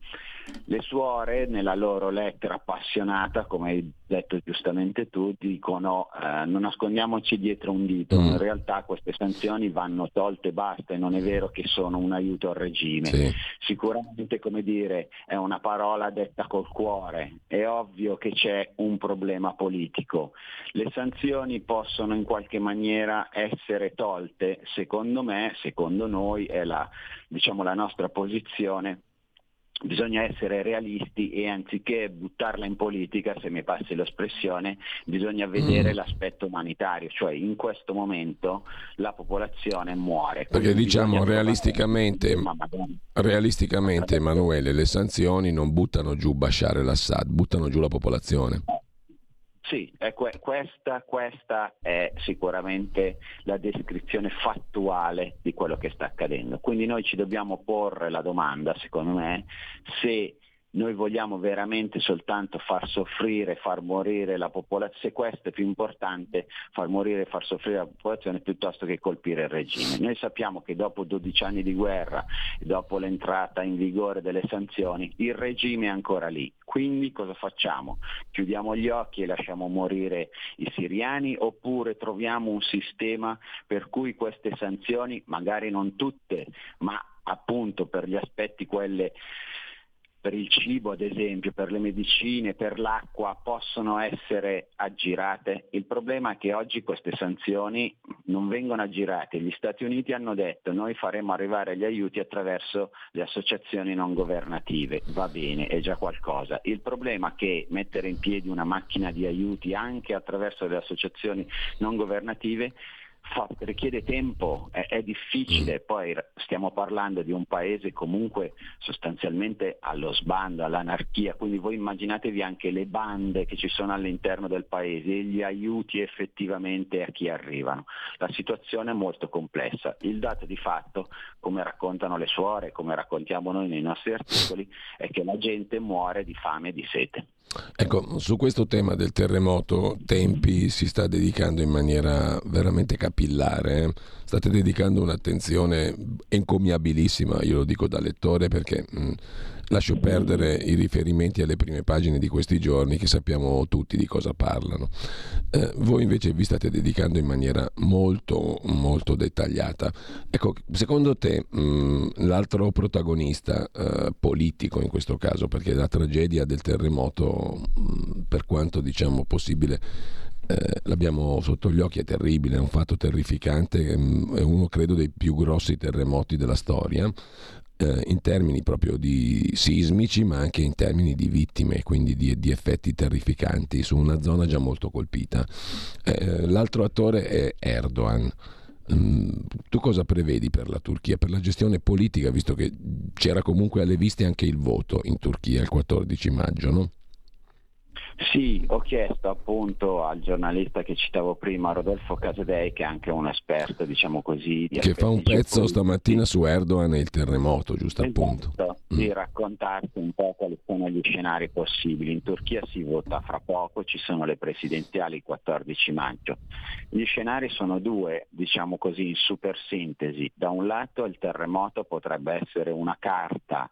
Le suore, nella loro lettera appassionata, come hai detto giustamente tu, dicono eh, non nascondiamoci dietro un dito, Mm. in realtà queste sanzioni vanno tolte e basta e non è vero che sono un aiuto al regime. Sì. Sicuramente, come dire, è una parola detta col cuore, è ovvio che c'è un problema politico. Le sanzioni possono in qualche maniera essere tolte, secondo me, secondo noi, è la, diciamo, la nostra posizione. Bisogna essere realisti e anziché buttarla in politica, se mi passi l'espressione, bisogna vedere Mm. l'aspetto umanitario, cioè in questo momento la popolazione muore. Perché diciamo realisticamente, realisticamente Emanuele, le sanzioni non buttano giù Bashar al-Assad, buttano giù la popolazione. Sì, questa, questa è sicuramente la descrizione fattuale di quello che sta accadendo. Quindi noi ci dobbiamo porre la domanda, secondo me, se noi vogliamo veramente soltanto far soffrire, far morire la popolazione, se questo è più importante, far morire e far soffrire la popolazione piuttosto che colpire il regime. Noi sappiamo che dopo 12 anni di guerra dopo l'entrata in vigore delle sanzioni, il regime è ancora lì. Quindi cosa facciamo? Chiudiamo gli occhi e lasciamo morire i siriani oppure troviamo un sistema per cui queste sanzioni, magari non tutte, ma appunto per gli aspetti quelle per il cibo ad esempio, per le medicine, per l'acqua possono essere aggirate. Il problema è che oggi queste sanzioni non vengono aggirate. Gli Stati Uniti hanno detto noi faremo arrivare gli aiuti attraverso le associazioni non governative. Va bene, è già qualcosa. Il problema è che mettere in piedi una macchina di aiuti anche attraverso le associazioni non governative fa- richiede tempo, è, è difficile, poi r- stiamo parlando di un paese comunque sostanzialmente allo sbando, all'anarchia, quindi voi immaginatevi anche le bande che ci sono all'interno del paese e gli aiuti effettivamente a chi arrivano. La situazione è molto complessa. Il dato di fatto, come raccontano le suore, come raccontiamo noi nei nostri articoli, è che la gente muore di fame e di sete. Ecco, su questo tema del terremoto Tempi si sta dedicando in maniera veramente capillare, eh. State dedicando un'attenzione encomiabilissima, io lo dico da lettore perché mh, lascio perdere i riferimenti alle prime pagine di questi giorni che sappiamo tutti di cosa parlano. Eh, voi invece vi state dedicando in maniera molto molto dettagliata. Ecco, secondo te mh, l'altro protagonista eh, politico in questo caso, perché la tragedia del terremoto, mh, per quanto diciamo possibile, eh, l'abbiamo sotto gli occhi, è terribile, è un fatto terrificante, mh, è uno credo dei più grossi terremoti della storia eh, in termini proprio di sismici ma anche in termini di vittime, quindi di, di effetti terrificanti su una zona già molto colpita. Eh, l'altro attore è Erdogan. Mm, tu cosa prevedi per la Turchia, per la gestione politica, visto che c'era comunque alle viste anche il voto in Turchia il 14 maggio, no? Sì, ho chiesto appunto al giornalista che citavo prima, Rodolfo Casadei, che è anche un esperto, diciamo così, di Che fa un pezzo geopolitici. stamattina su Erdogan e il terremoto, giusto appunto. Esatto, di raccontarti un po' quali sono gli scenari possibili. In Turchia si vota fra poco, ci sono le presidenziali il 14 maggio. Gli scenari sono due, diciamo così, in super sintesi. Da un lato il terremoto potrebbe essere una carta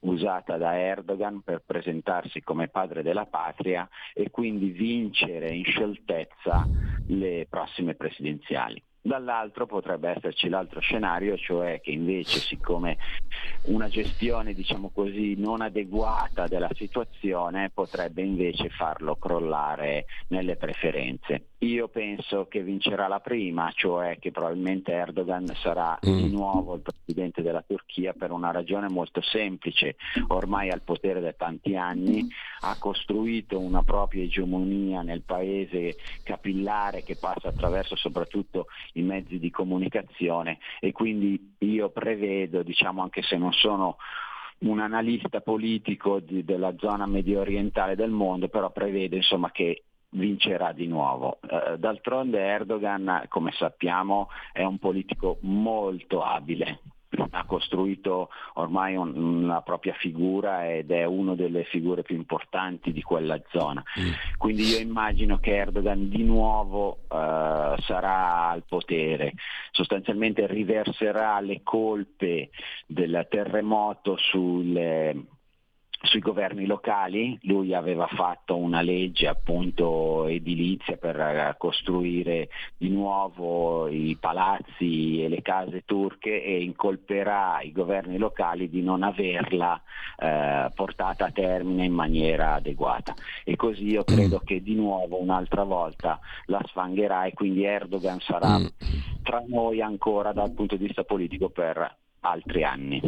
usata da Erdogan per presentarsi come padre della patria e quindi vincere in scioltezza le prossime presidenziali. Dall'altro potrebbe esserci l'altro scenario, cioè che invece siccome una gestione diciamo così non adeguata della situazione potrebbe invece farlo crollare nelle preferenze. Io penso che vincerà la prima, cioè che probabilmente Erdogan sarà di nuovo il presidente della Turchia per una ragione molto semplice, ormai al potere da tanti anni, ha costruito una propria egemonia nel paese capillare che passa attraverso soprattutto i mezzi di comunicazione e quindi io prevedo, diciamo anche se non sono un analista politico di- della zona medio orientale del mondo, però prevedo insomma che vincerà di nuovo. Eh, d'altronde Erdogan, come sappiamo, è un politico molto abile. Ha costruito ormai un- una propria figura ed è una delle figure più importanti di quella zona. Quindi io immagino che Erdogan di nuovo eh, sarà al potere, sostanzialmente riverserà le colpe del terremoto sulle sui governi locali, lui aveva fatto una legge appunto edilizia per eh, costruire di nuovo i palazzi e le case turche e incolperà i governi locali di non averla eh, portata a termine in maniera adeguata. E così io credo mm. che di nuovo un'altra volta la sfangherà e quindi Erdogan sarà mm. tra noi ancora dal punto di vista politico per altri anni.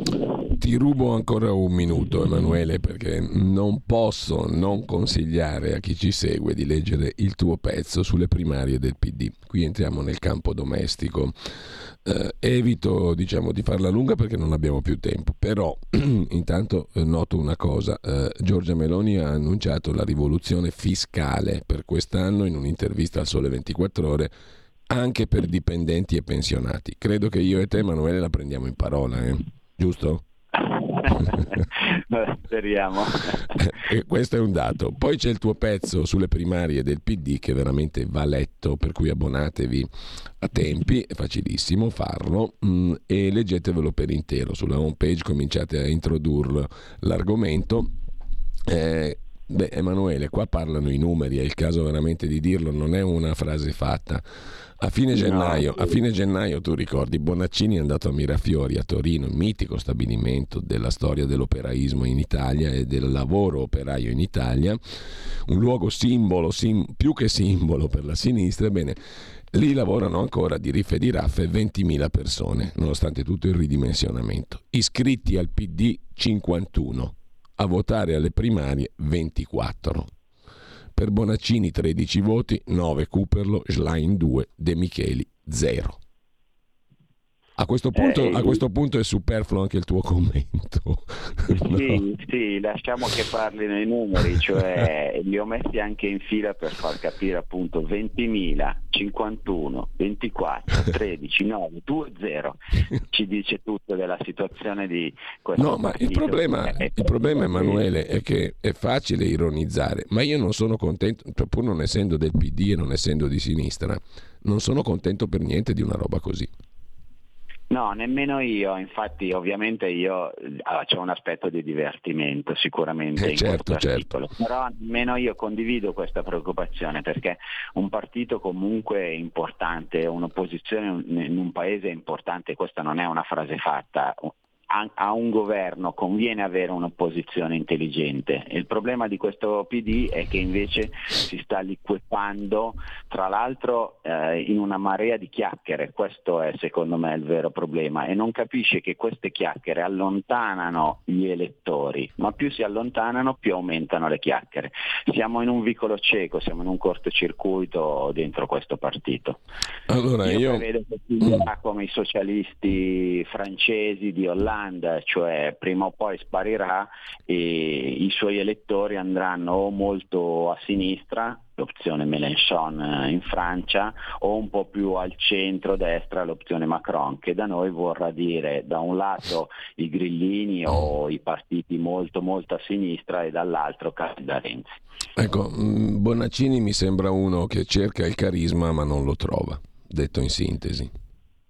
Ti rubo ancora un minuto Emanuele perché non posso non consigliare a chi ci segue di leggere il tuo pezzo sulle primarie del PD. Qui entriamo nel campo domestico. Eh, evito diciamo, di farla lunga perché non abbiamo più tempo, però intanto eh, noto una cosa, eh, Giorgia Meloni ha annunciato la rivoluzione fiscale per quest'anno in un'intervista al Sole 24 ore anche per dipendenti e pensionati. Credo che io e te, Emanuele, la prendiamo in parola, eh? giusto? Speriamo. questo è un dato. Poi c'è il tuo pezzo sulle primarie del PD che veramente va letto, per cui abbonatevi a tempi, è facilissimo farlo mm, e leggetevelo per intero. Sulla home page cominciate a introdurre l'argomento. Eh, beh, Emanuele, qua parlano i numeri, è il caso veramente di dirlo, non è una frase fatta. A fine, gennaio, a fine, gennaio, tu ricordi, Bonaccini è andato a Mirafiori, a Torino, mitico stabilimento della storia dell'operaismo in Italia e del lavoro operaio in Italia, un luogo simbolo, sim, più che simbolo per la sinistra. Ebbene, lì lavorano ancora di riffe e di raffe 20.000 persone, nonostante tutto il ridimensionamento. Iscritti al PD 51, a votare alle primarie 24. Per Bonaccini 13 voti, 9 Cooperlo, Schlein 2, De Micheli 0. A questo, punto, eh, a questo, punto, è superfluo anche il tuo commento. Sì, no? sì, lasciamo che parlino i numeri, cioè li ho messi anche in fila per far capire appunto 20.000, 51, 24, 13, 9, 2, 0. Ci dice tutto della situazione di questo No, ma il problema, il problema, Emanuele, è che è facile ironizzare, ma io non sono contento, cioè, pur non essendo del PD e non essendo di sinistra, non sono contento per niente di una roba così. No, nemmeno io, infatti ovviamente io c'è un aspetto di divertimento sicuramente eh, in certo, questo certo. articolo, però nemmeno io condivido questa preoccupazione perché un partito comunque importante, un'opposizione in un paese importante, questa non è una frase fatta, a, un governo conviene avere un'opposizione intelligente. Il problema di questo PD è che invece si sta liquefando, tra l'altro eh, in una marea di chiacchiere, questo è secondo me il vero problema, e non capisce che queste chiacchiere allontanano gli elettori, ma più si allontanano più aumentano le chiacchiere. Siamo in un vicolo cieco, siamo in un cortocircuito dentro questo partito. Allora, io, io... prevedo che finirà come i socialisti francesi di Hollande Hollande, cioè prima o poi sparirà e i suoi elettori andranno molto a sinistra, l'opzione Mélenchon eh, in Francia, o un po' più al centro-destra l'opzione Macron, che da noi vorrà dire da un lato i grillini o i partiti molto molto a sinistra e dall'altro Calda Renzi. Ecco, mm, Bonaccini mi sembra uno che cerca il carisma ma non lo trova, detto in sintesi.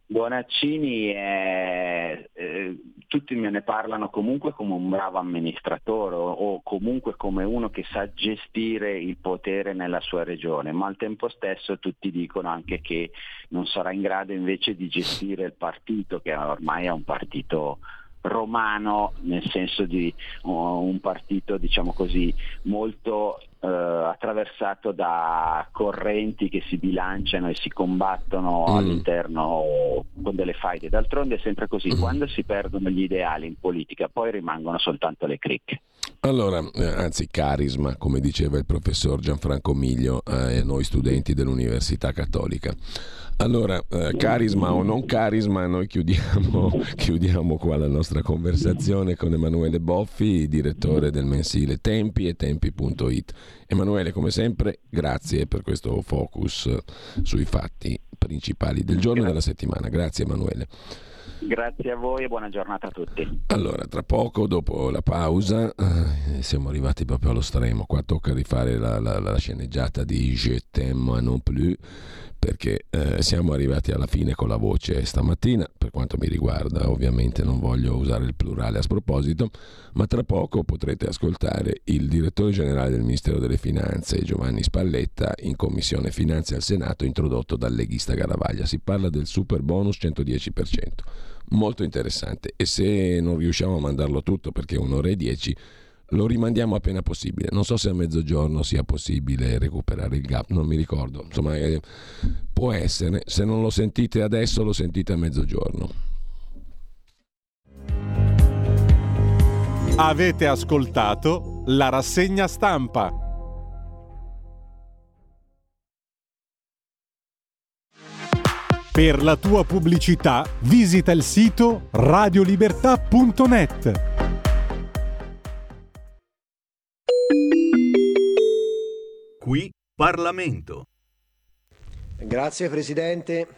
Bonaccini è, eh, tutti me ne parlano comunque come un bravo amministratore o comunque come uno che sa gestire il potere nella sua regione, ma al tempo stesso tutti dicono anche che non sarà in grado invece di gestire il partito, che ormai è un partito romano nel senso di uh, un partito diciamo così molto uh, attraversato da correnti che si bilanciano e si combattono mm. all'interno con delle faide. D'altronde è sempre così, mm. quando si perdono gli ideali in politica poi rimangono soltanto le cricche. Allora, eh, anzi carisma, come diceva il professor Gianfranco Miglio eh, noi studenti dell'Università Cattolica. Allora, eh, carisma o non carisma, noi chiudiamo, chiudiamo, qua la nostra conversazione con Emanuele Boffi, direttore del mensile Tempi e Tempi.it. Emanuele, come sempre, grazie per questo focus sui fatti principali del giorno e della settimana. Grazie Emanuele. Grazie a voi e buona giornata a tutti. Allora, tra poco, dopo la pausa, eh, siamo arrivati proprio allo stremo. Qua tocca rifare la, la, la sceneggiata di Je t'aime non plus perché eh, siamo arrivati alla fine con la voce stamattina, per quanto mi riguarda ovviamente non voglio usare il plurale a sproposito, ma tra poco potrete ascoltare il direttore generale del Ministero delle Finanze Giovanni Spalletta in Commissione Finanze al Senato introdotto dal leghista Garavaglia. Si parla del super bonus 110%, molto interessante e se non riusciamo a mandarlo tutto perché è un'ora e dieci lo rimandiamo appena possibile. Non so se a mezzogiorno sia possibile recuperare il gap, non mi ricordo. Insomma, eh, può essere. Se non lo sentite adesso, lo sentite a mezzogiorno. Avete ascoltato la rassegna stampa. Per la tua pubblicità visita il sito radiolibertà.net. Qui Parlamento. Grazie Presidente.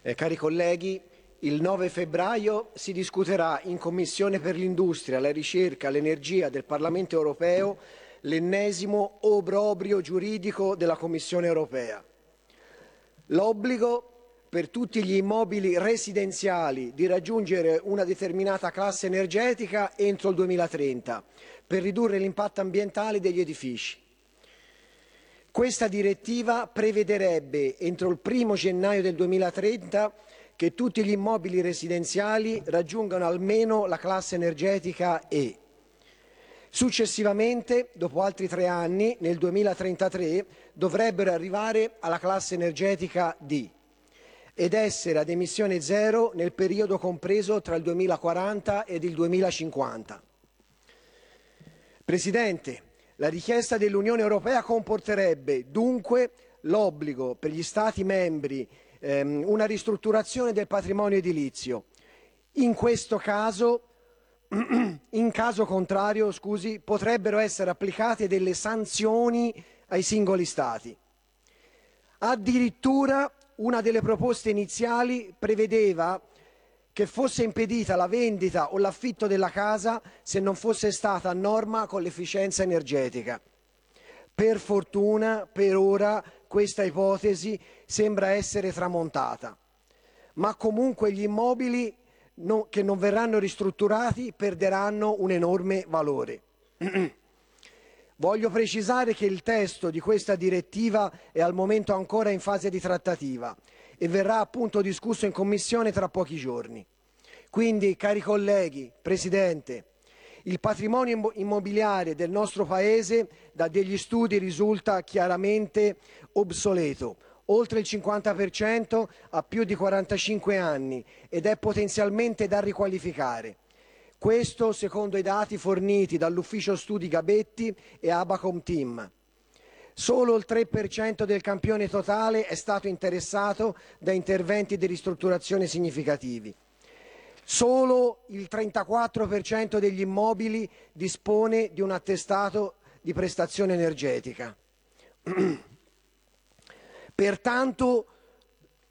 Eh, cari colleghi, il 9 febbraio si discuterà in Commissione per l'Industria, la ricerca, l'energia del Parlamento europeo l'ennesimo obrobrio giuridico della Commissione europea. L'obbligo per tutti gli immobili residenziali di raggiungere una determinata classe energetica entro il 2030 per ridurre l'impatto ambientale degli edifici. Questa direttiva prevederebbe entro il 1 gennaio del 2030 che tutti gli immobili residenziali raggiungano almeno la classe energetica E. Successivamente, dopo altri tre anni, nel 2033, dovrebbero arrivare alla classe energetica D ed essere ad emissione zero nel periodo compreso tra il 2040 ed il 2050. Presidente, la richiesta dell'Unione Europea comporterebbe dunque l'obbligo per gli Stati membri ehm, una ristrutturazione del patrimonio edilizio. In questo caso, in caso contrario, scusi, potrebbero essere applicate delle sanzioni ai singoli Stati. Addirittura una delle proposte iniziali prevedeva che fosse impedita la vendita o l'affitto della casa se non fosse stata a norma con l'efficienza energetica. Per fortuna, per ora, questa ipotesi sembra essere tramontata, ma comunque gli immobili no, che non verranno ristrutturati perderanno un enorme valore. Voglio precisare che il testo di questa direttiva è al momento ancora in fase di trattativa e verrà appunto discusso in Commissione tra pochi giorni. Quindi, cari colleghi, Presidente, il patrimonio immobiliare del nostro Paese da degli studi risulta chiaramente obsoleto. Oltre il 50% ha più di 45 anni ed è potenzialmente da riqualificare. Questo secondo i dati forniti dall'Ufficio Studi Gabetti e Abacom Team. Solo il 3% del campione totale è stato interessato da interventi di ristrutturazione significativi. Solo il 34% degli immobili dispone di un attestato di prestazione energetica. Pertanto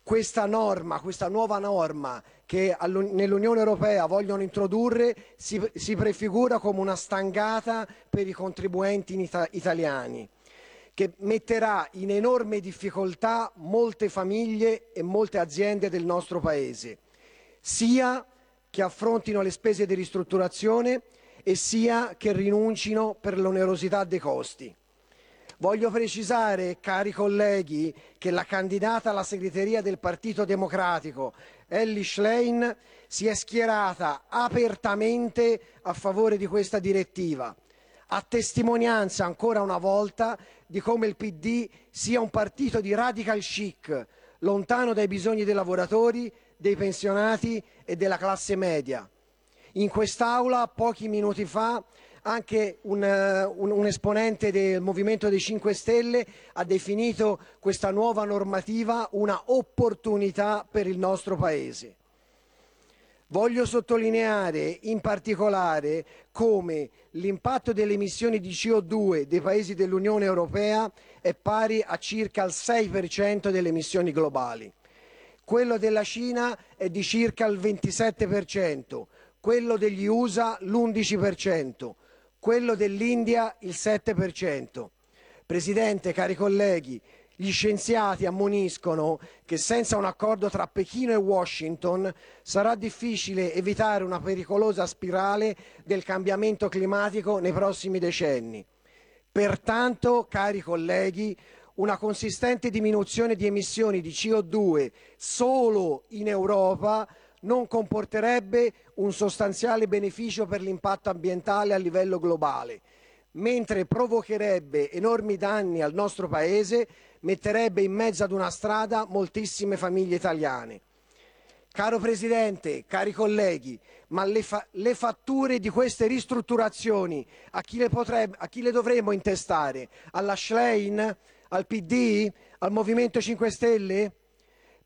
questa norma, questa nuova norma che nell'Unione Europea vogliono introdurre si, prefigura come una stangata per i contribuenti italiani che metterà in enorme difficoltà molte famiglie e molte aziende del nostro Paese, sia che affrontino le spese di ristrutturazione e sia che rinuncino per l'onerosità dei costi. Voglio precisare, cari colleghi, che la candidata alla segreteria del Partito Democratico, Ellie Schlein, si è schierata apertamente a favore di questa direttiva, a testimonianza ancora una volta di come il PD sia un partito di radical chic, lontano dai bisogni dei lavoratori, dei pensionati e della classe media. In quest'Aula, pochi minuti fa, anche un, un, un, esponente del Movimento dei 5 Stelle ha definito questa nuova normativa una opportunità per il nostro Paese. Voglio sottolineare in particolare come l'impatto delle emissioni di CO2 dei paesi dell'Unione Europea è pari a circa il 6% delle emissioni globali. quello della Cina è di circa il 27%, quello degli USA l'11%, quello dell'India il 7%. Presidente, cari colleghi, gli scienziati ammoniscono che senza un accordo tra Pechino e Washington sarà difficile evitare una pericolosa spirale del cambiamento climatico nei prossimi decenni. Pertanto, cari colleghi, una consistente diminuzione di emissioni di CO2 solo in Europa non comporterebbe un sostanziale beneficio per l'impatto ambientale a livello globale, mentre provocherebbe enormi danni al nostro Paese, metterebbe in mezzo ad una strada moltissime famiglie italiane. Caro Presidente, cari colleghi, ma le, fa- le fatture di queste ristrutturazioni a chi le, potrebbe, a chi le dovremmo intestare? Alla Schlein? Al PD? Al Movimento 5 Stelle?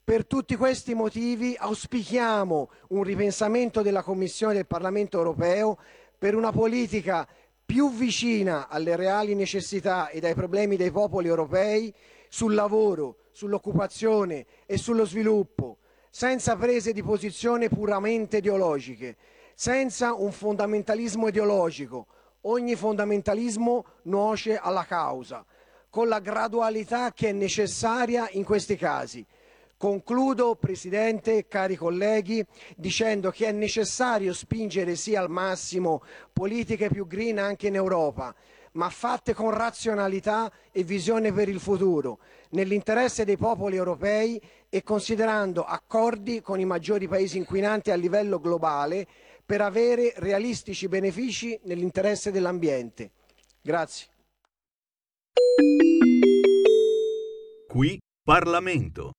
Per tutti questi motivi auspichiamo un ripensamento della Commissione del Parlamento europeo per una politica più vicina alle reali necessità e ai problemi dei popoli europei sul lavoro, sull'occupazione e sullo sviluppo, senza prese di posizione puramente ideologiche, senza un fondamentalismo ideologico. Ogni fondamentalismo nuoce alla causa, con la gradualità che è necessaria in questi casi. Concludo, Presidente, cari colleghi, dicendo che è necessario spingere sì al massimo politiche più green anche in Europa, ma fatte con razionalità e visione per il futuro, nell'interesse dei popoli europei e considerando accordi con i maggiori paesi inquinanti a livello globale per avere realistici benefici nell'interesse dell'ambiente. Grazie. Qui Parlamento.